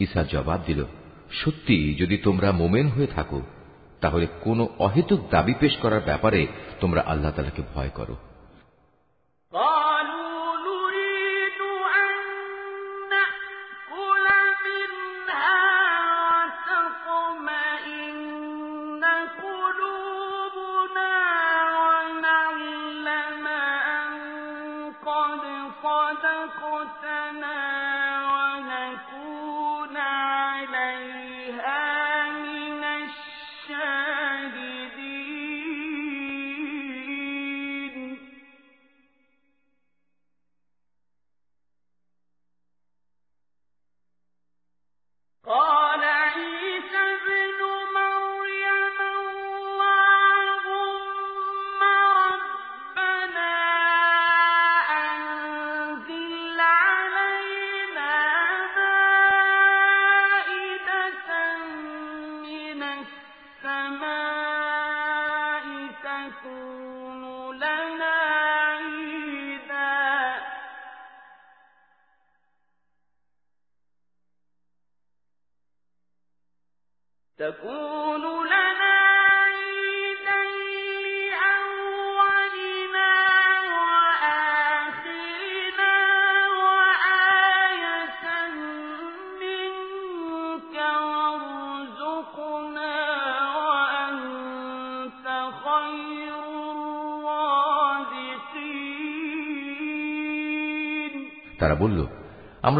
ঈশা জবাব দিল, সত্যি, যদি তোমরা মোমেন হয়ে থাকো, তাহলে কোনো অহেতুক দাবি পেশ করার ব্যাপারে তোমরা আল্লাহ তালাকে ভয় করো।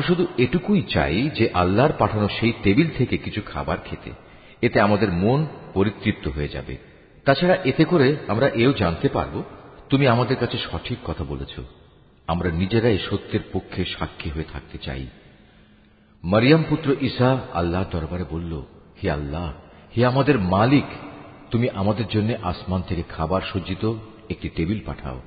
শুধু এটুকুই চাই যে আল্লাহর পাঠানো সেই টেবিল থেকে কিছু খাবার খেতে। এতে আমাদের মন পরিতৃপ্ত হয়ে যাবে। তাছাড়া এতে করে আমরা এও জানতে পারব, তুমি আমাদের কাছে সঠিক কথা বলেছ। আমরা নিজেরাই সত্যের পক্ষে সাক্ষী হয়ে থাকতে চাই। মারিয়াম পুত্র ঈসা আল্লাহ দরবারে বলল, হে আল্লাহ, হে আমাদের মালিক, তুমি আমাদের জন্য আসমান থেকে খাবার সজ্জিত একটি টেবিল পাঠাও।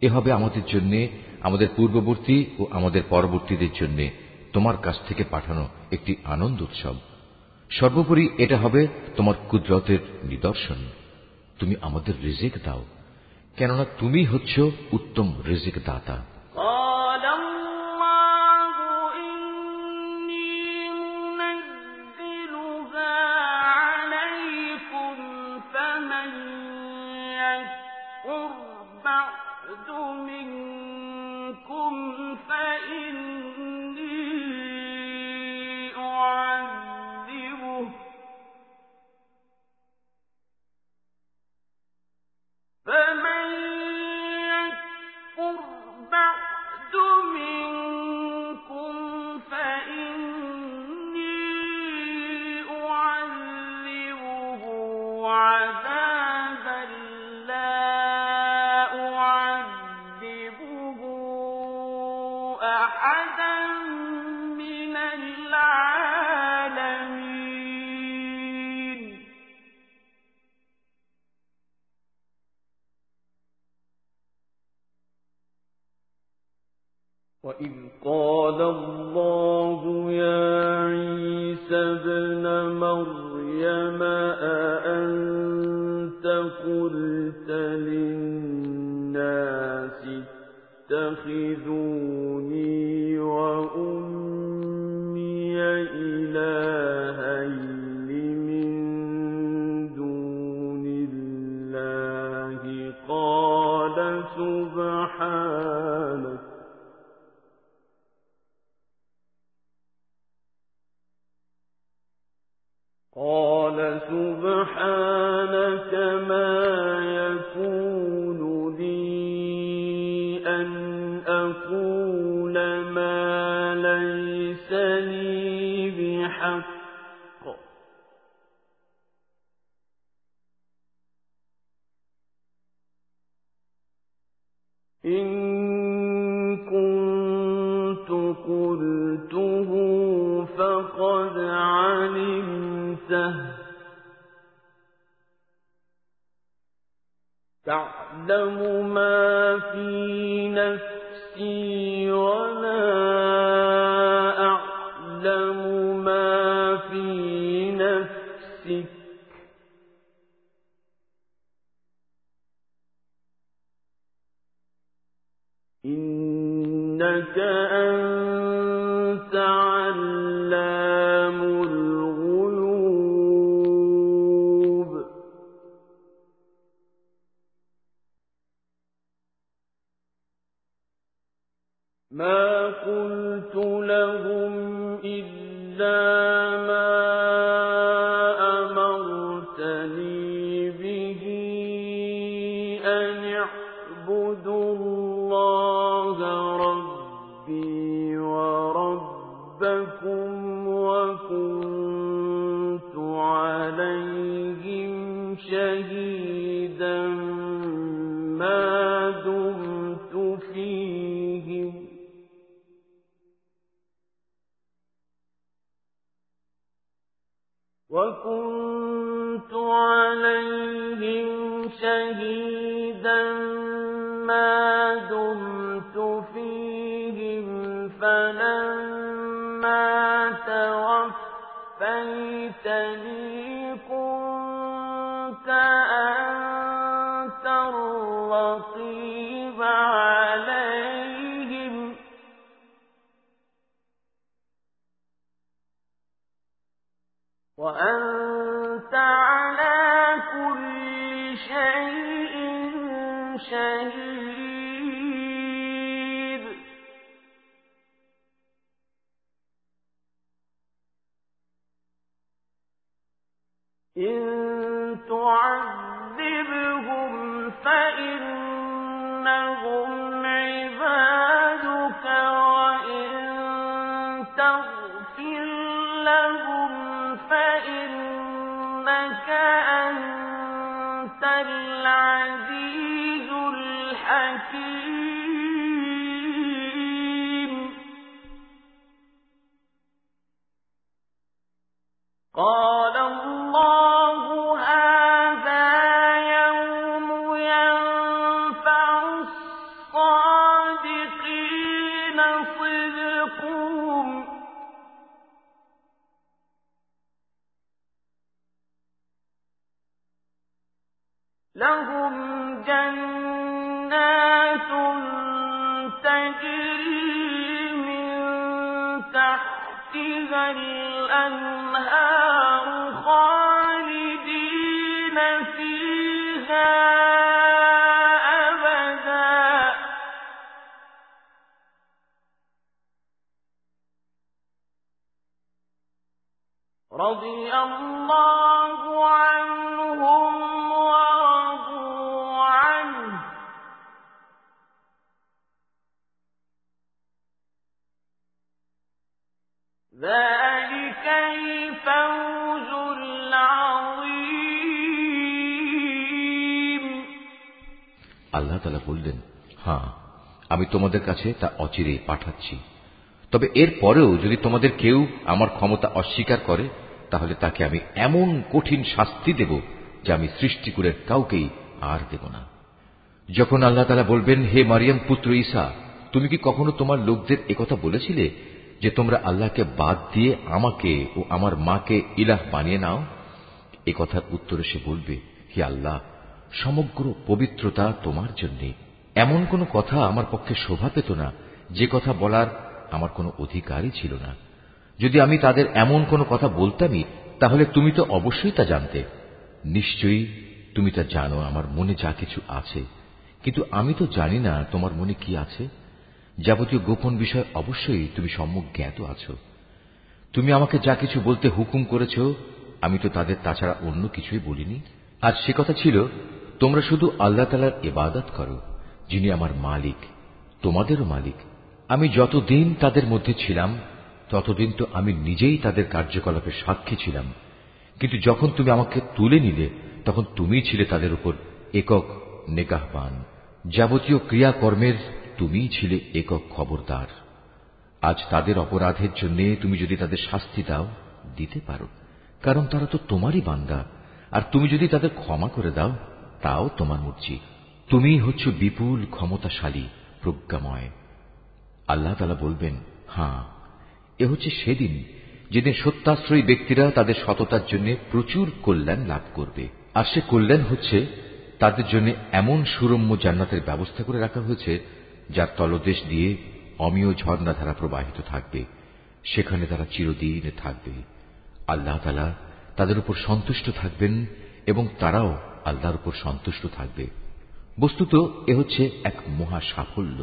এ হবে আমাদের জন্য আমাদের পূর্ববর্তী ও আমাদের পরবর্তীদের জন্য তোমার কাছ থেকে পাঠানো একটি আনন্দ উৎসব। সর্বোপরি এটা হবে তোমার কুদরতের নিদর্শন। তুমি আমাদের রিজিক দাও, কেননা তুমি হচ্ছ উত্তম রিজিক দাতা إلا তোমাদের কাছে তা অচিরে পাঠাচ্ছি। তবে এর পরেও যদি তোমাদের কেউ আমার ক্ষমতা অস্বীকার করে, তাহলে তাকে আমি এমন কঠিন শাস্তি দেব যা আমি সৃষ্টিকুলের কাউকেই আর দেব না। যখন আল্লাহ তালা বলবেন, হে মারিয়াম পুত্র ঈসা, তুমি কি কখনো তোমার লোকদের একথা বলেছিলে যে তোমরা আল্লাহকে বাদ দিয়ে আমাকে ও আমার মাকে ইলাহ বানিয়ে নাও? এ কথার উত্তরে সে বলবে, হে আল্লাহ, সমগ্র পবিত্রতা তোমার জন্য। এমন কোন কথা আমার পক্ষে শোভা পেত না, যে কথা বলার আমার কোনো অধিকারই ছিল না। যদি আমি তাদের এমন কোনো কথা বলতামই, তাহলে তুমি তো অবশ্যই তা জানতে। নিশ্চয়ই তুমি তা জানো, আমার মনে যা কিছু আছে। কিন্তু আমি তো জানি না তোমার মনে কি আছে। যাবতীয় গোপন বিষয় অবশ্যই তুমি সম্মুখ জ্ঞাত আছো। তুমি আমাকে যা কিছু বলতে হুকুম করেছ, আমি তো তাদের তাছাড়া অন্য কিছুই বলিনি। আর সে কথা ছিল, তোমরা শুধু আল্লাহ তালার ইবাদত করো। যিনি আমার মালিক, তোমাদেরও মালিক। আমি যতদিন তাদের মধ্যে ছিলাম, ততদিন তো আমি নিজেই তাদের কার্যকলাপের সাক্ষী ছিলাম। কিন্তু যখন তুমি আমাকে তুলে নিলে, তখন তুমিই ছিলে তাদের উপর একক নেকাহবান। যাবতীয় ক্রিয়াকর্মের তুমিই ছিলে একক খবরদার। আজ তাদের অপরাধের জন্য তুমি যদি তাদের শাস্তি দাও, দিতে পারো। কারণ তারা তো তোমারই বান্দা। আর তুমি যদি তাদের ক্ষমা করে দাও, তাও তোমার মর্জি। তুমি হচ্ছ বিপুল ক্ষমতাশালী, প্রজ্ঞাময়। আল্লাহ তালা বলবেন হ্যাঁ এ হচ্ছে সেদিন যেদিন সত্যাশ্রয়ী ব্যক্তিরা তাদের সততার জন্য প্রচুর কল্যাণ লাভ করবে। আর সে কল্যাণ হচ্ছে তাদের জন্য এমন সুরম্য জান্নাতের ব্যবস্থা করে রাখা হয়েছে, যার তলদেশ দিয়ে অমীয় ঝর্ণাধারা প্রবাহিত থাকবে। সেখানে তারা চিরদিন থাকবে। আল্লাহ তালা তাদের উপর সন্তুষ্ট থাকবেন এবং তারাও আল্লাহর উপর সন্তুষ্ট থাকবে। বস্তুত এ হচ্ছে এক মহা সাফল্য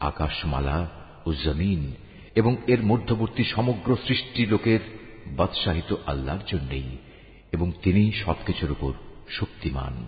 আকাশমালা ও জমিন এবং এর মধ্যবর্তী সমগ্র সৃষ্টি লোকের বাদশাহিত আল্লাহর জন্যেই এবং তিনি সবকিছুর উপর শক্তিমান।